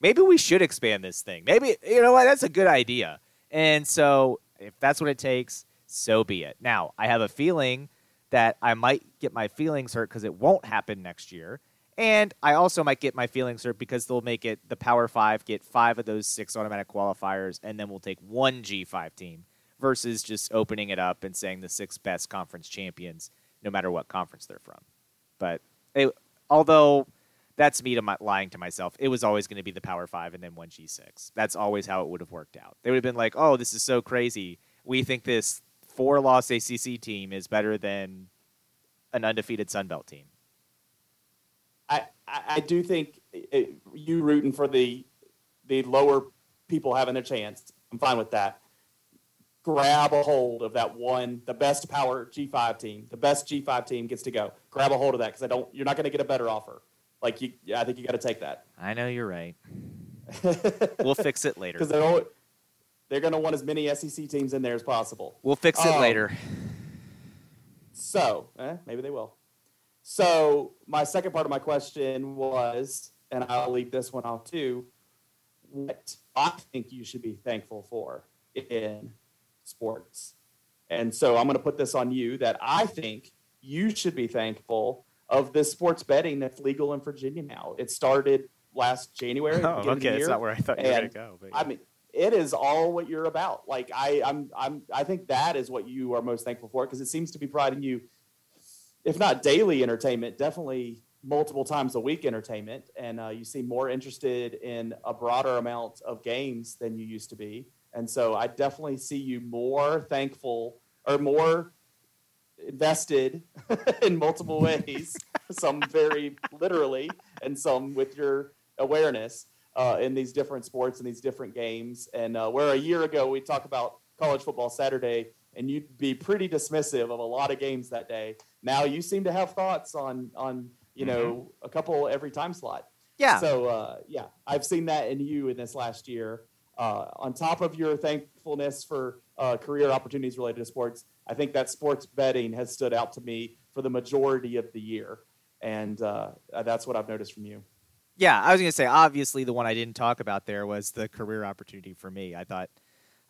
Speaker 3: maybe we should expand this thing. Maybe, you know what, that's a good idea. And so if that's what it takes, so be it. Now, I have a feeling that I might get my feelings hurt because it won't happen next year. And I also might get my feelings hurt because they'll make it the Power Five get five of those six automatic qualifiers, and then we'll take one G5 team versus just opening it up and saying the six best conference champions, no matter what conference they're from. But it, although that's me to my, lying to myself, it was always going to be the Power Five and then one G6. That's always how it would have worked out. They would have been like, oh, this is so crazy. We think this four loss ACC team is better than an undefeated Sun Belt team.
Speaker 2: I, I do think it, you rooting for the the lower people having a chance. I'm fine with that. Grab a hold of that one, the best power G5 team, the best G5 team gets to go. Grab a hold of that because I don't. You're not going to get a better offer. Like you, I think you got to take that.
Speaker 3: I know you're right. [laughs] we'll fix it later. [laughs]
Speaker 2: Because they're they're going to want as many SEC teams in there as possible.
Speaker 3: We'll fix it um, later.
Speaker 2: So, eh, maybe they will. So, my second part of my question was, and I'll leave this one off too. What I think you should be thankful for in sports. And so I'm going to put this on you that I think you should be thankful of this sports betting that's legal in Virginia now. It started last January.
Speaker 3: Oh, okay, that's not where I thought you were going to go.
Speaker 2: But yeah. I mean, it is all what you're about. Like I, I'm, I'm, I think that is what you are most thankful for because it seems to be providing you, if not daily entertainment, definitely multiple times a week entertainment, and uh, you seem more interested in a broader amount of games than you used to be. And so I definitely see you more thankful or more invested [laughs] in multiple ways, [laughs] some very literally, and some with your awareness uh, in these different sports and these different games. And uh, where a year ago we talk about college football Saturday, and you'd be pretty dismissive of a lot of games that day. Now you seem to have thoughts on on you know mm-hmm. a couple every time slot.
Speaker 3: Yeah.
Speaker 2: So uh, yeah, I've seen that in you in this last year. Uh, on top of your thankfulness for uh, career opportunities related to sports, I think that sports betting has stood out to me for the majority of the year, and uh, that's what I've noticed from you.
Speaker 3: Yeah, I was going to say obviously the one I didn't talk about there was the career opportunity for me. I thought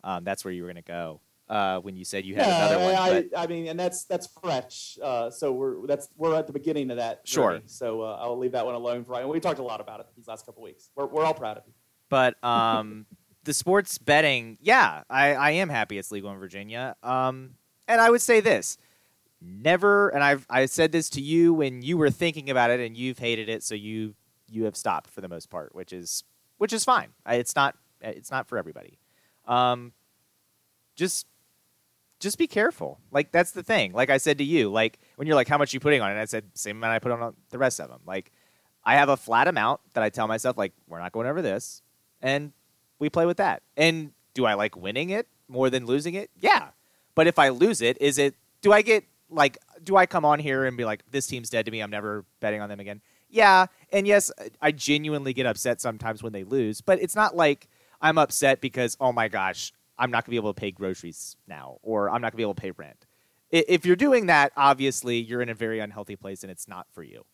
Speaker 3: um, that's where you were going to go uh, when you said you had yeah, another one.
Speaker 2: I, I, mean, and that's that's fresh. Uh, so we're that's we're at the beginning of that.
Speaker 3: Sure.
Speaker 2: Journey. So uh, I'll leave that one alone for right. We talked a lot about it these last couple weeks. We're we're all proud of you.
Speaker 3: But um, the sports betting, yeah, I, I am happy it's legal in Virginia. Um, and I would say this. Never, and I've I said this to you when you were thinking about it, and you've hated it, so you you have stopped for the most part, which is which is fine. It's not it's not for everybody. Um, just just be careful. Like that's the thing. Like I said to you, like when you're like, how much you putting on it? I said same amount I put on the rest of them. Like I have a flat amount that I tell myself, like we're not going over this, and we play with that. And do I like winning it more than losing it? Yeah. But if I lose it, is it? Do I get like? Do I come on here and be like, this team's dead to me? I'm never betting on them again. Yeah. And yes, I genuinely get upset sometimes when they lose, but it's not like I'm upset because oh my gosh, I'm not going to be able to pay groceries now, or I'm not going to be able to pay rent. If you're doing that, obviously you're in a very unhealthy place and it's not for you,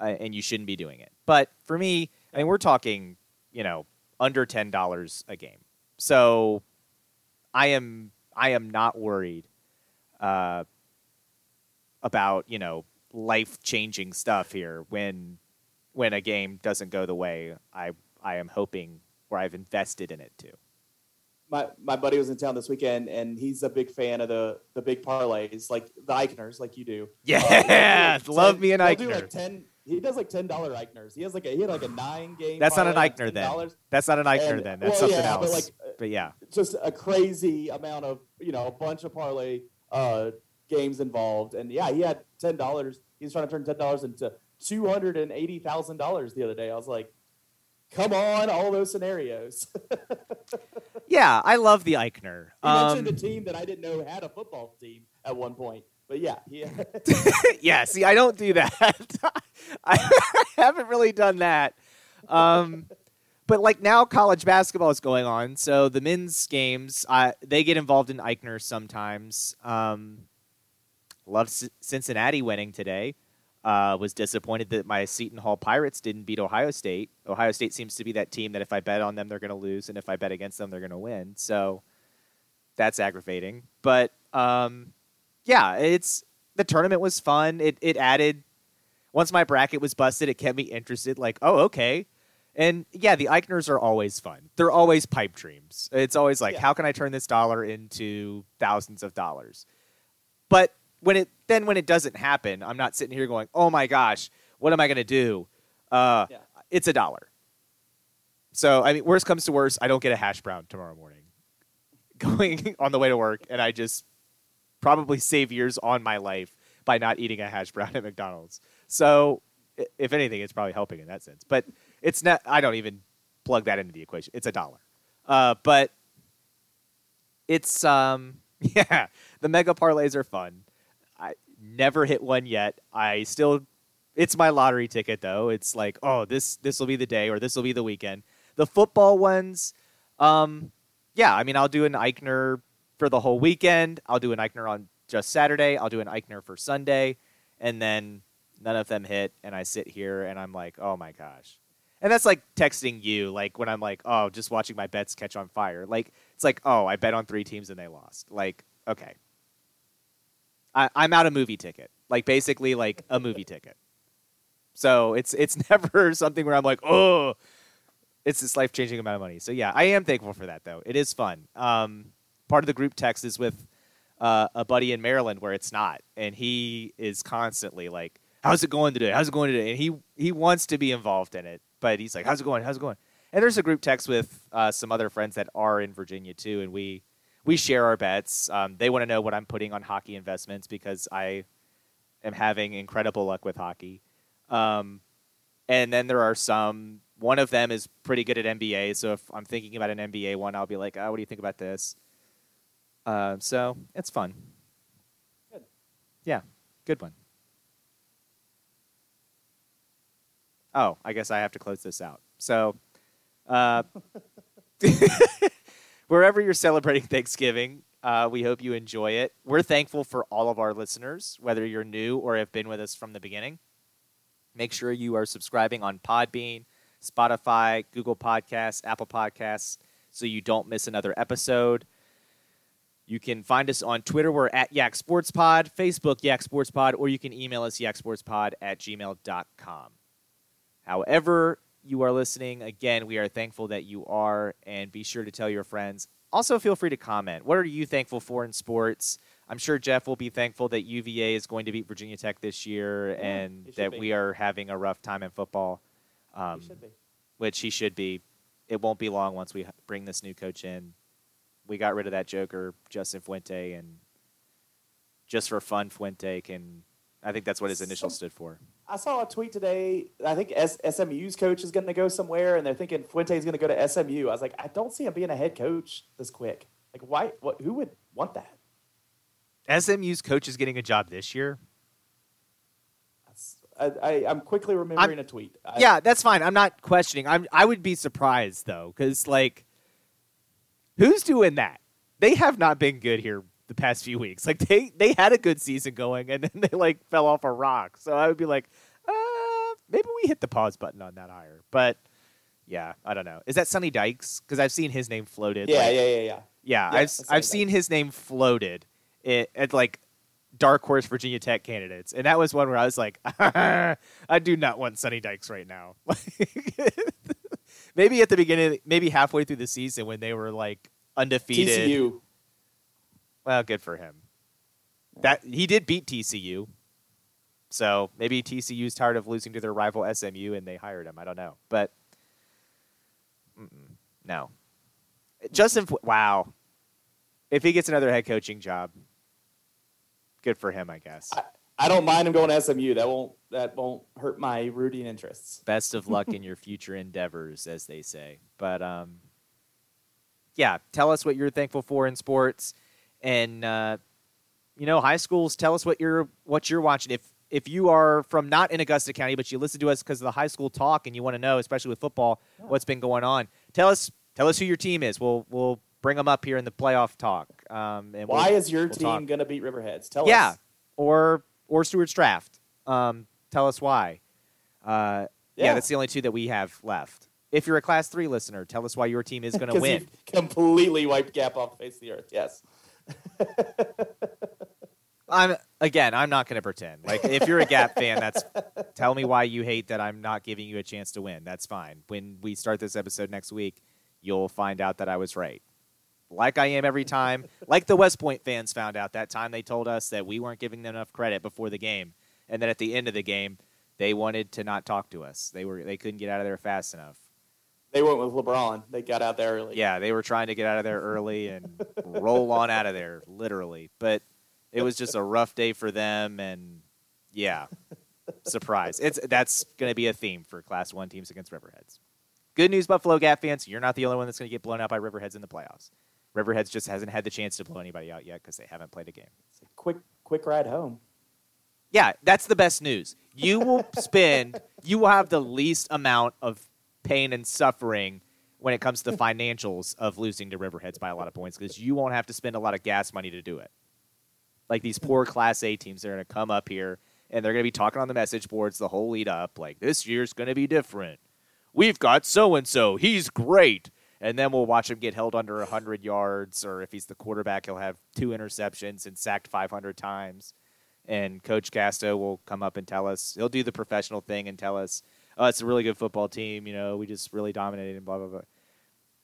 Speaker 3: uh, and you shouldn't be doing it. But for me, I mean, we're talking, you know, under ten dollars a game, so I am I am not worried uh, about you know life changing stuff here when when a game doesn't go the way I I am hoping or I've invested in it to
Speaker 2: my my buddy was in town this weekend, and he's a big fan of the the big parlays, like the Eichners, like you do. [laughs]
Speaker 3: Yeah, uh, like love 10, me an Eichner.
Speaker 2: Like ten, he does like ten dollar Eichners. He has like a he had like a nine game.
Speaker 3: That's not an Eichner then. That's not an Eichner and, then. That's well, something
Speaker 2: yeah,
Speaker 3: else.
Speaker 2: But, like,
Speaker 3: but yeah,
Speaker 2: just a crazy amount of you know a bunch of parlay uh, games involved, and yeah, he had ten dollars. He's trying to turn ten dollars into two hundred and eighty thousand dollars the other day. I was like, come on, all those scenarios. [laughs]
Speaker 3: yeah, I love the Eichner.
Speaker 2: You um, mentioned a team that I didn't know had a football team at one point. But yeah, yeah. [laughs] [laughs]
Speaker 3: yeah, see, I don't do that. I haven't really done that. Um, but like now, college basketball is going on, so the men's games uh, they get involved in Eichner sometimes. Um, love C- Cincinnati winning today. Uh, was disappointed that my Seton Hall Pirates didn't beat Ohio State. Ohio State seems to be that team that if I bet on them, they're going to lose, and if I bet against them, they're going to win. So that's aggravating. But um, yeah, it's the tournament was fun. It it added once my bracket was busted, it kept me interested. Like, oh, okay. And yeah, the Eichners are always fun. They're always pipe dreams. It's always like, yeah. how can I turn this dollar into thousands of dollars? But when it then when it doesn't happen, I'm not sitting here going, "Oh my gosh, what am I going to do?" Uh, yeah. It's a dollar. So I mean, worst comes to worst, I don't get a hash brown tomorrow morning, [laughs] going on the way to work, and I just probably save years on my life by not eating a hash brown at McDonald's. So if anything, it's probably helping in that sense. But it's not. I don't even plug that into the equation. It's a dollar. Uh, but it's um [laughs] yeah, the mega parlays are fun. Never hit one yet. I still it's my lottery ticket though. It's like, oh, this this will be the day or this will be the weekend. The football ones, um, yeah, I mean, I'll do an Eichner for the whole weekend. I'll do an Eichner on just Saturday. I'll do an Eichner for Sunday, and then none of them hit, and I sit here and I'm like, oh my gosh. And that's like texting you, like when I'm like, oh, just watching my bets catch on fire. Like it's like, oh, I bet on three teams and they lost. Like, okay, I, I'm out a movie ticket. Like basically, like a movie ticket. So it's it's [laughs] never something where I'm like, oh, it's this life changing amount of money. So yeah, I am thankful for that though. It is fun. Um, part of the group text is with uh, a buddy in Maryland where it's not, and he is constantly like, "How's it going today? How's it going today?" And he he wants to be involved in it, but he's like, "How's it going? How's it going?" And there's a group text with uh, some other friends that are in Virginia too, and we we share our bets. Um, they want to know what I'm putting on hockey investments because I am having incredible luck with hockey. Um, and then there are some. One of them is pretty good at NBA, so if I'm thinking about an NBA one, I'll be like, "Oh, what do you think about this?" Uh, so it's fun.
Speaker 2: Good.
Speaker 3: Yeah, good one. Oh, I guess I have to close this out. So, uh, [laughs] [laughs] wherever you're celebrating [laughs] Thanksgiving, uh, we hope you enjoy it. We're thankful for all of our listeners, whether you're new or have been with us from the beginning. Make sure you are subscribing on Podbean, Spotify, Google Podcasts, Apple Podcasts, so you don't miss another episode. You can find us on Twitter. We're at Yak Sports Pod, Facebook Yak Sports Pod, or you can email us yaksportspod at gmail.com. However, you are listening, again, we are thankful that you are, and be sure to tell your friends. Also, feel free to comment. What are you thankful for in sports? I'm sure Jeff will be thankful that UVA is going to beat Virginia Tech this year
Speaker 2: Yeah,
Speaker 3: and that
Speaker 2: be.
Speaker 3: we are having a rough time in football, um,
Speaker 2: be.
Speaker 3: which he should be. It won't be long once we bring this new coach in. We got rid of that joker, Justin Fuente, and just for fun, Fuente can. I think that's what his initials stood for.
Speaker 2: I saw a tweet today. I think S- SMU's coach is going to go somewhere, and they're thinking Fuente's is going to go to SMU. I was like, I don't see him being a head coach this quick. Like, why? What? Who would want that?
Speaker 3: SMU's coach is getting a job this year.
Speaker 2: I, I, I'm quickly remembering a tweet. I,
Speaker 3: yeah, that's fine. I'm not questioning. I'm. I would be surprised though, because like, who's doing that? They have not been good here the past few weeks. Like they they had a good season going, and then [laughs] they like fell off a rock. So I would be like, uh, maybe we hit the pause button on that hire. But yeah, I don't know. Is that Sonny Dykes? Because I've seen his name floated.
Speaker 2: yeah,
Speaker 3: like-
Speaker 2: yeah, yeah, yeah.
Speaker 3: yeah.
Speaker 2: Yeah,
Speaker 3: I've I've seen his name floated at, at like dark horse Virginia Tech candidates, and that was one where I was like, [laughs] I do not want Sonny Dykes right now. [laughs] maybe at the beginning, maybe halfway through the season when they were like undefeated.
Speaker 2: TCU.
Speaker 3: Well, good for him. That he did beat TCU, so maybe TCU's tired of losing to their rival SMU and they hired him. I don't know, but mm-mm, no. Justin, wow, if he gets another head coaching job, good for him, I guess.
Speaker 2: I, I don't mind him going to SMU. That won't that won't hurt my rooting interests.
Speaker 3: Best of luck in [laughs] your future endeavors, as they say. But um, yeah, tell us what you're thankful for in sports, and uh, you know, high schools. Tell us what you're what you're watching. If if you are from not in Augusta County, but you listen to us because of the high school talk, and you want to know, especially with football, what's been going on. Tell us tell us who your team is. We'll we'll bring them up here in the playoff talk. Um, and
Speaker 2: Why
Speaker 3: we'll-
Speaker 2: is your
Speaker 3: we'll
Speaker 2: team going to beat Riverheads? Tell
Speaker 3: yeah,
Speaker 2: us.
Speaker 3: or or Stuarts Draft. Um, tell us why. Uh, yeah.
Speaker 2: Yeah.
Speaker 3: that's the only two that we have left. If you're a Class Three listener, tell us why your team is [laughs] going to win.
Speaker 2: completely wiped Gap off the face of the earth. Yes. [laughs]
Speaker 3: I'm again. I'm not going to pretend. Like if you're a Gap fan, that's tell me why you hate that I'm not giving you a chance to win. That's fine. When we start this episode next week, you'll find out that I was right. Like I am every time. Like the West Point fans found out that time they told us that we weren't giving them enough credit before the game, and then at the end of the game, they wanted to not talk to us. They were they couldn't get out of there fast enough.
Speaker 2: They went with LeBron. They got out there early.
Speaker 3: Yeah, they were trying to get out of there early and roll on out of there, literally. But it was just a rough day for them, and yeah, surprise. It's that's going to be a theme for Class One teams against Riverheads. Good news, Buffalo Gap fans, you're not the only one that's going to get blown out by Riverheads in the playoffs. Riverheads just hasn't had the chance to blow anybody out yet because they haven't played a game.
Speaker 2: It's a quick quick ride home.
Speaker 3: Yeah, that's the best news. You will spend, you will have the least amount of pain and suffering when it comes to the financials of losing to Riverheads by a lot of points because you won't have to spend a lot of gas money to do it. Like these poor Class A teams, they're going to come up here and they're going to be talking on the message boards the whole lead up, like this year's going to be different. we've got so and so. He's great. And then we'll watch him get held under 100 yards, or if he's the quarterback, he'll have two interceptions and sacked 500 times. And Coach Casto will come up and tell us, he'll do the professional thing and tell us, oh, it's a really good football team. You know, we just really dominated and blah, blah, blah.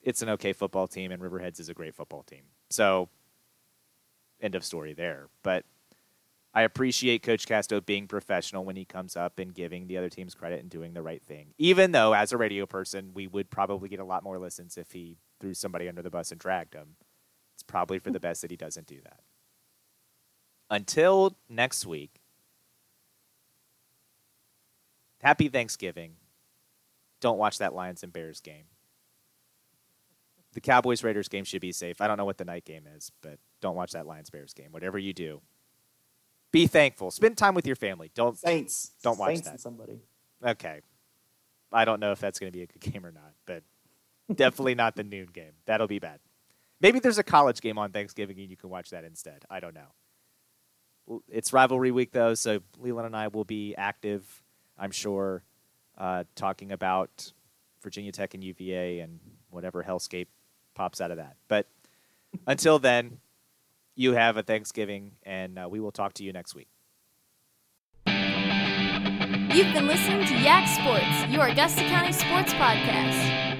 Speaker 3: It's an okay football team, and Riverheads is a great football team. So, end of story there. But I appreciate Coach Casto being professional when he comes up and giving the other teams credit and doing the right thing. Even though, as a radio person, we would probably get a lot more listens if he threw somebody under the bus and dragged him. It's probably for the best that he doesn't do that. Until next week, happy Thanksgiving. Don't watch that Lions and Bears game. The Cowboys Raiders game should be safe. I don't know what the night game is, but don't watch that Lions Bears game. Whatever you do, be thankful. Spend time with your family. Don't
Speaker 2: Saints.
Speaker 3: Don't watch
Speaker 2: Saints
Speaker 3: that.
Speaker 2: somebody.
Speaker 3: Okay. I don't know if that's going to be a good [laughs] game or not, but definitely not the noon game. That'll be bad. Maybe there's a college game on Thanksgiving and you can watch that instead. I don't know. It's rivalry week though, so Leland and I will be active, I'm sure, uh, talking about Virginia Tech and UVA and whatever hellscape pops out of that. But until then, you have a Thanksgiving, and uh, we will talk to you next week.
Speaker 1: You've been listening to Yak Sports, your Augusta County sports podcast.